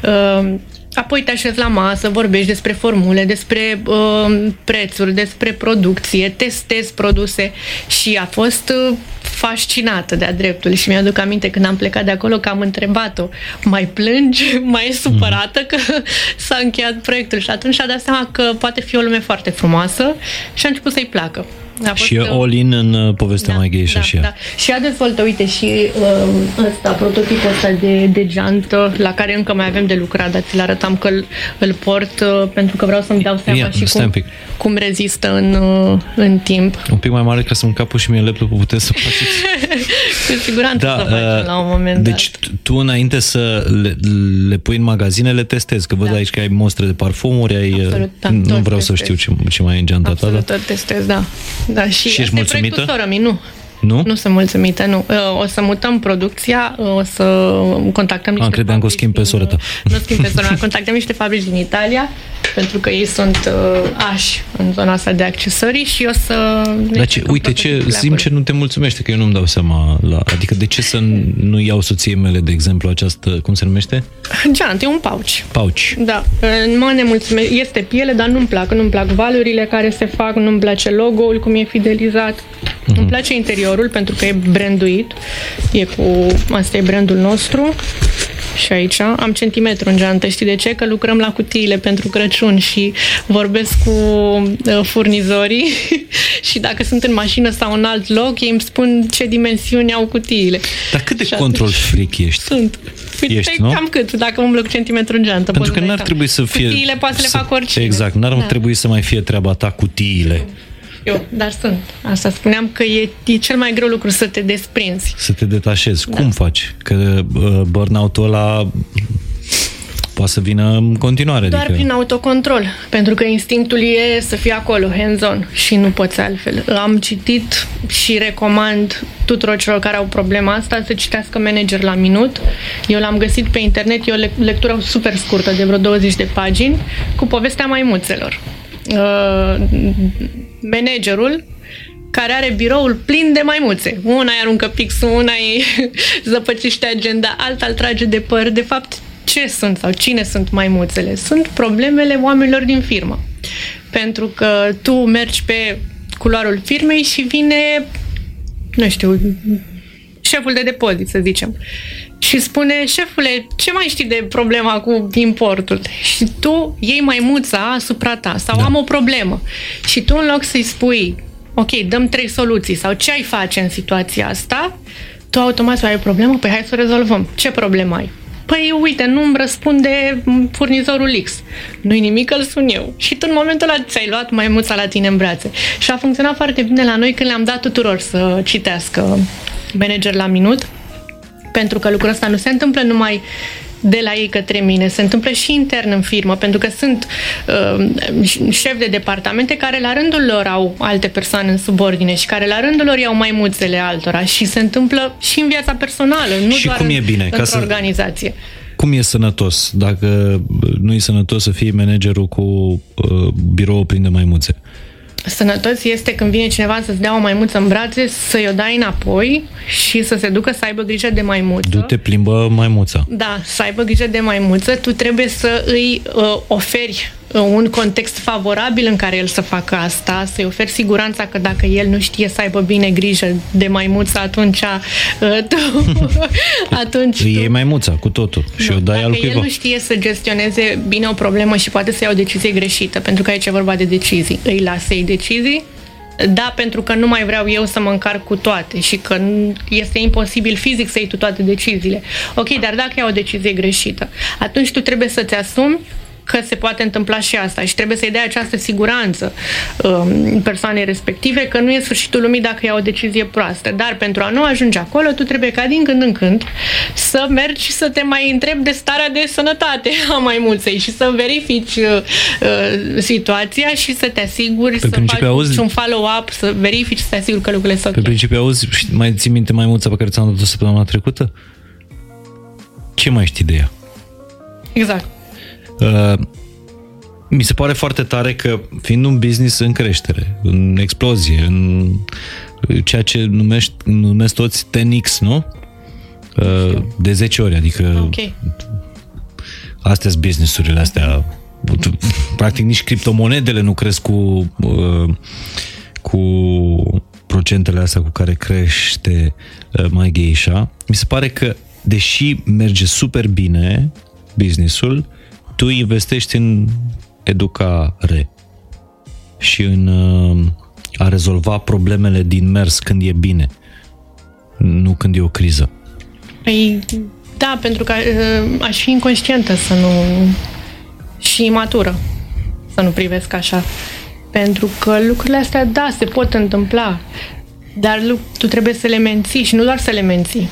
S2: Uh, Apoi te așezi la masă, vorbești despre formule, despre uh, prețuri, despre producție, testezi produse și a fost uh, fascinată de-a dreptul și mi-aduc aminte când am plecat de acolo că am întrebat-o mai plângi, mai supărată că s-a încheiat proiectul și atunci a dat seama că poate fi o lume foarte frumoasă și a început să-i placă. A fost,
S1: Și e
S2: uh,
S1: all-in în uh, povestea mai gay și
S2: da,
S1: așa.
S2: da. Și ea dezvoltă, uite, și uh, ăsta, prototipul ăsta de, de geantă, la care încă mai avem de lucrat, dar ți-l arătam că îl, îl port uh, pentru că vreau să-mi dau seama
S1: Ia,
S2: și
S1: stai un
S2: cum,
S1: pic.
S2: cum rezistă în, uh, în timp.
S1: Un pic mai mare ca să-mi capă și mie laptopul, puteți să faceți.
S2: Cu siguranță
S1: Da,
S2: să facem
S1: uh,
S2: la un moment
S1: deci
S2: dat.
S1: tu înainte să le, le pui în magazine, le testezi, că văd
S2: Da.
S1: aici că ai mostre de parfumuri, ai, uh,
S2: Absolut, da,
S1: nu
S2: tot
S1: vreau să știu
S2: testez.
S1: ce, ce mai e în geanta ta,
S2: Absolut,
S1: dar
S2: tot testez, da. Da și,
S1: Și ești
S2: asta e
S1: mulțumită?
S2: proiectul soră-mi, nu.
S1: Nu?
S2: Nu sunt mulțumită, nu. Uh, O să mutăm producția, uh, o să contactăm niște
S1: Am, credeam că o
S2: fabrici
S1: schimb pe
S2: din-
S1: soră ta.
S2: Nu schimb pe soră mea, contactăm niște fabrici din Italia, pentru că ei sunt uh, ași în zona asta de accesorii și o să...
S1: Dar ce, uite, ce, zim ce nu te mulțumește, că eu nu-mi dau seama, la, adică de ce să nu iau soției mele, de exemplu, această, cum se numește?
S2: Geant, e un pouch.
S1: Pouch.
S2: Da, uh, mă nemulțumește. Este piele, dar nu-mi plac. Nu-mi plac valurile care se fac, nu-mi place logo-ul, cum e fidelizat.
S1: Mhm.
S2: Îmi place interiorul, pentru că e branduit. E cu... Asta e brandul nostru. Și aici am centimetru în geantă. Știi de ce? Că lucrăm la cutiile pentru Crăciun și vorbesc cu uh, furnizorii și dacă sunt în mașină sau în alt loc, ei îmi spun ce dimensiuni au cutiile.
S1: Dar cât de
S2: Și
S1: control
S2: atunci-
S1: freak ești?
S2: Sunt. Păi
S1: Ești,
S2: te-
S1: nu?
S2: Cam cât, dacă umblă cu centimetru în geantă.
S1: Pentru
S2: poți
S1: că
S2: să dai
S1: n-ar
S2: seama.
S1: trebui să fie...
S2: Cutiile poate să le fac oricine.
S1: Exact, n-ar
S2: Da.
S1: trebui să mai fie treaba ta cutiile.
S2: Eu, dar sunt. Asta spuneam că e, e cel mai greu lucru să te desprinzi.
S1: Să te detașezi.
S2: Da.
S1: Cum faci? Că uh, burnout-ul ăla poate să vină în continuare.
S2: Doar
S1: adică...
S2: prin autocontrol, pentru că instinctul e să fii acolo, hands-on, și nu poți altfel. Am citit și recomand tuturor celor care au problema asta să citească Manager la minut. Eu l-am găsit pe internet, e o lec- lectură super scurtă, de vreo 20 de pagini, cu povestea maimuțelor. Uh, managerul care are biroul plin de maimuțe. Una îi aruncă pixul, una îi zăpăcește agenda, alta îl trage de păr. De fapt, ce sunt sau cine sunt maimuțele? Sunt problemele oamenilor din firmă. Pentru că tu mergi pe culoarul firmei și vine, nu știu, șeful de depozit, să zicem. Și spune, șefule, ce mai știi de problema cu importul? Și tu iei maimuța asupra ta sau da. am o problemă. Și tu în loc să-i spui, ok, dăm trei soluții sau ce ai face în situația asta, tu automat să ai o problemă, păi hai să o rezolvăm. Ce problemă ai? Păi uite, nu-mi răspunde furnizorul X. Nu-i nimic, îl sun eu. Și tu în momentul ăla ți-ai luat maimuța la tine în brațe. Și a funcționat foarte bine la noi când le-am dat tuturor să citească manager la minut pentru că lucrul ăsta nu se întâmplă numai de la ei către mine, se întâmplă și intern în firmă, pentru că sunt uh, șefi de departamente care la rândul lor au alte persoane în subordine și care la rândul lor iau maimuțele altora și se întâmplă și în viața personală, nu
S1: Și
S2: doar
S1: cum
S2: în,
S1: e bine? Ca
S2: într-o
S1: să-
S2: organizație.
S1: Cum e sănătos? Dacă nu e sănătos să fii managerul cu uh, birou plin de maimuțe.
S2: Sănătos este când vine cineva să-ți dea o maimuță în brațe, să-i o dai înapoi și să se ducă să aibă grijă de maimuță.
S1: Du-te, plimbă maimuța.
S2: Da, să aibă grijă de maimuță, tu trebuie să îi uh, oferi uh, un context favorabil în care el să facă asta, să-i oferi siguranța că dacă el nu știe să aibă bine grijă de maimuță, atunci uh, tu, atunci
S1: Îi
S2: tu,
S1: iei maimuța cu totul și o dai
S2: dacă
S1: al
S2: el
S1: cuiva.
S2: nu știe să gestioneze bine o problemă și poate să ia o decizie greșită, pentru că aici e vorba de decizii, îi lasă ei decizii, da, pentru că nu mai vreau eu să mă încarc cu toate și că nu- este imposibil fizic să iei tu toate deciziile. Ok, dar dacă ia o decizie greșită, atunci tu trebuie să-ți asumi că se poate întâmpla și asta și trebuie să-i dai această siguranță um, persoanei respective că nu e sfârșitul lumii dacă ia o decizie proastă. Dar pentru a nu ajunge acolo, tu trebuie ca din când în când să mergi și să te mai întrebi de starea de sănătate a maimuței și să verifici uh, uh, situația și să te asiguri să
S1: principiu,
S2: faci
S1: auzi-
S2: un follow-up, să verifici, să te asiguri că lucrurile sunt
S1: Pe
S2: ok.
S1: principiu, auzi, știi- mai ții minte maimuța pe care ți-am dat-o săptămâna trecută? Ce mai știi de ea?
S2: Exact.
S1: Uh, mi se pare foarte tare că, fiind un business în creștere, în explozie, în ceea ce numești, numesc toți 10x, nu? Uh, de 10 ori, adică
S2: Ok.
S1: astea sunt businessurile astea. Practic nici criptomonedele nu cresc cu, uh, cu procentele astea cu care crește uh, mai geisha. Mi se pare că, deși merge super bine businessul, tu investești în educare și în uh, a rezolva problemele din mers când e bine, nu când e o criză.
S2: Păi, da, pentru că uh, aș fi inconștientă să nu... și imatură să nu privesc așa. Pentru că lucrurile astea, da, se pot întâmpla, dar tu trebuie să le menții și nu doar să le menții.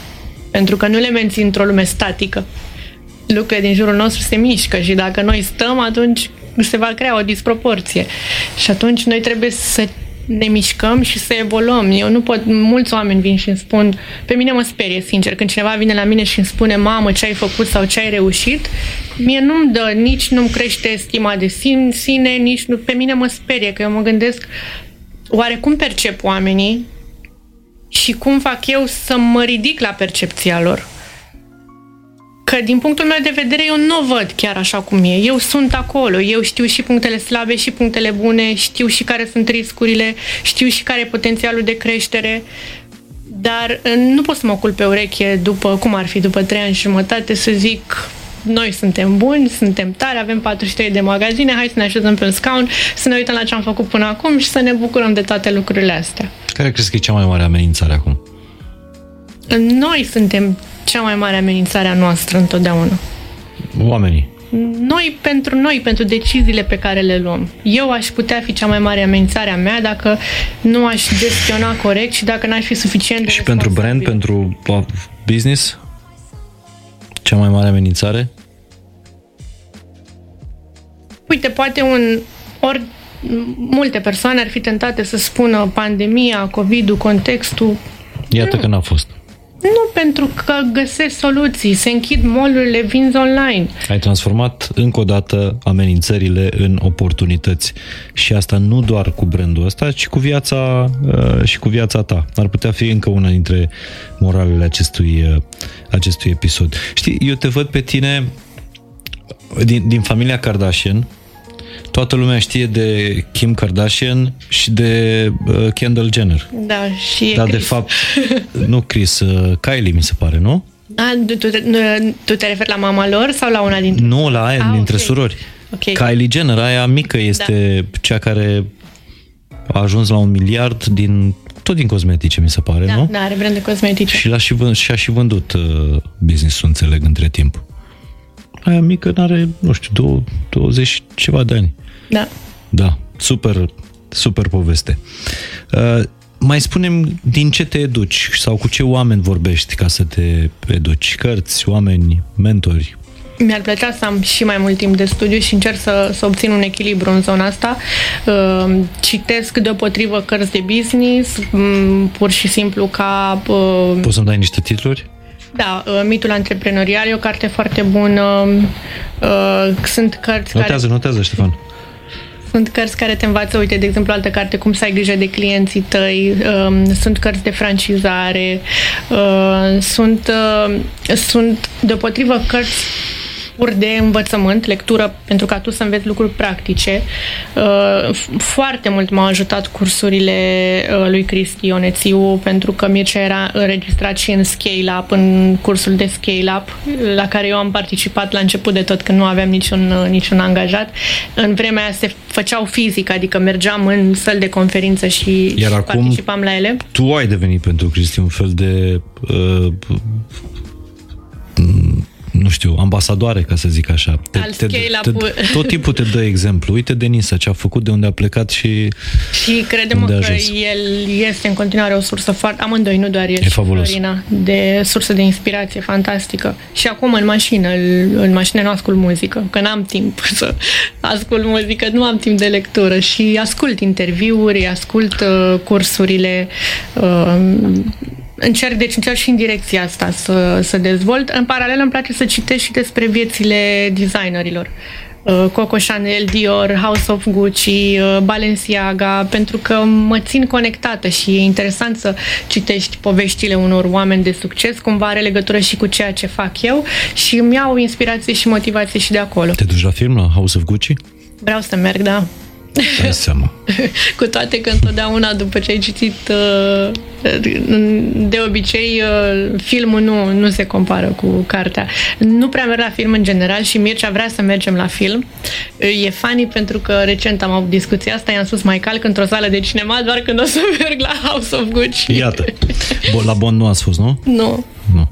S2: Pentru că nu le menții într-o lume statică. Lucrurile din jurul nostru se mișcă și dacă noi stăm, atunci se va crea o disproporție. Și atunci noi trebuie să ne mișcăm și să evoluăm. Eu nu pot, mulți oameni vin și îmi spun, pe mine mă sperie, sincer, când cineva vine la mine și îmi spune, mamă, ce ai făcut sau ce ai reușit, mie nu-mi dă, nici nu-mi crește stima de sine, nici nu, pe mine mă sperie, că eu mă gândesc, oare cum percep oamenii și cum fac eu să mă ridic la percepția lor? Că din punctul meu de vedere eu nu o văd chiar așa cum e. Eu sunt acolo, eu știu și punctele slabe și punctele bune, știu și care sunt riscurile, știu și care e potențialul de creștere, dar uh, nu pot să mă culp pe ureche după, cum ar fi, după trei ani și jumătate să zic noi suntem buni, suntem tari, avem 43 de magazine, hai să ne așezăm pe un scaun, să ne uităm la ce am făcut până acum și să ne bucurăm de toate lucrurile astea.
S1: Care crezi că e cea mai mare amenințare acum?
S2: Noi suntem cea mai mare amenințare a noastră întotdeauna.
S1: Oamenii.
S2: Noi pentru noi, pentru deciziile pe care le luăm. Eu aș putea fi cea mai mare amenințare a mea dacă nu aș gestiona corect și dacă n-aș fi suficient de
S1: Și pentru brand, pentru business? Cea mai mare amenințare?
S2: Uite, poate un ori multe persoane ar fi tentate să spună pandemia, COVID-ul, contextul.
S1: Iată că n-a fost.
S2: Nu, pentru că găsesc soluții. Se închid molurile, vinzi online.
S1: Ai transformat încă o dată amenințările în oportunități. Și asta nu doar cu brandul ăsta, ci cu viața uh, și cu viața ta. Ar putea fi încă una dintre moralele acestui, uh, acestui episod. Știi, eu te văd pe tine din, din familia Kardashian, toată lumea știe de Kim Kardashian și de uh, Kendall Jenner.
S2: Da, și
S1: Dar de fapt, nu Chris, uh, Kylie mi se pare, nu?
S2: A, tu, tu, tu te referi la mama lor sau la una dintre
S1: Nu, la aia, ah, dintre okay. surori. Okay. Kylie Jenner, aia mică, este da. cea care a ajuns la un miliard din tot din cosmetice, mi se pare,
S2: da,
S1: nu?
S2: Da, are brand de cosmetice.
S1: Și, l-a și, vând, și a și vândut uh, business-ul, înțeleg, între timp. Aia mică n-are, nu știu, 20 ceva de ani.
S2: Da.
S1: Da, super, super poveste. Uh, mai spunem din ce te educi sau cu ce oameni vorbești ca să te educi? Cărți, oameni, mentori?
S2: Mi-ar plăcea să am și mai mult timp de studiu și încerc să, să obțin un echilibru în zona asta. Uh, citesc deopotrivă cărți de business, um, pur și simplu ca...
S1: Uh, Poți să-mi dai niște titluri?
S2: Da, uh, Mitul antreprenorial e o carte foarte bună. Uh, sunt cărți
S1: notează,
S2: care...
S1: Notează, Ștefan.
S2: Sunt cărți care te învață, uite, de exemplu, altă carte, cum să ai grijă de clienții tăi, um, sunt cărți de francizare, uh, sunt, uh, sunt deopotrivă cărți pur de învățământ, lectură, pentru ca tu să înveți lucruri practice. Uh, foarte mult m-au ajutat cursurile uh, lui Cristi Ionețiu, pentru că Mircea era înregistrat și în Scale Up, în cursul de Scale Up, la care eu am participat la început de tot, când nu aveam niciun, uh, niciun angajat. În vremea aia se făceau fizic, adică mergeam în săl de conferință și,
S1: Iar
S2: și
S1: acum
S2: participam la ele.
S1: Tu ai devenit pentru Cristi un fel de uh, nu știu, ambasadoare, ca să zic așa.
S2: Te, te, te,
S1: tot timpul te dă exemplu. Uite Denisa, ce a făcut, de unde a plecat și
S2: Și credem că el este în continuare o sursă foarte... Amândoi, nu doar el
S1: e fabulos.
S2: Florina, de sursă de inspirație fantastică. Și acum în mașină, în mașină nu ascult muzică, că n-am timp să ascult muzică, nu am timp de lectură și ascult interviuri, ascult uh, cursurile uh, încerc, deci încerc și în direcția asta să, să dezvolt. În paralel îmi place să citesc și despre viețile designerilor. Uh, Coco Chanel, Dior, House of Gucci, uh, Balenciaga, pentru că mă țin conectată și e interesant să citești poveștile unor oameni de succes, cumva are legătură și cu ceea ce fac eu și îmi iau inspirație și motivație și de acolo.
S1: Te duci la film, la House of Gucci?
S2: Vreau să merg, da.
S1: Dai seama.
S2: Cu toate că întotdeauna după ce ai citit, uh, de obicei uh, filmul nu, nu se compară cu cartea. Nu prea merg la film în general și Mircea vrea să mergem la film. E funny pentru că recent am avut discuția asta, i-am spus mai calc într-o sală de cinema doar când o să merg la House of Gucci.
S1: Iată. La Bond nu ați fost, nu?
S2: Nu.
S1: Nu.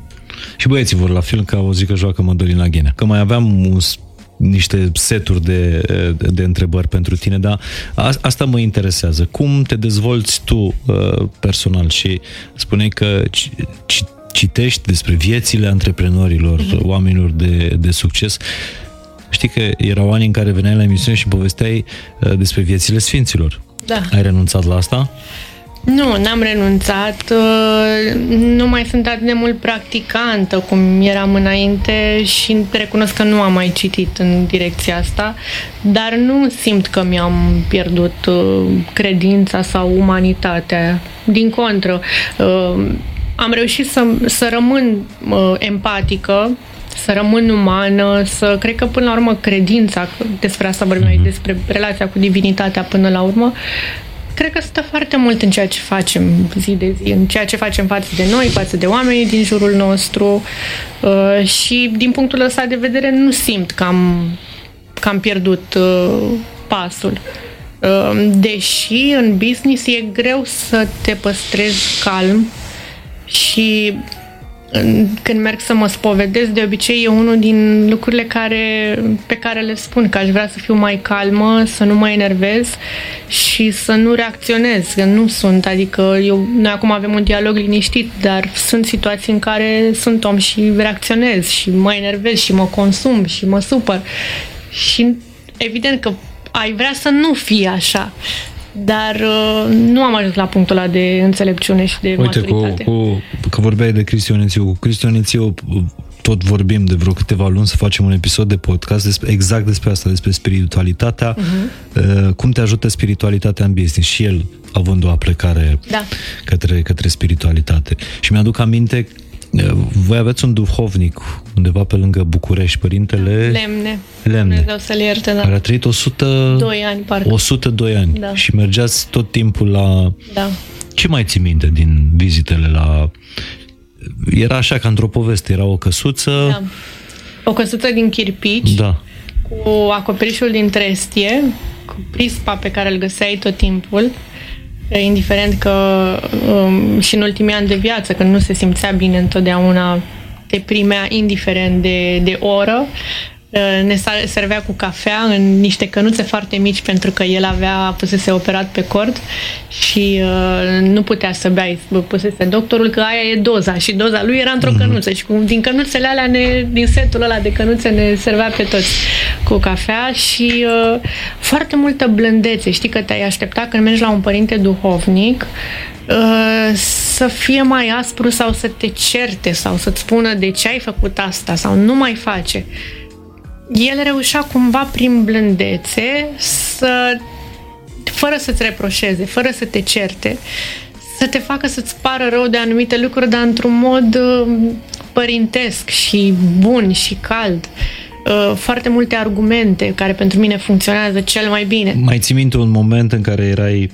S1: Și băieții vor la film că au zis că joacă Mădălina Ghenea. Că mai aveam un niște seturi de, de, de întrebări pentru tine, dar a, asta mă interesează. Cum te dezvolți tu uh, personal și spuneai că ci, ci, citești despre viețile antreprenorilor, uh-huh. oamenilor de, de succes. Știi că erau ani în care veneai la emisiune și povesteai uh, despre viețile sfinților.
S2: Da.
S1: Ai renunțat la asta?
S2: Nu, n-am renunțat. Uh, nu mai sunt atât de mult practicantă cum eram înainte și recunosc că nu am mai citit în direcția asta, dar nu simt că mi-am pierdut uh, credința sau umanitatea. Din contră, uh, am reușit să, să rămân empatică să rămân umană, să cred că până la urmă credința, despre asta vorbim aici, mhm. despre relația cu divinitatea până la urmă, cred că stă foarte mult în ceea ce facem zi de zi, în ceea ce facem față de noi, față de oamenii din jurul nostru uh, și din punctul ăsta de vedere nu simt că am, că am pierdut uh, pasul. Uh, deși în business e greu să te păstrezi calm și când merg să mă spovedesc, de obicei e unul din lucrurile care, pe care le spun, că aș vrea să fiu mai calmă, să nu mă enervez și să nu reacționez, că nu sunt, adică eu, noi acum avem un dialog liniștit, dar sunt situații în care sunt om și reacționez și mă enervez și mă consum și mă supăr și evident că ai vrea să nu fie așa. Dar uh, nu am ajuns la punctul ăla de înțelepciune și de Uite, maturitate.
S1: Cu, cu, că vorbeai de Cristianețiu, cu Cristianețiu tot vorbim de vreo câteva luni să facem un episod de podcast despre, exact despre asta, despre spiritualitatea, uh-huh. cum te ajută spiritualitatea în business și el având o aplecare
S2: da.
S1: către, către spiritualitate. Și mi-aduc aminte voi aveți un duhovnic undeva pe lângă București, părintele...
S2: Lemne.
S1: Lemne.
S2: Dumnezeu să-l ierte, da.
S1: Care a trăit 102
S2: ani, parcă.
S1: 102 ani.
S2: Da.
S1: Și mergeați tot timpul la...
S2: Da.
S1: Ce mai ți minte din vizitele la... Era așa ca într-o poveste, era o căsuță... Da.
S2: O căsuță din chirpici.
S1: Da.
S2: Cu acoperișul din trestie, cu prispa pe care îl găseai tot timpul indiferent că um, și în ultimii ani de viață, când nu se simțea bine întotdeauna, te primea indiferent de, de oră, uh, ne servea cu cafea în niște cănuțe foarte mici pentru că el avea, pusese operat pe cord și uh, nu putea să bea, pusese doctorul că aia e doza și doza lui era într-o mm-hmm. cănuță și cu, din cănuțele alea, ne, din setul ăla de cănuțe ne servea pe toți cu cafea și uh, foarte multă blândețe. Știi că te-ai aștepta când mergi la un părinte duhovnic uh, să fie mai aspru sau să te certe sau să-ți spună de ce ai făcut asta sau nu mai face. El reușea cumva prin blândețe să fără să-ți reproșeze, fără să te certe, să te facă să-ți pară rău de anumite lucruri, dar într-un mod uh, părintesc și bun și cald. Uh, foarte multe argumente care pentru mine funcționează cel mai bine.
S1: Mai ții minte un moment în care erai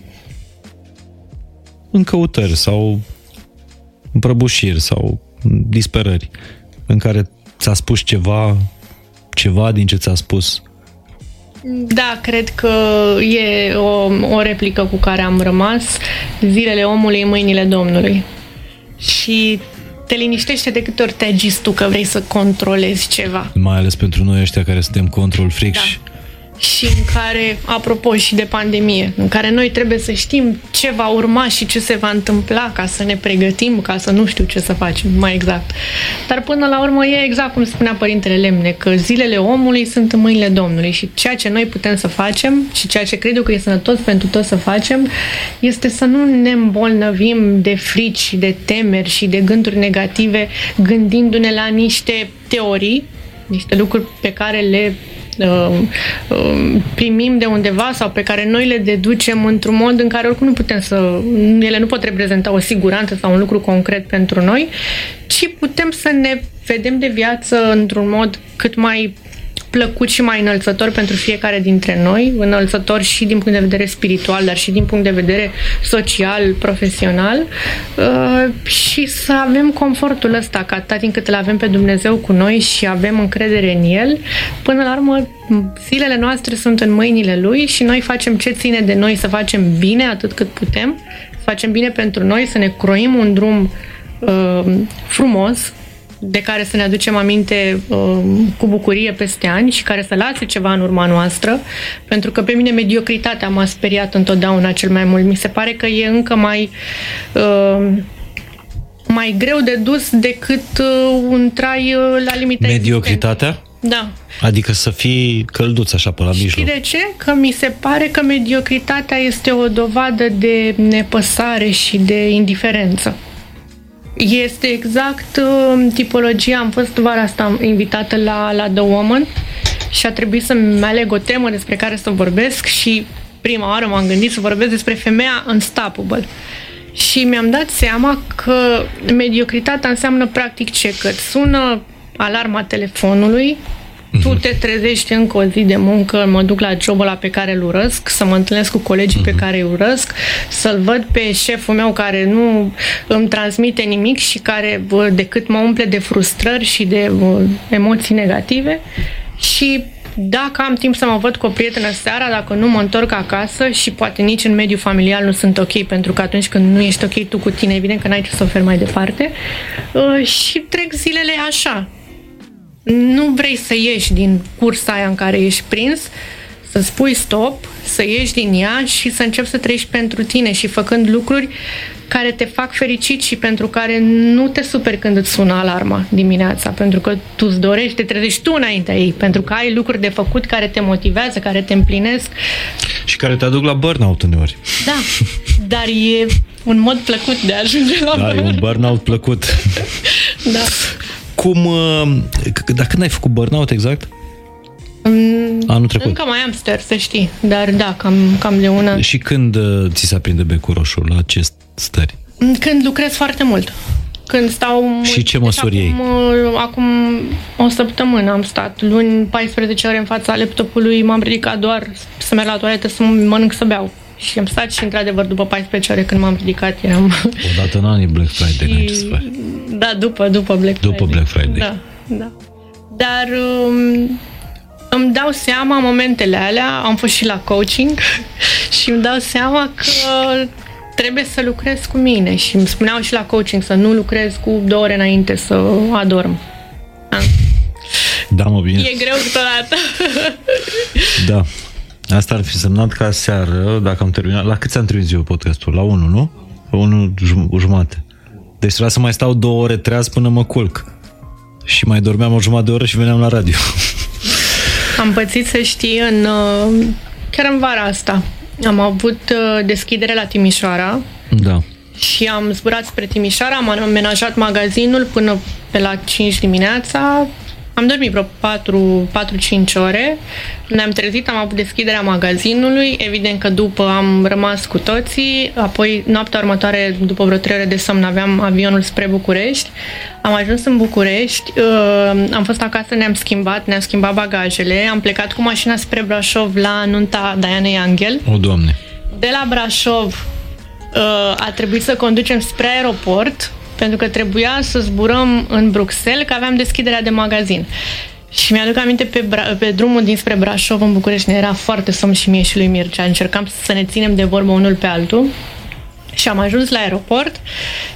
S1: în căutări sau în prăbușiri sau în disperări, în care ți-a spus ceva, ceva din ce ți-a spus
S2: da, cred că e o, o replică cu care am rămas. Zilele omului în mâinile Domnului. Și te liniștește de câte ori te agiți tu că vrei să controlezi ceva.
S1: Mai ales pentru noi ăștia care suntem control freak da
S2: și în care, apropo și de pandemie, în care noi trebuie să știm ce va urma și ce se va întâmpla ca să ne pregătim, ca să nu știu ce să facem mai exact. Dar până la urmă e exact cum spunea Părintele Lemne, că zilele omului sunt în mâinile Domnului și ceea ce noi putem să facem și ceea ce cred eu că e sănătos pentru toți să facem este să nu ne îmbolnăvim de frici, de temeri și de gânduri negative gândindu-ne la niște teorii niște lucruri pe care le uh, uh, primim de undeva sau pe care noi le deducem într-un mod în care oricum nu putem să... ele nu pot reprezenta o siguranță sau un lucru concret pentru noi, ci putem să ne vedem de viață într-un mod cât mai plăcut și mai înălțător pentru fiecare dintre noi, înălțător și din punct de vedere spiritual, dar și din punct de vedere social, profesional. Uh, și să avem confortul ăsta, că atât timp cât îl avem pe Dumnezeu cu noi și avem încredere în El, până la urmă zilele noastre sunt în mâinile Lui și noi facem ce ține de noi să facem bine atât cât putem, să facem bine pentru noi, să ne croim un drum uh, frumos, de care să ne aducem aminte uh, cu bucurie peste ani și care să lase ceva în urma noastră, pentru că pe mine mediocritatea m-a speriat întotdeauna cel mai mult. Mi se pare că e încă mai uh, mai greu de dus decât uh, un trai uh, la limite
S1: Mediocritatea?
S2: Existente. Da.
S1: Adică să fii călduț așa pe la mijloc.
S2: Știi de ce? Că mi se pare că mediocritatea este o dovadă de nepăsare și de indiferență. Este exact uh, tipologia. Am fost vara asta invitată la, la The Woman și a trebuit să-mi aleg o temă despre care să vorbesc și prima oară m-am gândit să vorbesc despre femeia unstoppable. Și mi-am dat seama că mediocritatea înseamnă practic ce? Că sună alarma telefonului, tu te trezești încă o zi de muncă, mă duc la jobul ăla pe care îl urăsc, să mă întâlnesc cu colegii pe care îi urăsc, să-l văd pe șeful meu care nu îmi transmite nimic și care decât mă umple de frustrări și de emoții negative. Și dacă am timp să mă văd cu o prietenă seara, dacă nu mă întorc acasă și poate nici în mediul familial nu sunt ok, pentru că atunci când nu ești ok tu cu tine, evident că n-ai ce să oferi mai departe uh, și trec zilele așa, nu vrei să ieși din cursa aia în care ești prins, să spui stop, să ieși din ea și să începi să trăiești pentru tine și făcând lucruri care te fac fericit și pentru care nu te superi când îți sună alarma dimineața, pentru că tu îți dorești, te trezești tu înaintea ei, pentru că ai lucruri de făcut care te motivează, care te împlinesc.
S1: Și care te aduc la burnout uneori.
S2: Da, dar e un mod plăcut de a ajunge la
S1: da,
S2: burnout.
S1: e un burnout plăcut.
S2: da.
S1: Cum, uh, dar când ai făcut burnout exact?
S2: Mm,
S1: Anul trecut.
S2: Încă mai am stări, să știi, dar da, cam, cam de una.
S1: Și când uh, ți se aprinde becul roșu la ce stări?
S2: Când lucrez foarte mult. Când stau mult.
S1: Și ce măsuri
S2: deci,
S1: iei?
S2: acum, acum o săptămână am stat. Luni 14 ore în fața laptopului, m-am ridicat doar să merg la toaletă, să mănânc, să beau. Și am stat și, într-adevăr, după 14 ore când m-am ridicat, eram...
S1: Odată în anii Black Friday, n-ai ce să faci.
S2: Da, după, după Black Friday.
S1: După Black Friday.
S2: Da, da. Dar um, îmi dau seama în momentele alea, am fost și la coaching și îmi dau seama că trebuie să lucrez cu mine și îmi spuneau și la coaching să nu lucrez cu două ore înainte să adorm.
S1: Da, mă, bine.
S2: E greu câteodată.
S1: da. Asta ar fi semnat ca seară, dacă am terminat... La cât am terminat eu podcastul? La 1, nu? La 1 jumate. Deci trebuia să mai stau două ore treaz până mă culc. Și mai dormeam o jumătate de oră și veneam la radio.
S2: Am pățit, să știi, în, uh, chiar în vara asta. Am avut uh, deschidere la Timișoara.
S1: Da.
S2: Și am zburat spre Timișoara, am amenajat magazinul până pe la 5 dimineața. Am dormit vreo 4-5 ore. Ne-am trezit, am avut deschiderea magazinului. Evident că după am rămas cu toții. Apoi, noaptea următoare, după vreo 3 ore de somn, aveam avionul spre București. Am ajuns în București, uh, am fost acasă, ne-am schimbat, ne-am schimbat bagajele, am plecat cu mașina spre Brașov la nunta Dianei Angel.
S1: O, Doamne!
S2: De la Brașov uh, a trebuit să conducem spre aeroport, pentru că trebuia să zburăm în Bruxelles, că aveam deschiderea de magazin. Și mi-aduc aminte pe, Bra- pe drumul dinspre Brașov în București, ne era foarte somn și mie și lui Mircea. Încercam să ne ținem de vorbă unul pe altul. Și am ajuns la aeroport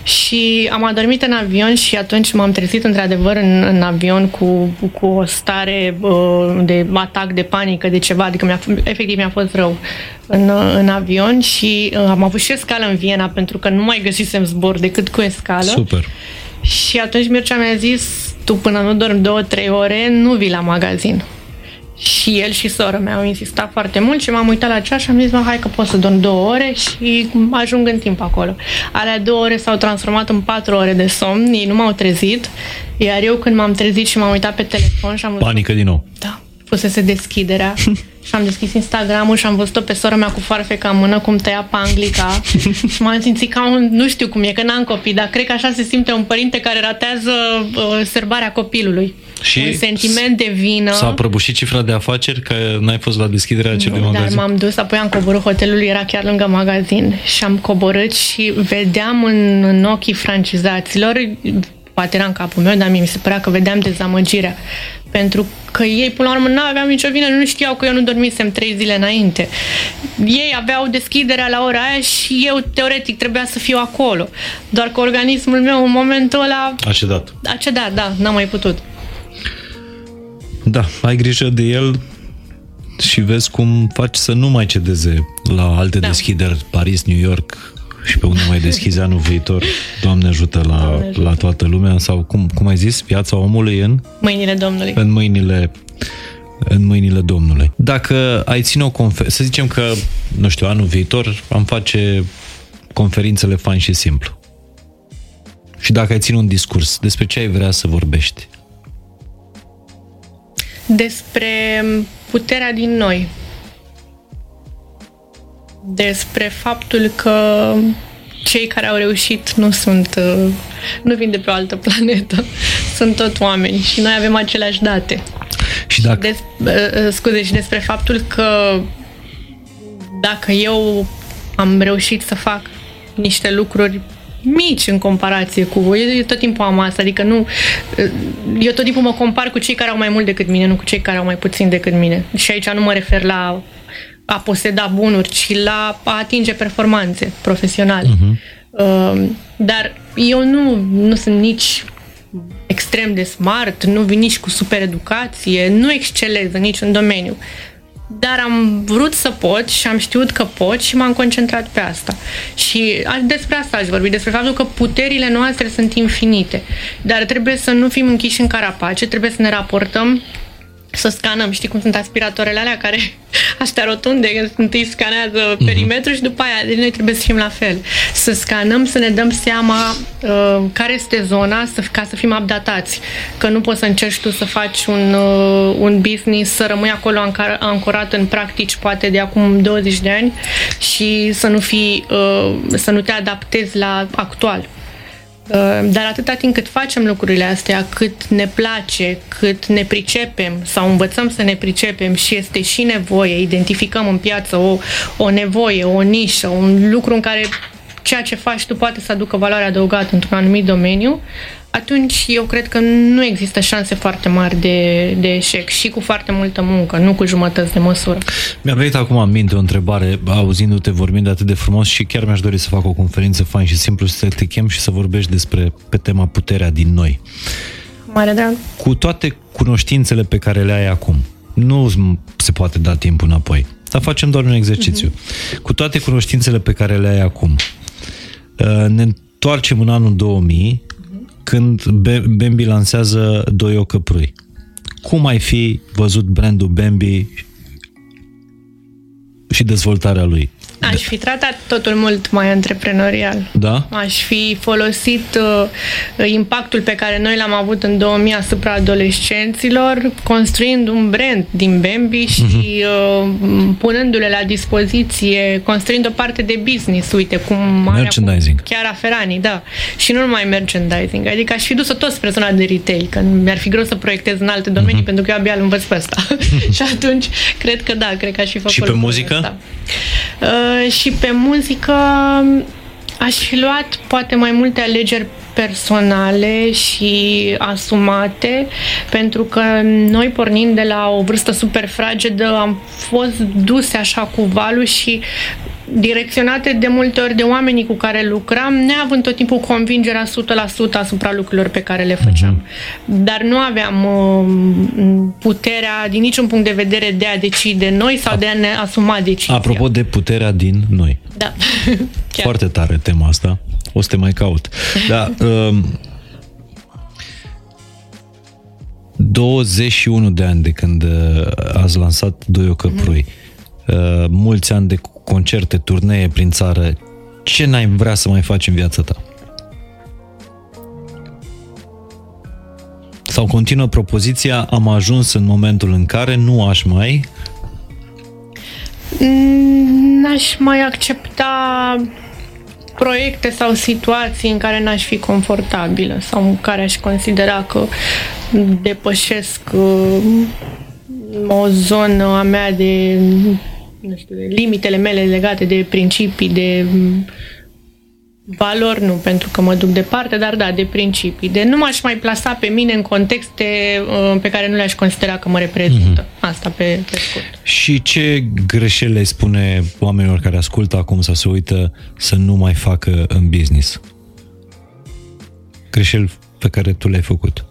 S2: și am adormit în avion și atunci m-am trezit într-adevăr în, în avion cu, cu o stare uh, de atac, de panică, de ceva, adică mi-a, efectiv mi-a fost rău în, în avion și uh, am avut și escală în Viena pentru că nu mai găsisem zbor decât cu escală.
S1: Super.
S2: Și atunci Mircea mi-a zis, tu până nu dormi două, trei ore, nu vii la magazin. Și el și sora mea au insistat foarte mult și m-am uitat la ceas și am zis, mă, hai că pot să dorm două ore și ajung în timp acolo. Alea două ore s-au transformat în patru ore de somn, ei nu m-au trezit, iar eu când m-am trezit și m-am uitat pe telefon și am văzut...
S1: Panică din nou.
S2: Da, fusese deschiderea și am deschis Instagram-ul și am văzut-o pe sora mea cu farfeca în mână cum tăia panglica și m-am simțit ca un, nu știu cum e, că n-am copii, dar cred că așa se simte un părinte care ratează uh, serbarea copilului.
S1: Și
S2: un sentiment de vină.
S1: S-a prăbușit cifra de afaceri că n-ai fost la deschiderea acelui
S2: nu,
S1: magazin?
S2: Dar m-am dus, apoi am coborât, hotelul era chiar lângă magazin și am coborât și vedeam în, în ochii francizaților, poate era în capul meu, dar mie mi se părea că vedeam dezamăgirea. Pentru că ei, până la urmă, nu aveau nicio vină, nu știau că eu nu dormisem trei zile înainte. Ei aveau deschiderea la ora aia și eu, teoretic, trebuia să fiu acolo. Doar că organismul meu, în momentul ăla...
S1: A cedat.
S2: A cedat, da, n-am mai putut.
S1: Da, ai grijă de el și vezi cum faci să nu mai cedeze la alte da. deschideri, Paris, New York și pe unde mai deschizi anul viitor. Doamne ajută la, Doamne ajută. la toată lumea sau cum, cum ai zis, viața omului în
S2: mâinile Domnului.
S1: În mâinile în mâinile Domnului. Dacă ai ține o conferință, să zicem că, nu știu, anul viitor am face conferințele fain și simplu. Și dacă ai ține un discurs, despre ce ai vrea să vorbești?
S2: Despre puterea din noi, despre faptul că cei care au reușit nu sunt, uh, nu vin de pe o altă planetă, sunt tot oameni și noi avem aceleași date.
S1: Și dacă...
S2: Des, uh, uh, scuze, și despre faptul că dacă eu am reușit să fac niște lucruri mici în comparație cu voi. Eu tot timpul am asta, adică nu... Eu tot timpul mă compar cu cei care au mai mult decât mine, nu cu cei care au mai puțin decât mine. Și aici nu mă refer la a poseda bunuri, ci la a atinge performanțe profesionale. Uh-huh. Dar eu nu, nu sunt nici extrem de smart, nu vin nici cu super educație, nu excelez în niciun domeniu dar am vrut să pot și am știut că pot și m-am concentrat pe asta. Și despre asta aș vorbi, despre faptul că puterile noastre sunt infinite, dar trebuie să nu fim închiși în carapace, trebuie să ne raportăm să scanăm, știi cum sunt aspiratoarele alea care astea rotunde, întâi scanează mhm. perimetrul și după aia, deci noi trebuie să fim la fel. Să scanăm, să ne dăm seama uh, care este zona, să, ca să fim updatați. Că nu poți să încerci tu să faci un, uh, un business, să rămâi acolo ancorat în practici poate de acum 20 de ani și să nu fii, uh, să nu te adaptezi la actual. Uh, dar atâta timp cât facem lucrurile astea, cât ne place, cât ne pricepem sau învățăm să ne pricepem și este și nevoie, identificăm în piață o, o nevoie, o nișă, un lucru în care ceea ce faci tu poate să aducă valoare adăugată într-un anumit domeniu, atunci eu cred că nu există șanse foarte mari de, de eșec și cu foarte multă muncă, nu cu jumătăți de măsură.
S1: Mi-a venit acum în minte o întrebare, auzindu-te vorbind atât de frumos și chiar mi-aș dori să fac o conferință fain și simplu să te chem și să vorbești despre pe tema puterea din noi.
S2: Mare drag.
S1: Cu toate cunoștințele pe care le ai acum, nu se poate da timp înapoi, dar facem doar un exercițiu. Uh-huh. Cu toate cunoștințele pe care le ai acum, uh, ne întoarcem în anul 2000 când Bambi lansează doi ocăprui. Cum ai fi văzut brandul Bambi și dezvoltarea lui?
S2: Aș fi tratat totul mult mai antreprenorial.
S1: Da?
S2: Aș fi folosit uh, impactul pe care noi l-am avut în 2000 asupra adolescenților, construind un brand din Bambi și uh-huh. uh, punându-le la dispoziție, construind o parte de business, uite, cum
S1: merchandising.
S2: chiar Ferrani, da. Și nu numai merchandising, adică aș fi dus-o tot spre zona de retail, că mi-ar fi greu să proiectez în alte domenii, uh-huh. pentru că eu abia îl învăț pe asta. și atunci, cred că da, cred că aș fi făcut
S1: Și pe muzică? Asta.
S2: Uh, și pe muzică aș fi luat poate mai multe alegeri personale și asumate, pentru că noi pornind de la o vârstă super fragedă am fost duse așa cu valul și direcționate de multe ori de oamenii cu care lucram, neavând tot timpul convingerea 100% asupra lucrurilor pe care le făceam. Mm-hmm. Dar nu aveam uh, puterea din niciun punct de vedere de a decide noi sau de a ne asuma decizia.
S1: Apropo de puterea din noi.
S2: Da.
S1: Foarte tare tema asta. O să te mai caut. Da, um, 21 de ani de când uh, ați lansat Doi Ocăprui. Mm-hmm. Uh, mulți ani de concerte, turnee prin țară, ce n-ai vrea să mai faci în viața ta? Sau continuă propoziția, am ajuns în momentul în care nu aș mai...
S2: Mm, n-aș mai accepta proiecte sau situații în care n-aș fi confortabilă sau în care aș considera că depășesc uh, o zonă a mea de, nu știu, de limitele mele legate de principii, de valori, nu pentru că mă duc departe, dar da, de principii. De nu m-aș mai plasa pe mine în contexte uh, pe care nu le-aș considera că mă reprezintă. Mm-hmm. Asta pe, pe scurt.
S1: Și ce greșeli le spune oamenilor care ascultă acum sau se uită să nu mai facă în business? Greșeli pe care tu le-ai făcut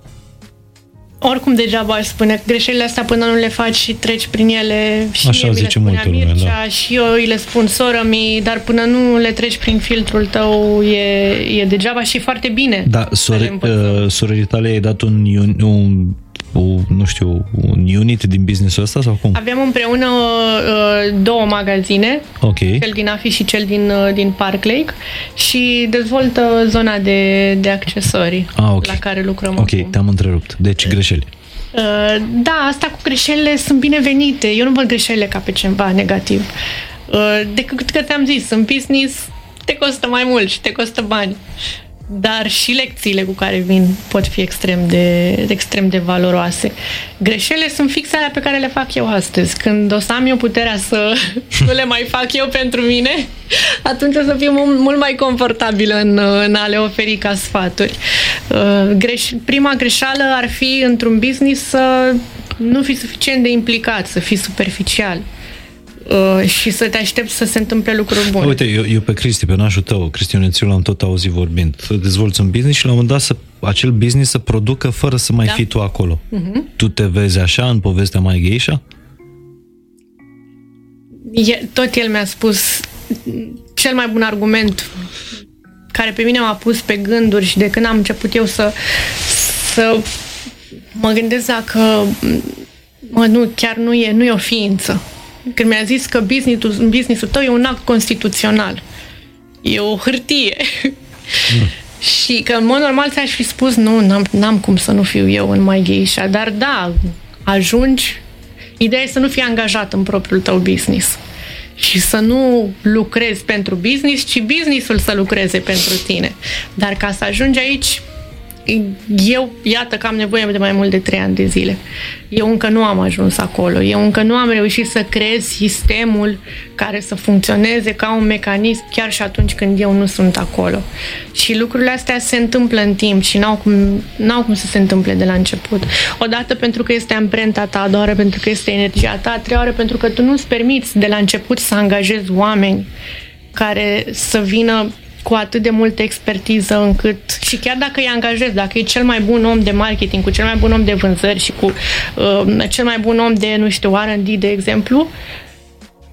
S2: oricum degeaba aș spune greșelile astea până nu le faci și treci prin ele și
S1: Așa
S2: mie
S1: zice
S2: le spunea
S1: multă lume,
S2: Mircea
S1: da.
S2: și eu îi le spun soră mi, dar până nu le treci prin filtrul tău e, e degeaba și foarte bine.
S1: Da, sore, uh, surorii tale ai dat un, un, un o, nu știu, un unit din businessul ăsta sau cum?
S2: Avem împreună uh, două magazine,
S1: Ok.
S2: cel din AFI și cel din, uh, din Park Lake și dezvoltă zona de, de accesorii
S1: Ah, ok.
S2: la care lucrăm
S1: Ok,
S2: acum.
S1: te-am întrerupt. Deci greșeli.
S2: Uh, da, asta cu greșelile sunt binevenite. Eu nu văd greșelile ca pe ceva negativ. Uh, decât că ți-am zis, în business te costă mai mult și te costă bani. Dar și lecțiile cu care vin pot fi extrem de, extrem de valoroase. Greșelile sunt fix alea pe care le fac eu astăzi. Când o să am eu puterea să nu le mai fac eu pentru mine, atunci o să fiu mult, mult mai confortabilă în, în a le oferi ca sfaturi. Uh, Greș, prima greșeală ar fi într-un business să nu fii suficient de implicat, să fii superficial uh, și să te aștepți să se întâmple lucruri bune.
S1: Uite, eu, eu pe Cristi, pe nașul tău, Cristianețiu, l-am tot auzit vorbind. Să dezvolți un business și la un moment dat să, acel business să producă fără să mai
S2: Da.
S1: fii tu acolo. Uh-huh. Tu te vezi așa în povestea mai geisha?
S2: E, tot el mi-a spus cel mai bun argument care pe mine m-a pus pe gânduri și de când am început eu să, să mă gândesc dacă mă, nu, chiar nu e, nu e o ființă. Când mi-a zis că business-ul, business-ul tău e un act constituțional. E o hârtie. Și că în mod normal ți-aș fi spus nu, n-am, n-am cum să nu fiu eu în mai geisha, dar da, ajungi Ideea e să nu fii angajat în propriul tău business și să nu lucrezi pentru business, ci businessul să lucreze pentru tine. Dar ca să ajungi aici, eu, iată că am nevoie de mai mult de trei ani de zile. Eu încă nu am ajuns acolo. Eu încă nu am reușit să creez sistemul care să funcționeze ca un mecanism chiar și atunci când eu nu sunt acolo. Și lucrurile astea se întâmplă în timp și n-au cum, n-au cum să se întâmple de la început. Odată pentru că este amprenta ta, a doua oară pentru că este energia ta, a treia oară pentru că tu nu-ți permiți de la început să angajezi oameni care să vină cu atât de multă expertiză încât și chiar dacă îi angajezi, dacă e cel mai bun om de marketing, cu cel mai bun om de vânzări și cu uh, cel mai bun om de, nu știu, R&D, de exemplu,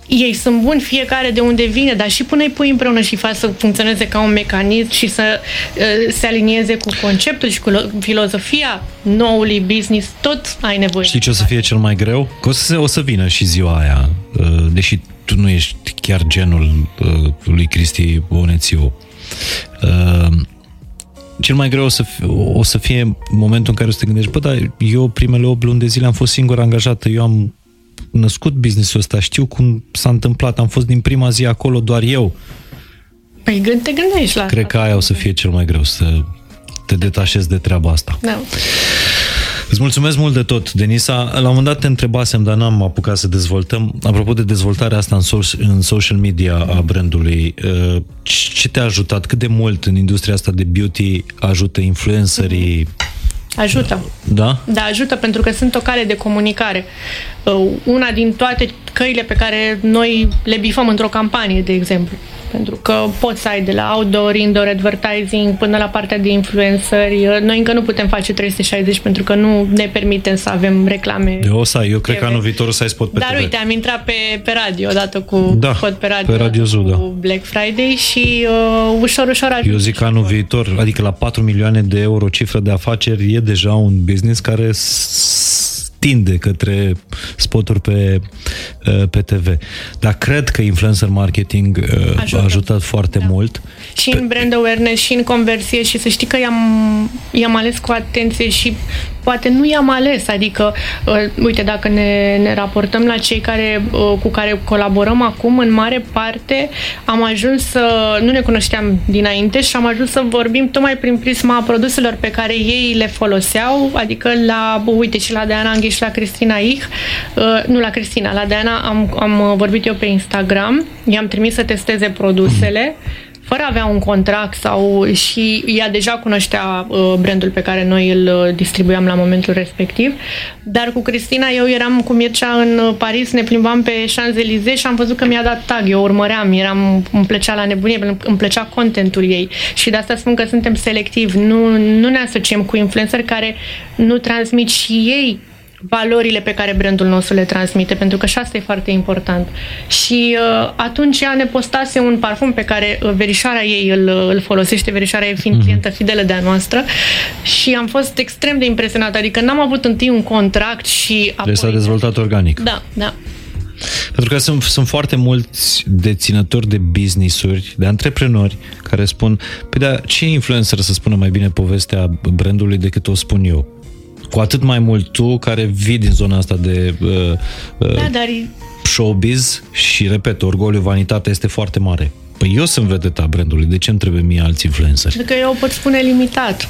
S2: ei sunt buni fiecare de unde vine, dar și până îi pui împreună și faci să funcționeze ca un mecanism și să uh, se alinieze cu conceptul și cu lo- filozofia noului business, tot ai nevoie.
S1: Știi ce o să fie cel mai greu? Că o să, se, o să vină și ziua aia, uh, deși tu nu ești chiar genul uh, lui Cristi Bonețiu. Uh, Cel mai greu o să, fie, o să fie momentul în care o să te gândești, bă, dar eu primele 8 luni de zile am fost singur angajată, eu am născut businessul ăsta, știu cum s-a întâmplat, am fost din prima zi acolo doar eu.
S2: Păi gând, te gândești la
S1: Cred
S2: asta.
S1: că aia o să fie cel mai greu, să te detașezi de treaba asta.
S2: Da.
S1: Îți mulțumesc mult de tot, Denisa. La un moment dat te întrebasem, dar n-am apucat să dezvoltăm. Apropo de dezvoltarea asta în, so- în social media a brandului, uh, ce te-a ajutat? Cât de mult în industria asta de beauty ajută influencerii?
S2: Ajută.
S1: Da?
S2: Da, ajută pentru că sunt o cale de comunicare. Uh, Una din toate căile pe care noi le bifăm într-o campanie, de exemplu. Pentru că poți să ai de la outdoor, indoor advertising până la partea de influenceri. Uh, Noi încă nu putem face 360 pentru că nu ne permitem să avem reclame.
S1: Eu o să ai, eu cred că
S2: TV.
S1: anul viitor o să ai spot pe
S2: Dar
S1: TV.
S2: uite, am intrat pe, pe radio odată cu
S1: Da,
S2: spot pe radio,
S1: pe Radio Zoo,
S2: cu
S1: da.
S2: Black Friday și uh, ușor, ușor ajung.
S1: Eu zic că anul viitor, adică la 4 milioane de euro cifră de afaceri, e deja un business care s- tinde către spoturi pe, uh, pe TV. Dar cred că influencer marketing uh,
S2: Ajută.
S1: a ajutat foarte mult.
S2: și în brand awareness și în conversie și să știi că i-am, i-am ales cu atenție și poate nu i-am ales, adică, uh, uite, dacă ne, ne raportăm la cei care, uh, cu care colaborăm acum, în mare parte am ajuns să, nu ne cunoșteam dinainte și am ajuns să vorbim tocmai prin prisma produselor pe care ei le foloseau, adică la, uite, și la Diana Anghi și la Cristina Ich, uh, nu la Cristina, la Diana am, am vorbit eu pe Instagram, i-am trimis să testeze produsele, mm fără a avea un contract sau și ea deja cunoștea uh, brandul pe care noi îl uh, distribuiam la momentul respectiv. Dar cu Cristina eu eram cu Mircea în uh, Paris, ne plimbam pe Champs-Élysées și am văzut că mi-a dat tag, eu urmăream, eram, îmi plăcea la nebunie, îmi plăcea contentul ei. Și de asta spun că suntem selectivi, nu, nu ne asociem cu influencer care nu transmit și ei valorile pe care brandul nostru le transmite, pentru că și asta e foarte important. Și uh, atunci ea ne postase un parfum pe care uh, verișoara ei îl, uh, îl folosește, verișoara e fiind mm-hmm. clientă fidelă de a noastră și am fost extrem de impresionată, adică n-am avut întâi un contract și apoi...
S1: s-a dezvoltat organic.
S2: Da, da.
S1: Pentru că sunt, sunt foarte mulți deținători de business-uri, de antreprenori, care spun, păi da, ce influencer să spună mai bine povestea brandului decât o spun eu? Cu atât mai mult tu care vii din zona asta de uh,
S2: uh, da, dar...
S1: showbiz și, repet, orgoliu, vanitatea este foarte mare. Păi eu sunt vedeta brandului, de ce îmi trebuie mie alți influenceri?
S2: Pentru că eu pot spune limitat.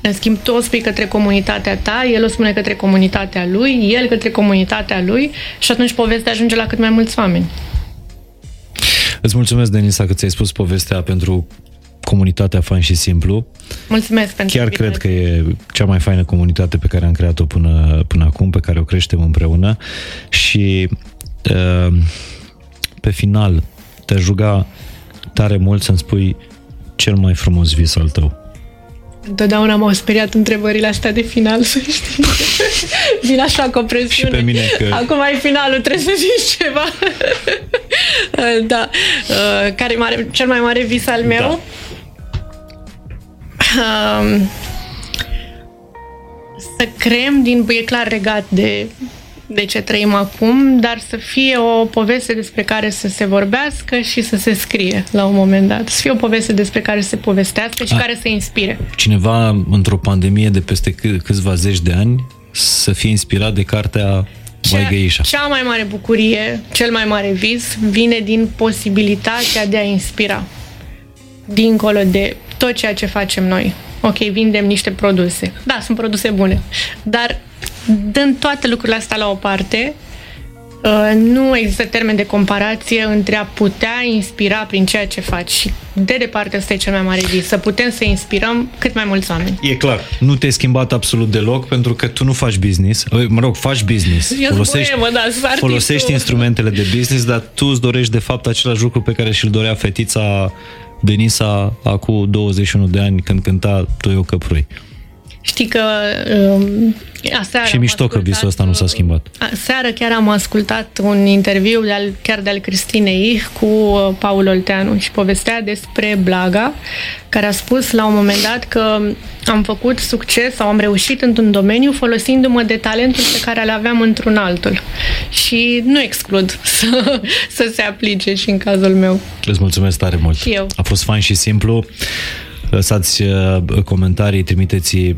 S2: În schimb, tu o spui către comunitatea ta, el o spune către comunitatea lui, el către comunitatea lui și atunci povestea ajunge la cât mai mulți oameni.
S1: Îți mulțumesc, Denisa, că ți-ai spus povestea pentru comunitatea Fain și Simplu.
S2: Mulțumesc pentru
S1: Chiar cred că e cea mai faină comunitate pe care am creat-o până, până acum, pe care o creștem împreună și uh, pe final te-aș ruga tare mult să-mi spui cel mai frumos vis al tău.
S2: Întotdeauna m-au speriat întrebările astea de final, să știi. Vin așa cu o presiune.
S1: Și pe mine că...
S2: Acum ai finalul, trebuie să zici ceva. da. Uh, care e mare, cel mai mare vis al meu? Da. Um, să creăm din, e clar regat de, de ce trăim acum, dar să fie o poveste despre care să se vorbească și să se scrie la un moment dat. Să fie o poveste despre care să se povestească și A, care să inspire.
S1: Cineva într-o pandemie de peste câ- câțiva zeci de ani să fie inspirat de cartea cea,
S2: cea mai mare bucurie, cel mai mare vis, vine din posibilitatea de a inspira. Dincolo de tot ceea ce facem noi. Ok, vindem niște produse. Da, sunt produse bune. Dar dând toate lucrurile astea la o parte, uh, nu există termen de comparație între a putea inspira prin ceea ce faci și de departe asta e cel mai mare vis, să putem să inspirăm cât mai mulți oameni.
S1: E clar, nu te-ai schimbat absolut deloc pentru că tu nu faci business, mă rog, faci business,
S2: Eu folosești, boemă, da,
S1: folosești instrumentele de business, dar tu îți dorești de fapt același lucru pe care și-l dorea fetița Denisa acum 21 de ani când cânta Tu eu căprui.
S2: Știi că um, aseară
S1: Și mișto că visul ăsta nu s-a schimbat.
S2: Seară chiar am ascultat un interviu de al, chiar de al Cristinei cu uh, Paul Olteanu și povestea despre Blaga, care a spus la un moment dat că am făcut succes sau am reușit într-un domeniu folosindu-mă de talentul pe care îl aveam într-un altul. Și nu exclud să, să se aplice și în cazul meu.
S1: Îți mulțumesc tare mult.
S2: Și eu.
S1: A fost fain și simplu. Lăsați uh, comentarii, trimiteți uh,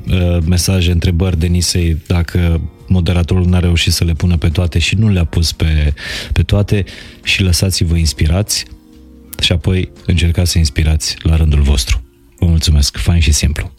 S1: mesaje, întrebări Denisei dacă moderatorul n-a reușit să le pună pe toate și nu le-a pus pe, pe toate și lăsați-vă inspirați și apoi încercați să inspirați la rândul vostru. Vă mulțumesc, fain și simplu.